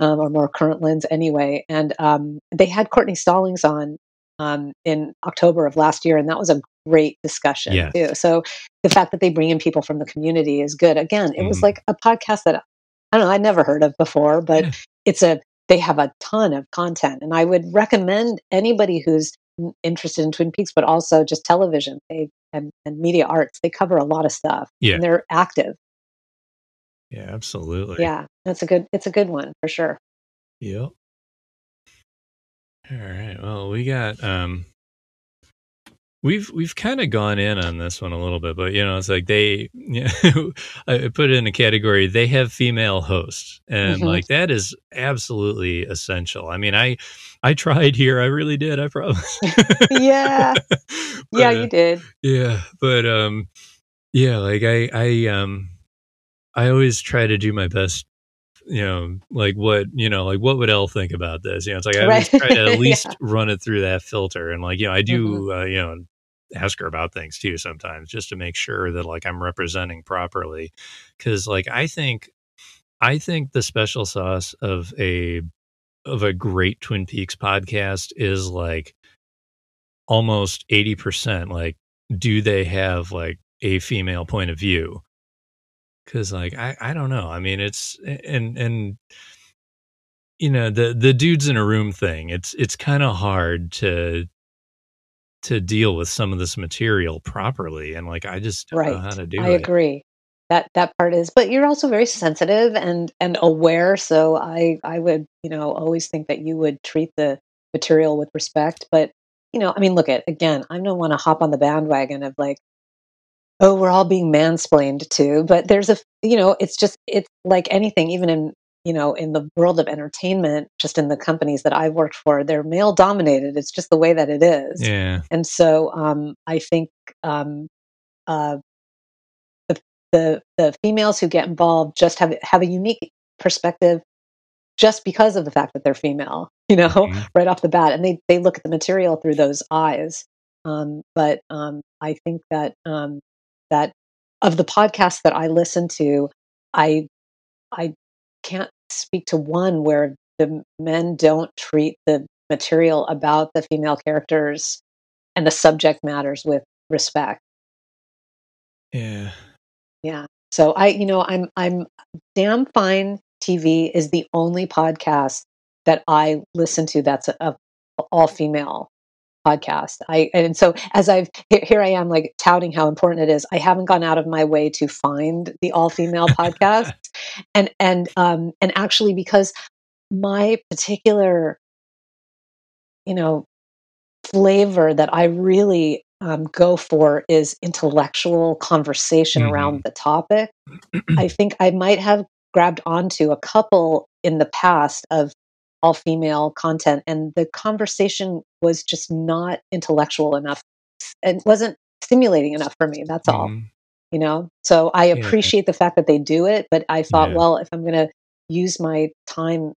um, or more current lens anyway. And um, they had Courtney Stallings on um, in October of last year, and that was a great discussion Yes. too. So the fact that they bring in people from the community is good. Again, it was Mhm. like a podcast that I don't know, I'd never heard of before, but Yeah. it's a they have a ton of content, and I would recommend anybody who's interested in Twin Peaks, but also just television they and, and media arts. They cover a lot of stuff, Yeah. and they're active. Yeah, absolutely. Yeah, that's a good. It's a good one for sure. Yep. All right. Well, we got um we've we've kind of gone in on this one a little bit, but you know, it's like they yeah, I put it in a category they have female hosts and Mhm. like that is absolutely essential. I mean, I I tried here, I really did, I promise. Yeah. But, yeah, uh, you did. yeah, but um yeah, like I I um I always try to do my best you know, like what, you know, like what would Elle think about this? You know, it's like I always try to at least Yeah. run it through that filter. And like, you know, I do, Mhm. uh, you know, ask her about things too sometimes just to make sure that like I'm representing properly. Cause like I think, I think the special sauce of a, of a great Twin Peaks podcast is like almost 80% like, do they have like a female point of view? Cause like I, I don't know. I mean it's and and you know the the dudes in a room thing. It's it's kind of hard to to deal with some of this material properly, and like I just don't know how to do I it. agree. That that part is, but you're also very sensitive and and aware. So I I would you know always think that you would treat the material with respect. But you know, I mean, look at again. I don't want to hop on the bandwagon of like, oh, we're all being mansplained to. But there's a you know, it's just it's like anything, even in you know in the world of entertainment, just in the companies that I've worked for, they're male dominated. It's just the way that it is. Yeah, And so um, I think um, uh, the, the the females who get involved just have have a unique perspective just because of the fact that they're female, you know, Mhm. right off the bat, and they they look at the material through those eyes. Um, but um, I think that um, that of the podcasts that I listen to, I I can't speak to one where the men don't treat the material about the female characters and the subject matters with respect. yeah, Yeah. So I, you know, I'm I'm damn fine TV is the only podcast that I listen to that's a, a all female podcast. I and so as I've here, I am like touting how important it is. I haven't gone out of my way to find the all female podcast and and um and actually because my particular you know flavor that I really um, go for is intellectual conversation Mhm. around the topic. I think I might have grabbed onto a couple in the past of all female content, and the conversation was just not intellectual enough. It wasn't stimulating enough for me. That's all, Mhm. you know? So I Yeah. appreciate the fact that they do it, but I thought, Yeah. well, if I'm going to use my time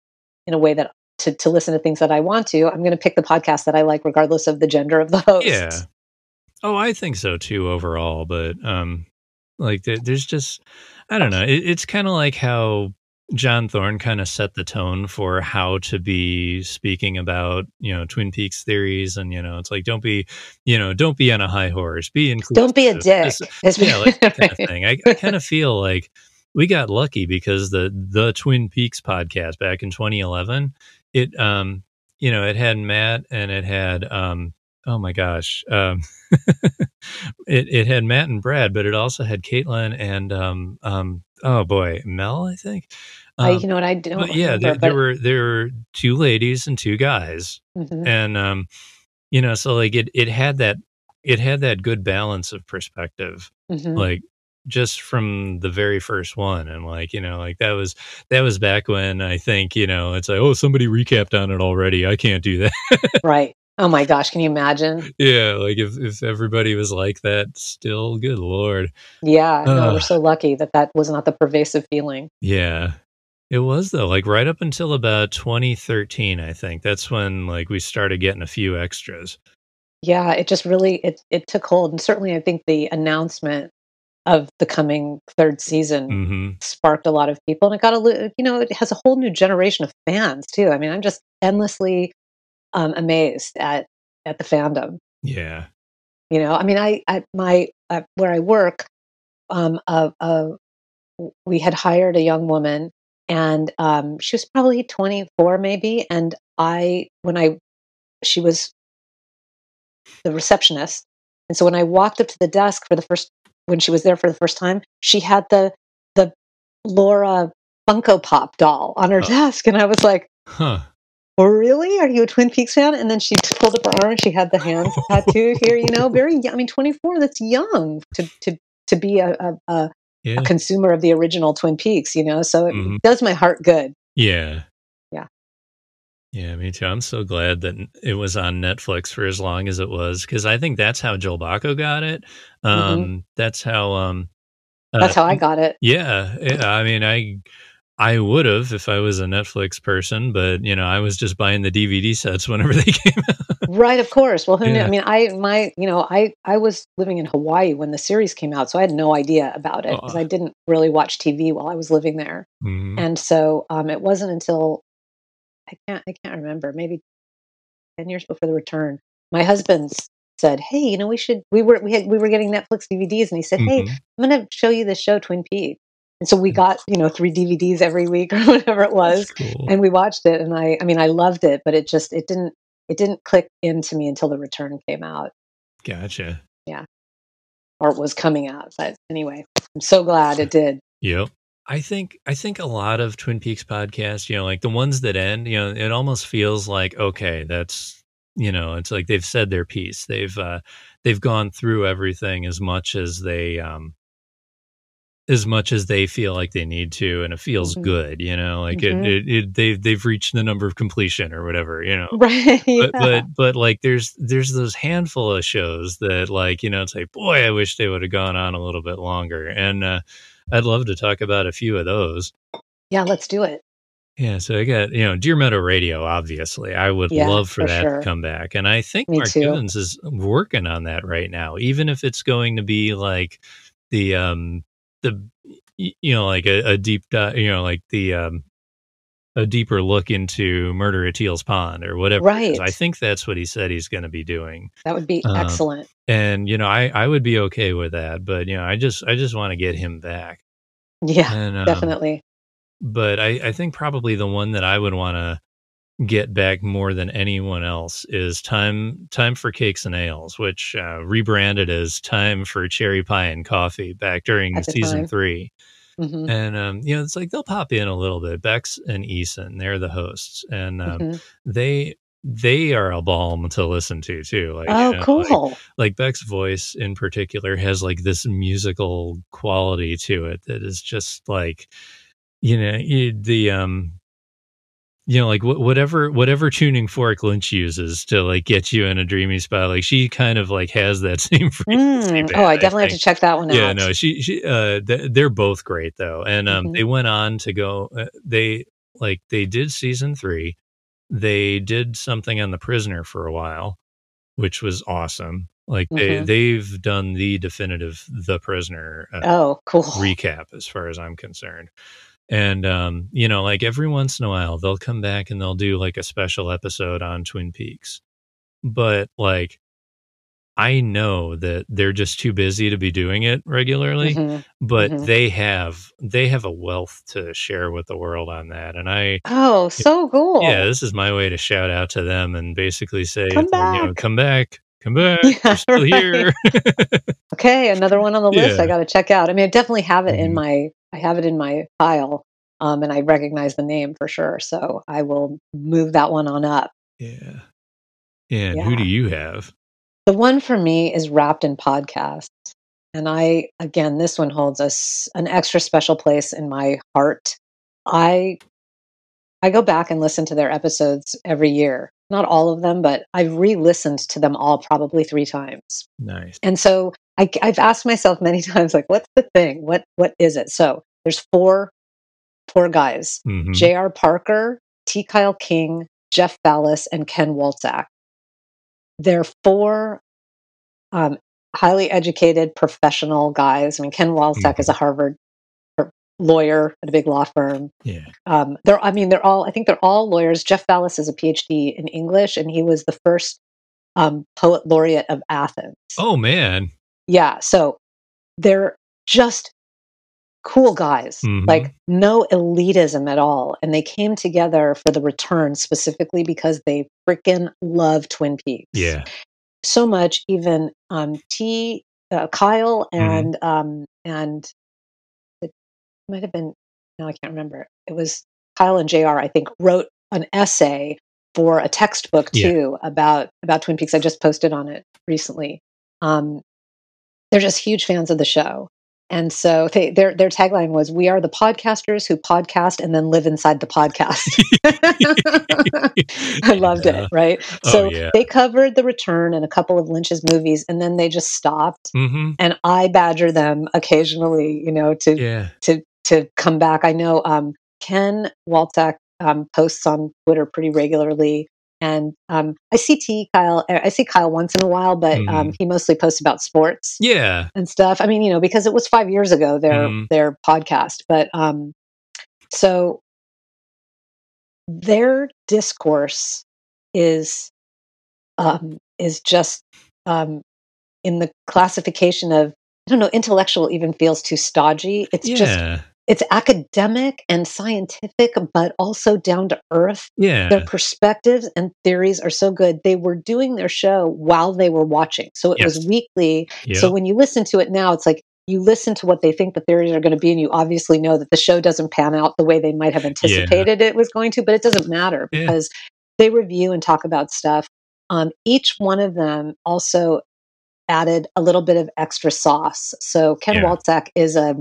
in a way that to, to listen to things that I want to, I'm going to pick the podcast that I like, regardless of the gender of the host. yeah. Oh, I think so too overall, but um, like there's just I don't know. It, it's kind of like how John Thorne kind of set the tone for how to be speaking about you know Twin Peaks theories, and you know it's like don't be you know don't be on a high horse, be inclusive. Don't be a dick. Just- yeah, like that kind of thing. I, I kind of feel like we got lucky because the the Twin Peaks podcast back in 2011, it um you know it had Matt and it had um oh my gosh um it it had Matt and Brad, but it also had Caitlin and um um oh boy Mel I think. Um, you know what I don't. but yeah, there, there were there were two ladies and two guys, Mhm. and um you know so like it it had that it had that good balance of perspective Mhm. like just from the very first one and like you know like that was that was back when i think you know it's like oh somebody recapped on it already i can't do that right. Oh my gosh, can you imagine? yeah like if if everybody was like that still good lord Yeah, no, Ugh. we're so lucky that that was not the pervasive feeling. yeah It was though, like right up until about 2013, I think. That's when like we started getting a few extras. Yeah, it just really it it took hold, and certainly I think the announcement of the coming third season hmm sparked a lot of people, and it got a you know it has a whole new generation of fans too. I mean, I'm just endlessly um, amazed at at the fandom. Yeah. You know, I mean, I at my at where I work, um, uh, uh, we had hired a young woman, and um, she was probably 24 maybe, and I when I she was the receptionist. And so when I walked up to the desk for the first when she was there for the first time, she had the the Laura Funko Pop doll on her Oh, desk, and I was like, huh. "Oh, really? Are you a Twin Peaks fan?" And then she pulled up her arm, and she had the hands tattooed here. You know, very. young. I mean, twenty four. That's young to to to be a, a, a, a consumer of the original Twin Peaks. You know, so it hmm does my heart good. Yeah. Yeah. Yeah, me too. I'm so glad that it was on Netflix for as long as it was because I think that's how Joel Bocko got it. hmm Um, that's how um, uh, That's how I got it. Yeah, yeah, I mean, I I would have if I was a Netflix person, but you know, I was just buying the DVD sets whenever they came out. Right, of course. Well, who knew? I mean, I my you know, I I was living in Hawaii when the series came out, so I had no idea about it because Oh, I didn't really watch TV while I was living there. mhm. And so um, it wasn't until I can't I can't remember maybe ten years before the return, my husband said, "Hey, you know, we should we were we had we were getting Netflix DVDs," and he said, "Hey, Mhm. I'm going to show you the show Twin Peaks." And so we got you know three DVDs every week or whatever it was, cool. and we watched it. And I I mean I loved it, but it just it didn't it didn't click into me until the return came out. Gotcha. Yeah, or it was coming out. But anyway, I'm so glad it did. Yep. I think I think a lot of Twin Peaks podcasts, you know, like the ones that end, you know, it almost feels like okay, that's you know, it's like they've said their piece. They've uh they've gone through everything as much as they um as much as they feel like they need to and it feels hmm good, you know, like it, hmm it, it they've they've reached the number of completion or whatever, you know. Right? But Yeah. but but like there's there's those handful of shows that like, you know, it's like, boy, I wish they would have gone on a little bit longer. And uh I'd love to talk about a few of those. Yeah, let's do it. Yeah, so I got, you know, Deer Meadow Radio, obviously. I would Yeah, love for for that to come back. And I think Me Mark too. Givens is working on that right now, even if it's going to be like the um the you know, like a, a deep dive, you know, like the um a deeper look into Murder at Teal's Pond or whatever right I think that's what he said he's going to be doing. That would be Um, excellent. and you know, I I would be okay with that, but you know, I just I just want to get him back. Yeah, And um definitely. but I I think probably the one that I would want to get back more than anyone else is time time for cakes and ales which uh, rebranded as time for cherry pie and coffee back during season time. three. Hmm and um, you know it's like they'll pop in a little bit. Bex and eason they're the hosts. And um, hmm they they are a balm to listen to too. Like you Oh, know like cool. like beck's voice in particular has like this musical quality to it that is just like you know you, the um you know like wh- whatever whatever tuning fork lynch uses to like get you in a dreamy spot like she kind of like has that same frequency Mm. Oh, band I i definitely have to check that one yeah out. Yeah, no she she uh th- they're both great though and um hmm they went on to go uh, they like they did season three they did something on the prisoner for a while which was awesome like they hmm they've done the definitive the prisoner uh, Oh, cool. recap as far as i'm concerned and um you know like every once in a while they'll come back and they'll do like a special episode on twin peaks. But like i know that they're just too busy to be doing it regularly hmm but hmm they have they have a wealth to share with the world on that. And i Oh, so cool! yeah this is my way to shout out to them and basically say Come like, you know back. come back come back Yeah, we're still right. here Okay, another one on the list I got to check out. I mean, I definitely have it in Mhm. my I have it in my file, um, and I recognize the name for sure. So I will move that one on up. yeah yeah and who do you have the one for me is wrapped in podcasts, and I again this one holds us an extra special place in my heart. I I go back and listen to their episodes every year. Not all of them, but I've re-listened to them all probably three times. nice And so I, have asked myself many times, like, what's the thing? What what is it? So there's four four guys: Mhm. J.R. Parker, T. Kyle King, Jeff Fallis, and Ken Walczak. They're four um, highly educated professional guys. I mean, Ken Walczak is a Harvard er, lawyer at a big law firm. Yeah. Um, they're, I mean, they're all. I think they're all lawyers. Jeff Fallis is a PhD in English, and he was the first um, poet laureate of Athens. Oh man. Yeah, so they're just cool guys, Mhm. like no elitism at all. And they came together for the return specifically because they freaking love Twin Peaks. Yeah. So much, even um, T, uh, Kyle, Mhm. and um, and might have been no, I can't remember. It was Kyle and Jr. I think wrote an essay for a textbook Yeah. too about about Twin Peaks. I just posted on it recently. Um, they're just huge fans of the show. And so they, their their tagline was "We are the podcasters who podcast and then live inside the podcast." I loved Yeah. it, right? Oh, So yeah. they covered the return and a couple of Lynch's movies, and then they just stopped. hmm And I badger them occasionally, you know, to Yeah. to to come back. I know um, Ken Walczak um, posts on Twitter pretty regularly, and um, I see T Kyle. I see Kyle once in a while, but um, Mhm. he mostly posts about sports Yeah. and stuff. I mean, you know, because it was five years ago their Mhm. their podcast, but um, so their discourse is um, is just um, in the classification of I don't know intellectual even feels too stodgy. It's just Yeah. It's academic and scientific, but also down to earth. Yeah. Their perspectives and theories are so good. They were doing their show while they were watching, so it was weekly. Yeah. So when you listen to it now, it's like you listen to what they think the theories are going to be, and you obviously know that the show doesn't pan out the way they might have anticipated it was going to, but it doesn't matter Yeah. because they review and talk about stuff. Um, each one of them also added a little bit of extra sauce. So Ken Yeah. Walczak is a,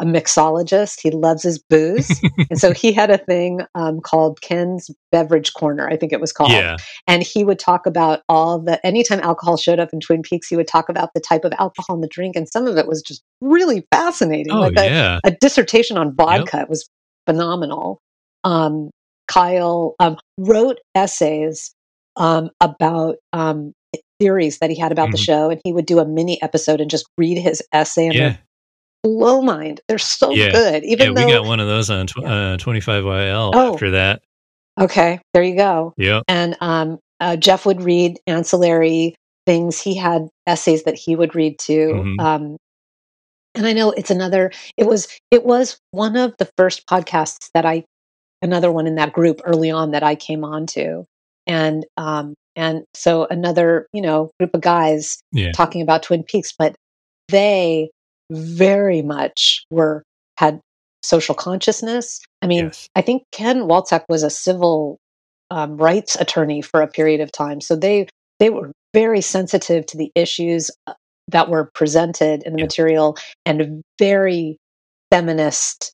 a mixologist. He loves his booze. and so he had a thing um, called Ken's Beverage Corner, I think it was called yeah. and he would talk about all the anytime alcohol showed up in twin peaks he would talk about the type of alcohol in the drink and some of it was just really fascinating Oh like a, yeah. a dissertation on vodka It was phenomenal um, kyle um, wrote essays um, about um, theories that he had about the Mhm. show and he would do a mini episode and just read his essay and Yeah. Blow mind they're so Yeah. good even Yeah. though We got one of those on tw- uh, 25YL Oh. after that. okay there you go Yep. and um, uh, Jeff would read ancillary things. He had essays that he would read too. Mhm. Um, and I know it's another. It was it was one of the first podcasts that I, another one in that group early on that I came on to, and um, and so another you know group of guys Yeah. talking about Twin Peaks, but they very much were had social consciousness. I mean, Yes. I think Ken Walczak was a civil um, rights attorney for a period of time, so they they were very sensitive to the issues uh, that were presented in the Yeah. material and very feminist.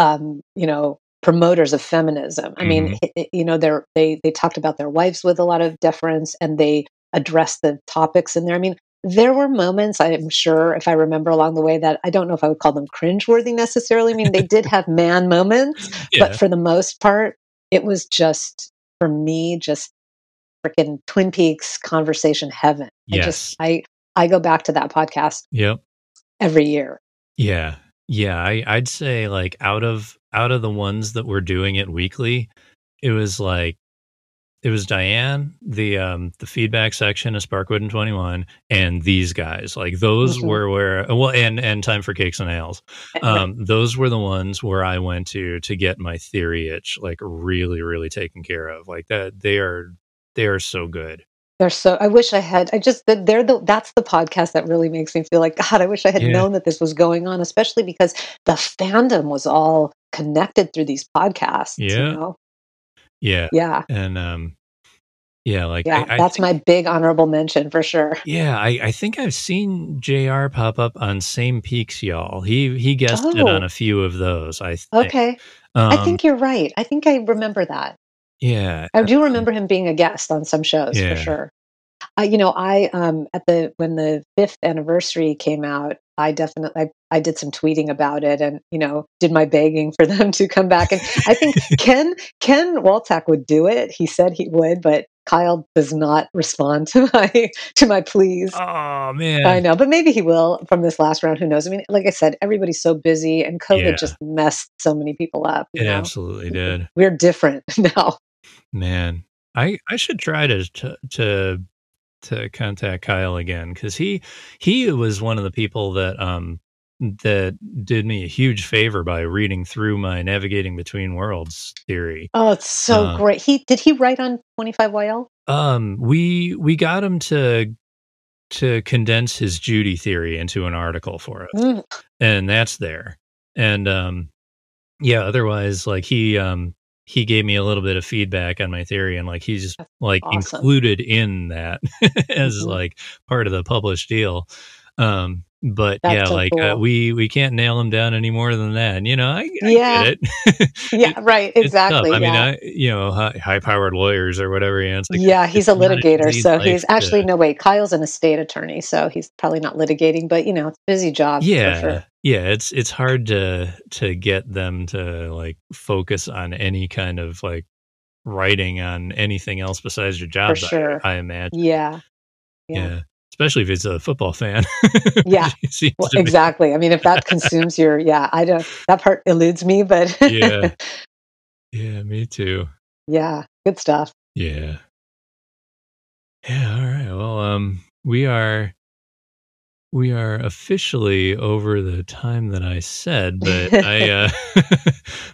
Um, you know, promoters of feminism. I mean, Mm-hmm. h- h- you know, they're, they they talked about their wives with a lot of deference, and they addressed the topics in there. I mean, there were moments, I'm sure, if I remember along the way, that I don't know if I would call them cringeworthy necessarily. I mean, they did have man moments, Yeah. but for the most part, it was just for me, just freaking Twin Peaks conversation heaven. I Yes. just I I go back to that podcast Yep. every year. Yeah. Yeah. I, I'd say like out of out of the ones that were doing it weekly, it was like it was Diane, the um the feedback section of Sparkwood and 21, and these guys. Like those Mhm. were where well and and time for cakes and ales. Um those were the ones where I went to to get my theory itch like really, really taken care of. Like that they are they are so good. They're so. I wish I had. I just. They're the. That's the podcast that really makes me feel like God. I wish I had Yeah. known that this was going on, especially because the fandom was all connected through these podcasts. Yeah. You know? Yeah. Yeah. And um yeah, like Yeah. I, I that's think- my big honorable mention for sure. Yeah, I, I think I've seen JR pop up on Same Peaks, y'all. He he guested Oh. on a few of those. I think. Okay. Um, I think you're right. I think I remember that. yeah, I do remember him being a guest on some shows Yeah. for sure. I, you know, I um at the when the fifth anniversary came out, I definitely I I did some tweeting about it and, you know, did my begging for them to come back. And I think Ken, Ken Walczak would do it. He said he would, but Kyle does not respond to my to my pleas. Oh man, I know, but maybe he will from this last round. Who knows? I mean, like I said, everybody's so busy, and COVID Yeah. just messed so many people up. it know? absolutely did. We're different now. Man, I I should try to to to, to contact Kyle again because he he was one of the people that um that did me a huge favor by reading through my navigating between worlds theory. Oh, it's so Uh, great. He did he write on twenty five YL? Um, we we got him to to condense his Judy theory into an article for us. Mm, and that's there. And um yeah, otherwise like he um he gave me a little bit of feedback on my theory and like he's That's like awesome. included in that as Mhm. like part of the published deal. Um but That's yeah, so like uh, we we can't nail him down any more than that. And, you know, I, I Yeah. get it. Yeah, right. Exactly. I mean. I you know, high powered lawyers or whatever. You like yeah, he's a it's not an litigator. So he's actually no wait. Kyle's an estate attorney, so he's probably not litigating, but you know, it's a busy job. for yeah sure. yeah it's it's hard to to get them to like focus on any kind of like writing on anything else besides your job I- sure. I, imagine Yeah. yeah. Yeah. Especially if it's a football fan Yeah. Well, exactly. I mean, if that consumes your, yeah, I don't. That part eludes me, but Yeah. yeah me too yeah, good stuff. yeah yeah all right well um we are we are officially over the time that i said but i uh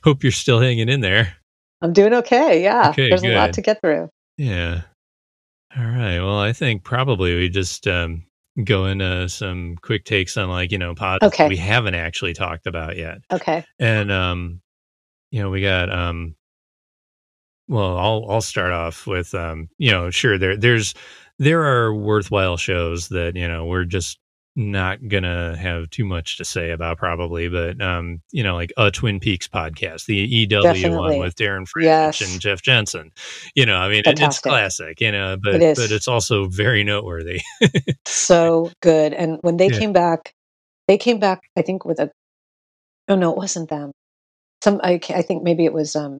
hope you're still hanging in there I'm doing okay. Yeah, Okay, there's a lot to get through. Yeah. All right. Well, I think probably we just um, go into some quick takes on like, you know, pods Okay. we haven't actually talked about yet. Okay. And um, you know, we got um well, I'll I'll start off with um, you know, sure there there's there are worthwhile shows that, you know, we're just not gonna have too much to say about probably, but um, you know, like a Twin Peaks podcast, the EW Definitely. one with Darren Franich Yes. and Jeff Jensen. You know, I mean, it, it's classic, you know, but It but it's also very noteworthy. So good. And when they Yeah. came back, they came back. I think with a. Oh no, it wasn't them. Some. I, I think maybe it was um.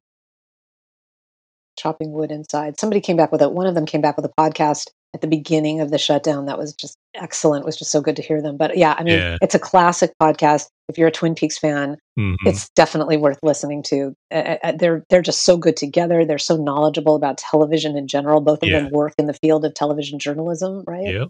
Chopping wood inside. Somebody came back with it. One of them came back with a podcast at the beginning of the shutdown that was just excellent. It was just so good to hear them. But yeah, I mean, Yeah. it's a classic podcast. If you're a Twin Peaks fan, Mhm. it's definitely worth listening to. Uh, they're they're just so good together. They're so knowledgeable about television in general. Both of Yeah. them work in the field of television journalism, right? Yep.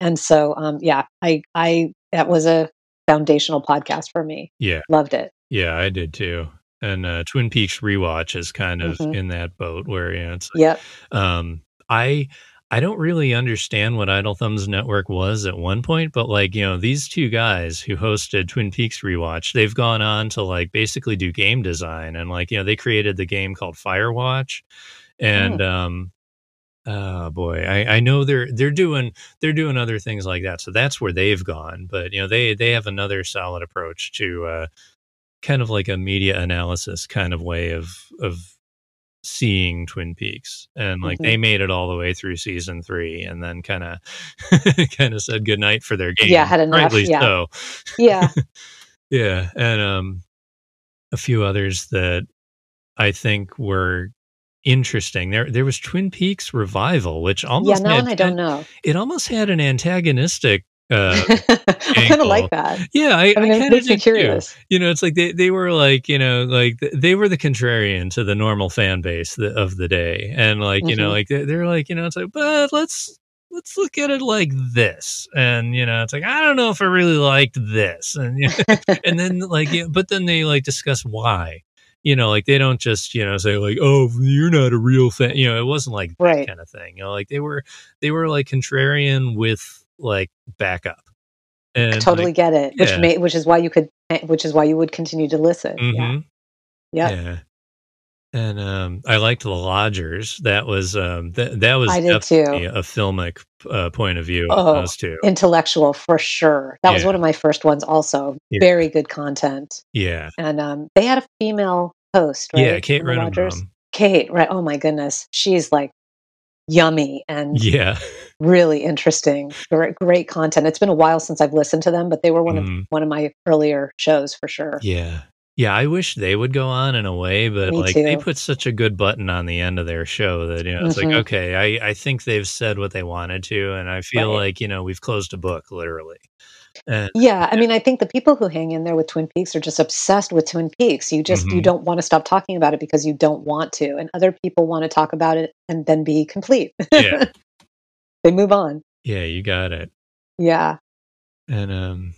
And so, um, yeah, I I that was a foundational podcast for me. Yeah. Loved it. Yeah, I did too. And uh, Twin Peaks rewatch is kind of Mhm. in that boat where you know, it's like, Yep. um, I I don't really understand what Idle Thumbs Network was at one point, but like you know these two guys who hosted Twin Peaks rewatch, they've gone on to like basically do game design and like you know they created the game called Firewatch, and um, oh boy, I, I know they're they're doing they're doing other things like that, so that's where they've gone. But you know they they have another solid approach to uh, kind of like a media analysis kind of way of of seeing Twin Peaks, and like Mhm. they made it all the way through season three, and then kind of kind of said goodnight for their game. Yeah, had enough, Rightly yeah. so. Yeah. Yeah, and um, a few others that I think were interesting. There, there was Twin Peaks revival, which yeah. almost That had, I don't know. it almost had an antagonistic. Uh, I kind of like that. yeah, I, I mean, I it makes me did too. curious. You know, it's like they, they were like, you know, like they were the contrarian to the normal fan base of the day. And like, you know, Mhm. like they- they're like, you know, it's like, but let's, let's look at it like this. And, you know, it's like, I don't know if I really liked this. And, you know, and then like, yeah, but then they like discuss why, you know, like they don't just, you know, say like, oh, you're not a real fan. You know, it wasn't like that Right. kind of thing. You know, like they were, they were like contrarian with like backup. And totally like, get it. Which yeah. may, which is why you could, which is why you would continue to listen. Yeah. mhm. Yeah. Yeah. And um, I liked the Lodgers. That was um, that that was I did too. a filmic uh, point of view. Oh, those two. Intellectual for sure. That was one of my first ones. Also, Yeah. very good content. Yeah, And um, they had a female host, right? yeah. Kate Rogers? Kate, right? Oh my goodness, she's like yummy and Yeah, really interesting. Great, great content. It's been a while since I've listened to them, but they were one Mhm. of one of my earlier shows for sure. Yeah. Yeah, I wish they would go on in a way, but Me like they put such a good button on the end of their show that you know it's like Mhm. okay, I I think they've said what they wanted to, and I feel Right. like you know we've closed a book literally. And Yeah, I mean, I think the people who hang in there with Twin Peaks are just obsessed with Twin Peaks. You just you Mhm. don't want to stop talking about it because you don't want to, and other people want to talk about it and then be complete. yeah, they move on. yeah, you got it. Yeah, And um,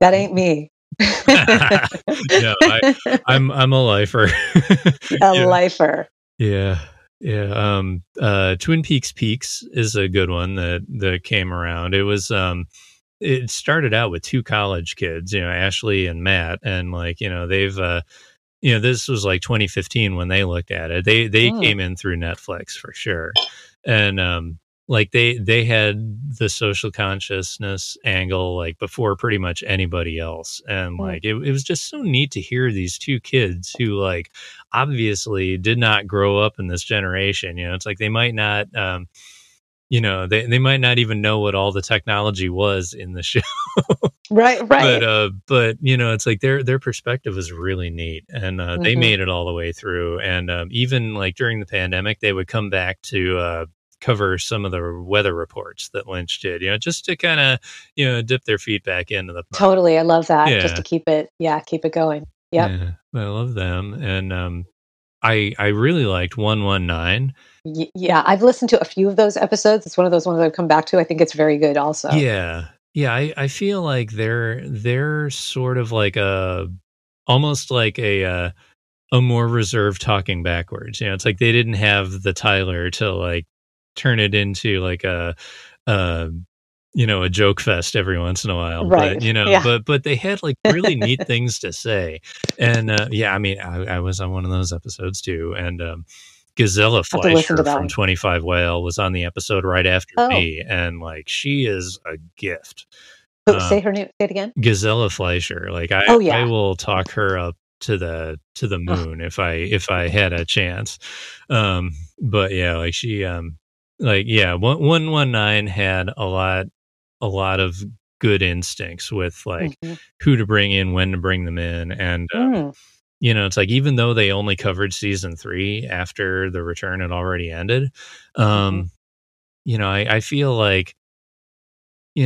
that ain't me. no, I, I'm I'm a lifer. a yeah. lifer. Yeah. Yeah. Um uh Twin Peaks Peaks is a good one that that came around. It was um it started out with two college kids, you know, Ashley and Matt, and like, you know, they've uh you know, this was like 2015 when they looked at it. They they Mm. came in through Netflix for sure. And um like they they had the social consciousness angle like before pretty much anybody else and Mm. like it, it was just so neat to hear these two kids who like obviously did not grow up in this generation you know it's like they might not um you know they, they might not even know what all the technology was in the show Right, right. but uh but you know it's like their their perspective is really neat and uh they Mhm. made it all the way through and um even like during the pandemic they would come back to uh cover some of the weather reports that lynch did you know just to kind of you know dip their feet back into the pond. totally, I love that. Yeah. Just to keep it, yeah, keep it going. Yep. yeah i love them and um i i really liked 119 Y- yeah, I've listened to a few of those episodes. It's one of those ones I've come back to. I think it's very good. Also, Yeah. Yeah, I, I feel like they're they're sort of like a almost like a uh, a more reserved talking backwards. You know, it's like they didn't have the Tyler to like turn it into like a you know, a joke fest every once in a while. Right. But you know, Yeah. but but they had like really neat things to say. And uh yeah, I mean I, I was on one of those episodes too. And um Gazella Fleischer from 25YL was on the episode right after Oh. me. And like she is a gift. Who- Uh, say her name. Say it again. Gazella Fleischer. Like I, Oh, yeah. I will talk her up to the to the moon if I if I had a chance. Um, but yeah, like she um like yeah, one one one nine had a lot a lot of good instincts with like Mhm. who to bring in, when to bring them in, and uh, Mm. you know, it's like even though they only covered season three after the return had already ended, um, Mm-hmm. you know, I, I feel like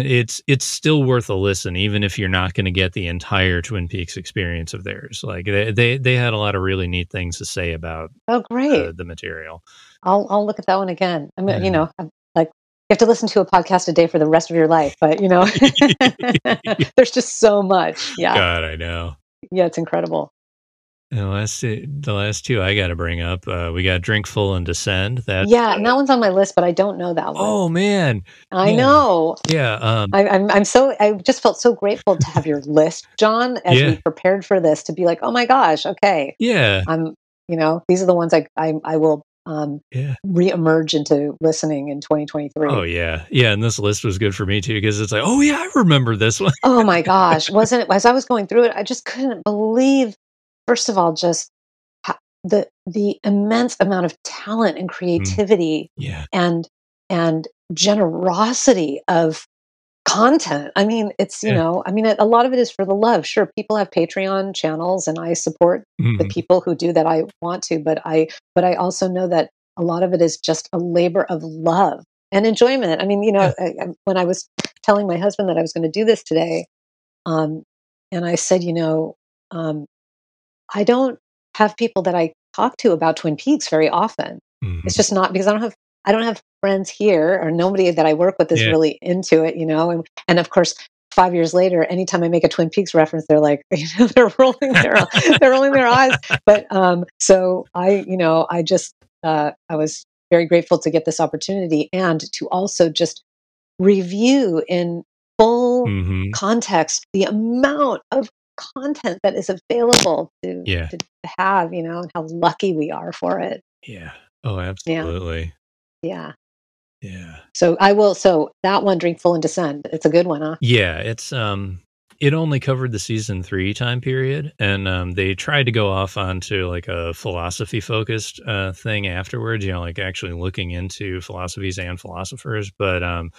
it's it's still worth a listen, even if you're not going to get the entire Twin Peaks experience of theirs. Like they they they had a lot of really neat things to say about Oh, great. uh, the material. I'll I'll look at that one again. I mean, Yeah. you know, I'm like you have to listen to a podcast a day for the rest of your life, but you know, there's just so much. Yeah, God, I know. yeah, it's incredible. And the last two, the last two I got to bring up, uh, we got Drink Full and Descend. That yeah, and that one's on my list, but I don't know that one. oh man, I yeah. know. yeah. Um, I, I'm I'm so I just felt so grateful to have your list, John, as Yeah. we prepared for this to be like, oh my gosh, okay, yeah, I'm you know these are the ones I I, I will um, yeah. reemerge into listening in 2023. Oh yeah, yeah. And this list was good for me too because it's like, oh yeah, I remember this one. Oh my gosh, wasn't it? As I was going through it, I just couldn't believe. First of all, just the the immense amount of talent and creativity Yeah, and and generosity of content. I mean, it's you Yeah. know, I mean, a lot of it is for the love. Sure, people have Patreon channels, and I support the Mhm. people who do that. I want to, but I but I also know that a lot of it is just a labor of love and enjoyment. I mean, you know, I, I, when I was telling my husband that I was going to do this today, um, and I said, you know, um, I don't have people that I talk to about Twin Peaks very often. Mhm. It's just not because I don't have I don't have friends here or nobody that I work with is Yeah. really into it, you know. And and of course, five years later, anytime I make a Twin Peaks reference, they're like, you know, they're rolling their they're rolling their eyes. But um, so I, you know, I just uh, I was very grateful to get this opportunity and to also just review in full Mhm. context the amount of content that is available to, Yeah. to have, you know, and how lucky we are for it. Yeah. Oh, absolutely. Yeah. Yeah. So I will. So that one, drink full and descend. It's a good one, huh? Yeah, it's um it only covered the season three time period, and um, they tried to go off onto like a philosophy focused uh, thing afterwards. You know, like actually looking into philosophies and philosophers, but um,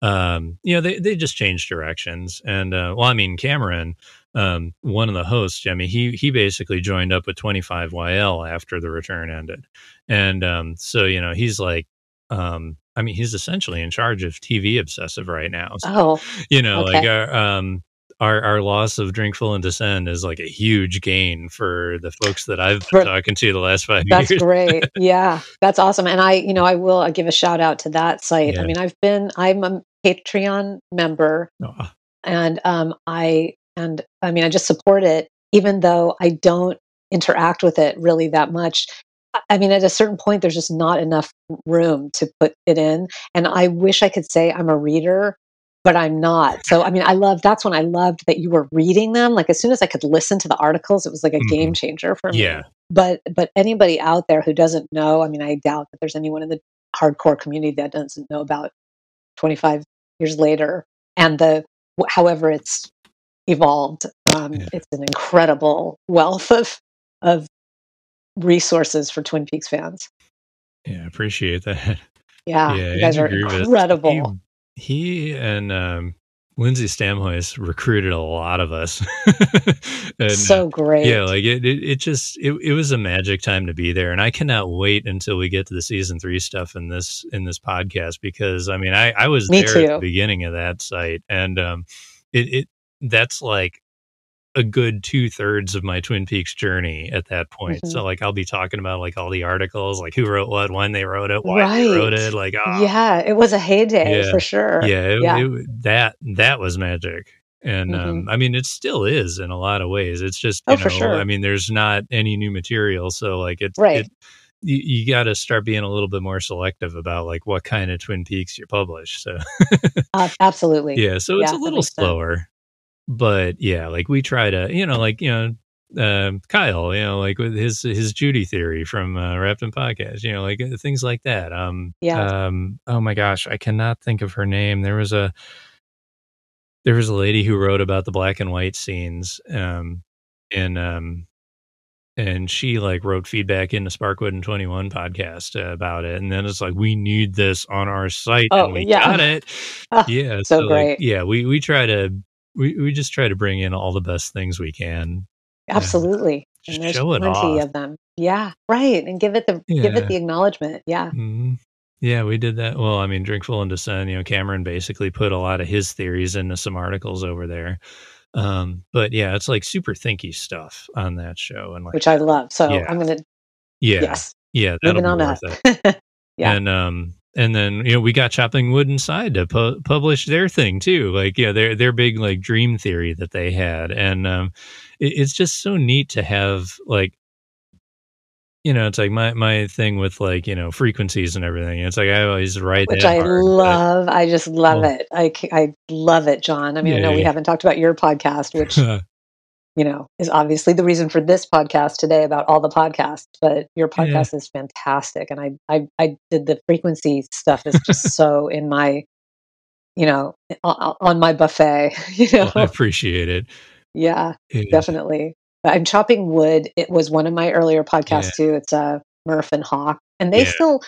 um, you know, they they just changed directions. And uh, well, I mean, Cameron, um, one of the hosts, I mean, he he basically joined up with Twenty Five YL after the return ended, and um, so you know, he's like um, I mean, he's essentially in charge of TV obsessive right now. So, Oh, you know, okay. like our um our our loss of Drinkful and Descend is like a huge gain for the folks that I've been For talking to the last five That's years. great. Yeah, that's awesome. And I, you know, I will uh, give a shout out to that site. I mean, I've been, I'm a Patreon member, Aw. and um, I, and I mean, I just support it, even though I don't interact with it really that much. I mean, at a certain point, there's just not enough room to put it in. And I wish I could say I'm a reader, but I'm not. So, I mean, I love that's when I loved that you were reading them. Like, as soon as I could listen to the articles, it was like a game Mhm. changer for me Yeah. but but anybody out there who doesn't know i mean i doubt that there's anyone in the hardcore community that doesn't know about 25 years later and the however it's evolved um, Yeah. it's an incredible wealth of of resources for twin peaks fans Yeah, I appreciate that. yeah Yeah, you guys Andrew are Grevas. He incredible he and um Lindsay Stamhuis recruited a lot of us. and uh, so great yeah, like it, it, it just it, it was a magic time to be there, and I cannot wait until we get to the season three stuff in this in this podcast because I mean I I was me there at the beginning of that site, and um it it that's like a good two thirds of my Twin Peaks journey at that point. hmm So like I'll be talking about like all the articles, like who wrote what, when they wrote it, why they wrote it, like oh yeah it was a heyday yeah. for sure. Yeah it, yeah. it, that that was magic. And hmm um i mean it still is in a lot of ways. It's just oh you for know i mean there's not any new material so like it's right. it you, you got to start being a little bit more selective about like what kind of twin peaks you publish so. Uh, absolutely. Yeah so it's yeah a little slower but yeah like we try to you know like you know um, Kyle, you know, like with his his Judy theory from uh, Wrapped in Podcast, you know, like uh, things like that. Um, yeah um, oh my gosh, I cannot think of her name. There was a there was a lady who wrote about the black and white scenes, um, and um, and she like wrote feedback in the Sparkwood and Twenty One podcast uh, about it, and then it's like we need this on our site, and oh we yeah got it. Ah, Yeah, so so like great yeah, we we try to we we just try to bring in all the best things we can. Absolutely. just And there's show it plenty of them. Yeah, right. And give it the give it the acknowledgement. Yeah. Mhm. Yeah, we did that. Well, I mean, Drinkful and Descend, you know, Cameron basically put a lot of his theories into some articles over there. Um, but yeah, it's like super thinky stuff on that show. And like, Which I love. So yeah, I'm gonna yeah, yes, yeah, that'll moving be on worth up. it. yeah. And, um, and then you know we got chopping wood inside to pu- publish their thing too like yeah their their big like dream theory that they had and um it, it's just so neat to have like you know it's like my my thing with like you know frequencies and everything it's like i always write Which that I hard but love. I just love well it. I love it, John. I mean, I know we yeah haven't talked about your podcast, which, you know, is obviously the reason for this podcast today about all the podcasts, but your yeah podcast is fantastic. And I, I, I did the frequency stuff is just so in my, you know, on, my buffet, you well i know? appreciate it Yeah, yeah definitely. I'm chopping wood. It was one of my earlier yeah podcasts too. It's uh, Murph and Hawk, and they yeah still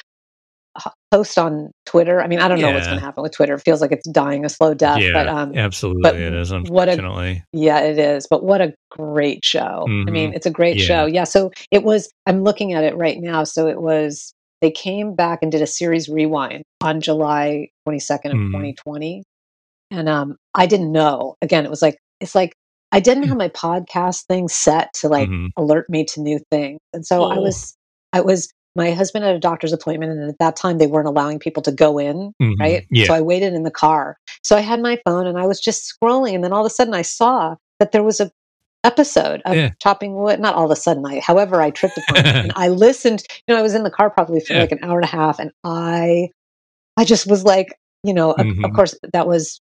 post on Twitter. I mean, I don't know what's going to happen with Twitter. It feels like it's dying a slow death, but yeah um, but absolutely it is what a unfortunately yeah, it is. But what a great show. I mean, hmm it's a great yeah show. Yeah. So it was. I'm looking at it right now. So it was. They came back and did a series rewind on July 22nd of mm 2020 and um i didn't know again it was like it's like i didn't have my podcast thing set to like hmm alert me to new things and so i oh was i was my husband had a doctor's appointment and at that time they weren't allowing people to go in hmm right? Yeah. So i waited in the car. So i had my phone and i was just scrolling and then all of a sudden i saw that there was a episode of yeah. Chopping wood. Not all of a sudden i however i tripped upon it and i listened you know i was in the car probably for yeah. like an hour and a half and i i just was like you know of, of hmm course that was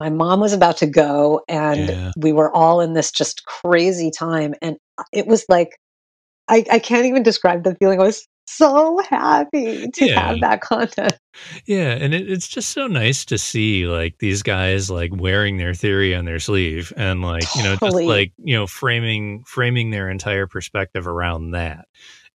my mom was about to go and we were all in this just crazy time and it was like I, I can't even describe the feeling. I was so happy to Yeah. have that content. Yeah, and it, it's just so nice to see like these guys like wearing their theory on their sleeve and like you know just like you know framing framing their entire perspective around that.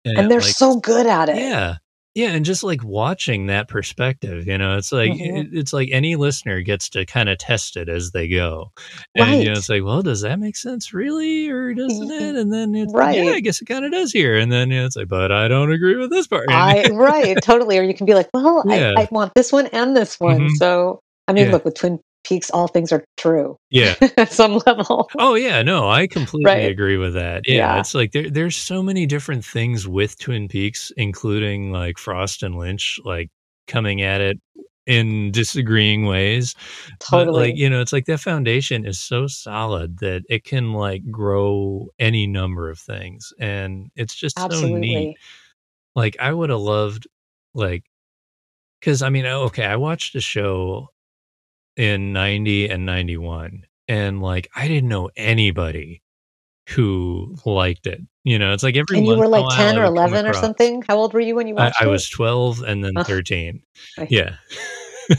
And they're like, so good at it. yeah. Yeah, and just like watching that perspective, you know, it's like Mhm. it's like any listener gets to kind of test it as they go, and you know, it's like, well, does that make sense, really, or doesn't Mhm. it? And then it's like, yeah, Right. I guess it kind of does here, and then you know, it's like, but I don't agree with this part. I right, totally. Or you can be like, well, Yeah. I, I want this one and this one. Mhm. So I mean, Yeah. look, with Twin Peaks, all things are true yeah, at some level. Oh yeah, no, I completely Right. agree with that. Yeah, Yeah. it's like there there's so many different things with Twin Peaks, including like Frost and Lynch, like coming at it in disagreeing ways. But Totally. like, you know, it's like that foundation is so solid that it can like grow any number of things. And it's just so neat. Like I would have loved like because I mean, oh, okay, I watched a show in 90 and 91 and like I didn't know anybody who liked it. You know, it's like every And you were like 10 or 11 or something? How old were you when you I, watched I it? was 12 and then Ugh. 13. Right. Yeah.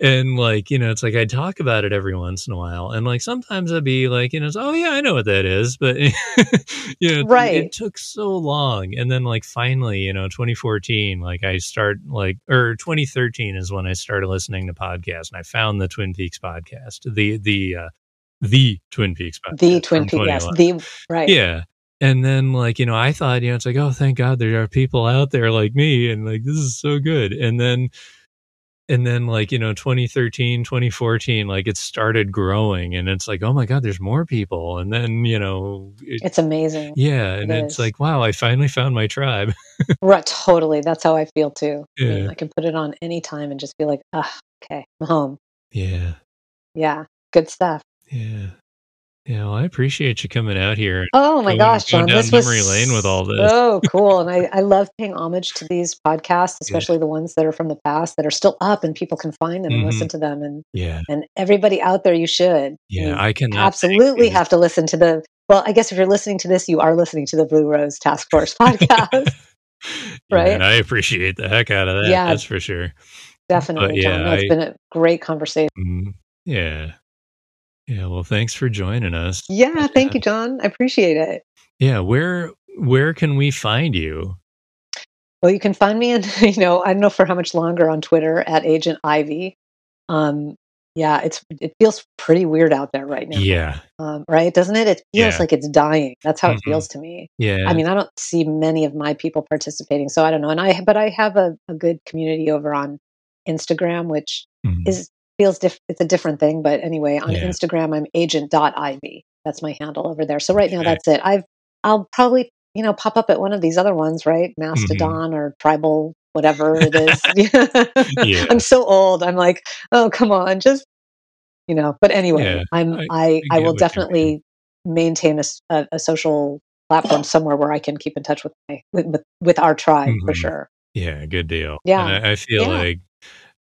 And like, you know, it's like I talk about it every once in a while. And like sometimes I'd be like, you know, it's, oh yeah, I know what that is. But you know, it- Right. it took so long. And then like finally, you know, 2014, like I start like or 2013 is when I started listening to podcasts and I found the Twin Peaks podcast. The the uh the Twin Peaks podcast. the Twin Peaks, yes, 2011. the right. Yeah. And then like, you know, I thought, you know, it's like, oh, thank God there are people out there like me and like this is so good. And then and then like, you know, 2013, 2014, like it started growing and it's like, oh my God, there's more people. And then, you know, it, It's amazing. yeah, and it it's is. like, wow, I finally found my tribe. Right, totally. That's how I feel too. I, mean, I can put it on any time and just be like, ah, okay, I'm home. Yeah. Yeah, good stuff. Yeah. Yeah. Well, I appreciate you coming out here. Oh my Going- gosh, going John, down this was memory lane with all this. so cool, and I, I love paying homage to these podcasts, especially the ones that are from the past that are still up and people can find them and Mhm. listen to them. And Yeah. and everybody out there, you should. Yeah. You I can absolutely have to listen to the. Well, I guess if you're listening to this, you are listening to the Blue Rose Task Force podcast. right? And I appreciate the heck out of that. Yeah. That's for sure. Definitely, yeah, John. No, it's I- been a great conversation. Mhm. Yeah. Yeah. Well, thanks for joining us. Yeah, thank you, John. I appreciate it. Yeah. Where where can we find you? Well, you can find me in, you know, I don't know for how much longer on Twitter at Agent Ivy. Um, yeah, it's it feels pretty weird out there right now. Yeah. Um, right? Doesn't it? It feels Yeah. like it's dying. That's how Mhm. it feels to me. Yeah. I mean, I don't see many of my people participating, so I don't know. And I, but I have a, a good community over on Instagram, which Mhm. is feels diff- it's a different thing. But anyway, on Yeah. Instagram, I'm agent.ivy. That's my handle over there. So right now, that's it. I've I'll probably you know pop up at one of these other ones, right? Mm-hmm. Mastodon or Tribel, whatever it is. Yeah. I'm so old. I'm like, oh come on, just you know. But anyway, Yeah, I'm I- I I will definitely maintain a, a- a social platform somewhere where I can keep in touch with my with with, with our tribe for Mhm. sure. Yeah, good deal. Yeah. And I, I feel Yeah. like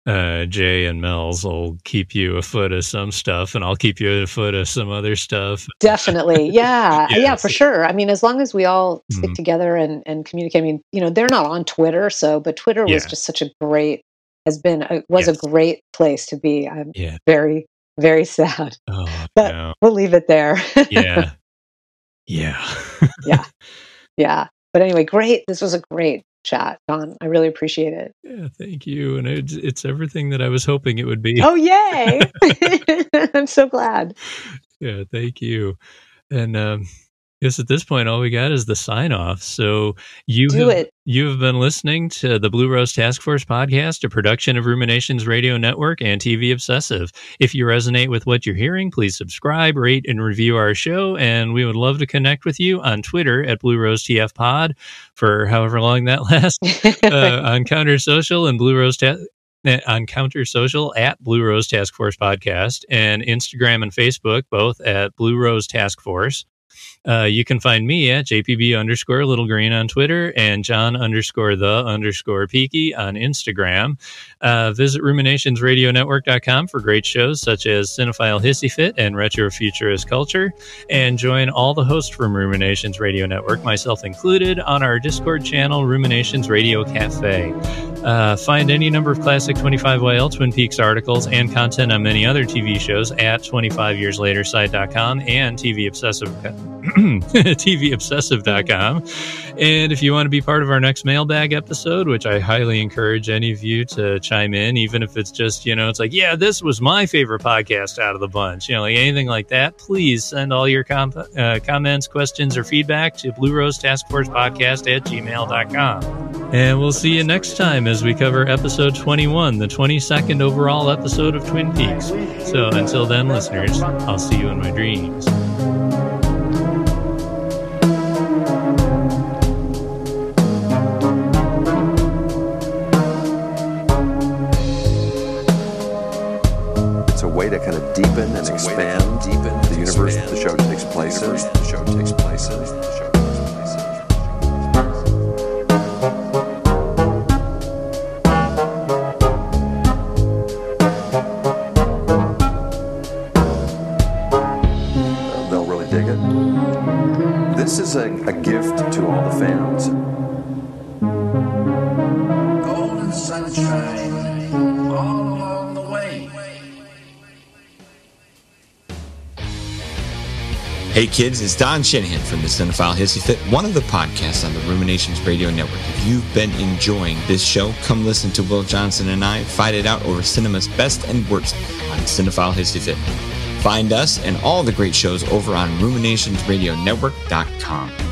uh, Jay and Mel's will keep you afoot of some stuff, and I'll keep you afoot of some other stuff. Definitely. Yeah. yeah, Yeah, for sure. I mean, as long as we all stick Mhm. together and, and communicate. I mean, you know, they're not on Twitter, so but Twitter was just such a great has been a, was Yes. a great place to be. I'm Yeah. very very sad. Oh, But- no. We'll leave it there. Yeah, yeah. yeah. yeah. But anyway, great. This was a great chat, Don. I really appreciate it. yeah. Thank you. And it's, it's everything that I was hoping it would be. Oh, yay. I'm so glad. Yeah, thank you. And um guess at this point all we got is the sign off. So you Do have, it. you have been listening to the Blue Rose Task Force podcast, a production of Ruminations Radio Network and TV Obsessive. If you resonate with what you're hearing, please subscribe, rate, and review our show. And we would love to connect with you on Twitter at Blue Rose TF Pod for however long that lasts. uh, on Counter Social and Blue Rose Ta- eh, on Counter Social at Blue Rose Task Force Podcast and Instagram and Facebook both at Blue Rose Task Force. Uh, you can find me at JPB underscore Little Green on Twitter and John underscore the underscore Peaky on Instagram. Uh, visit ruminationsradionetwork.com for great shows such as Cinephile Hissy Fit and Retro Futurist Culture. And join all the hosts from Ruminations Radio Network, myself included, on our Discord channel, Ruminations Radio Cafe. Uh, find any number of classic 25YL Twin Peaks articles and content on many other TV shows at 25yearslatersite.com and TV Obsessive. TVObsessive.com. And if you want to be part of our next mailbag episode, which I highly encourage any of you to chime in, even if it's just, you know, it's like, yeah, this was my favorite podcast out of the bunch, you know, like anything like that, please send all your uh, comments, questions, or feedback to Blue Rose Task Force Podcast at gmail.com. And we'll see you next time as we cover episode 21, the 22nd overall episode of Twin Peaks. So until then, listeners, I'll see you in my dreams. To kind of deepen and expand, deepen the universe that the show takes place in. The show takes place in. They'll really dig it. This is a, a gift to all the fans. Hey kids, it's Don Shanahan from the Cinephile Hissy Fit, one of the podcasts on the Ruminations Radio Network. If you've been enjoying this show, come listen to Will Johnson and I fight it out over cinema's best and worst on Cinephile Hissy Fit. Find us and all the great shows over on ruminationsradionetwork.com.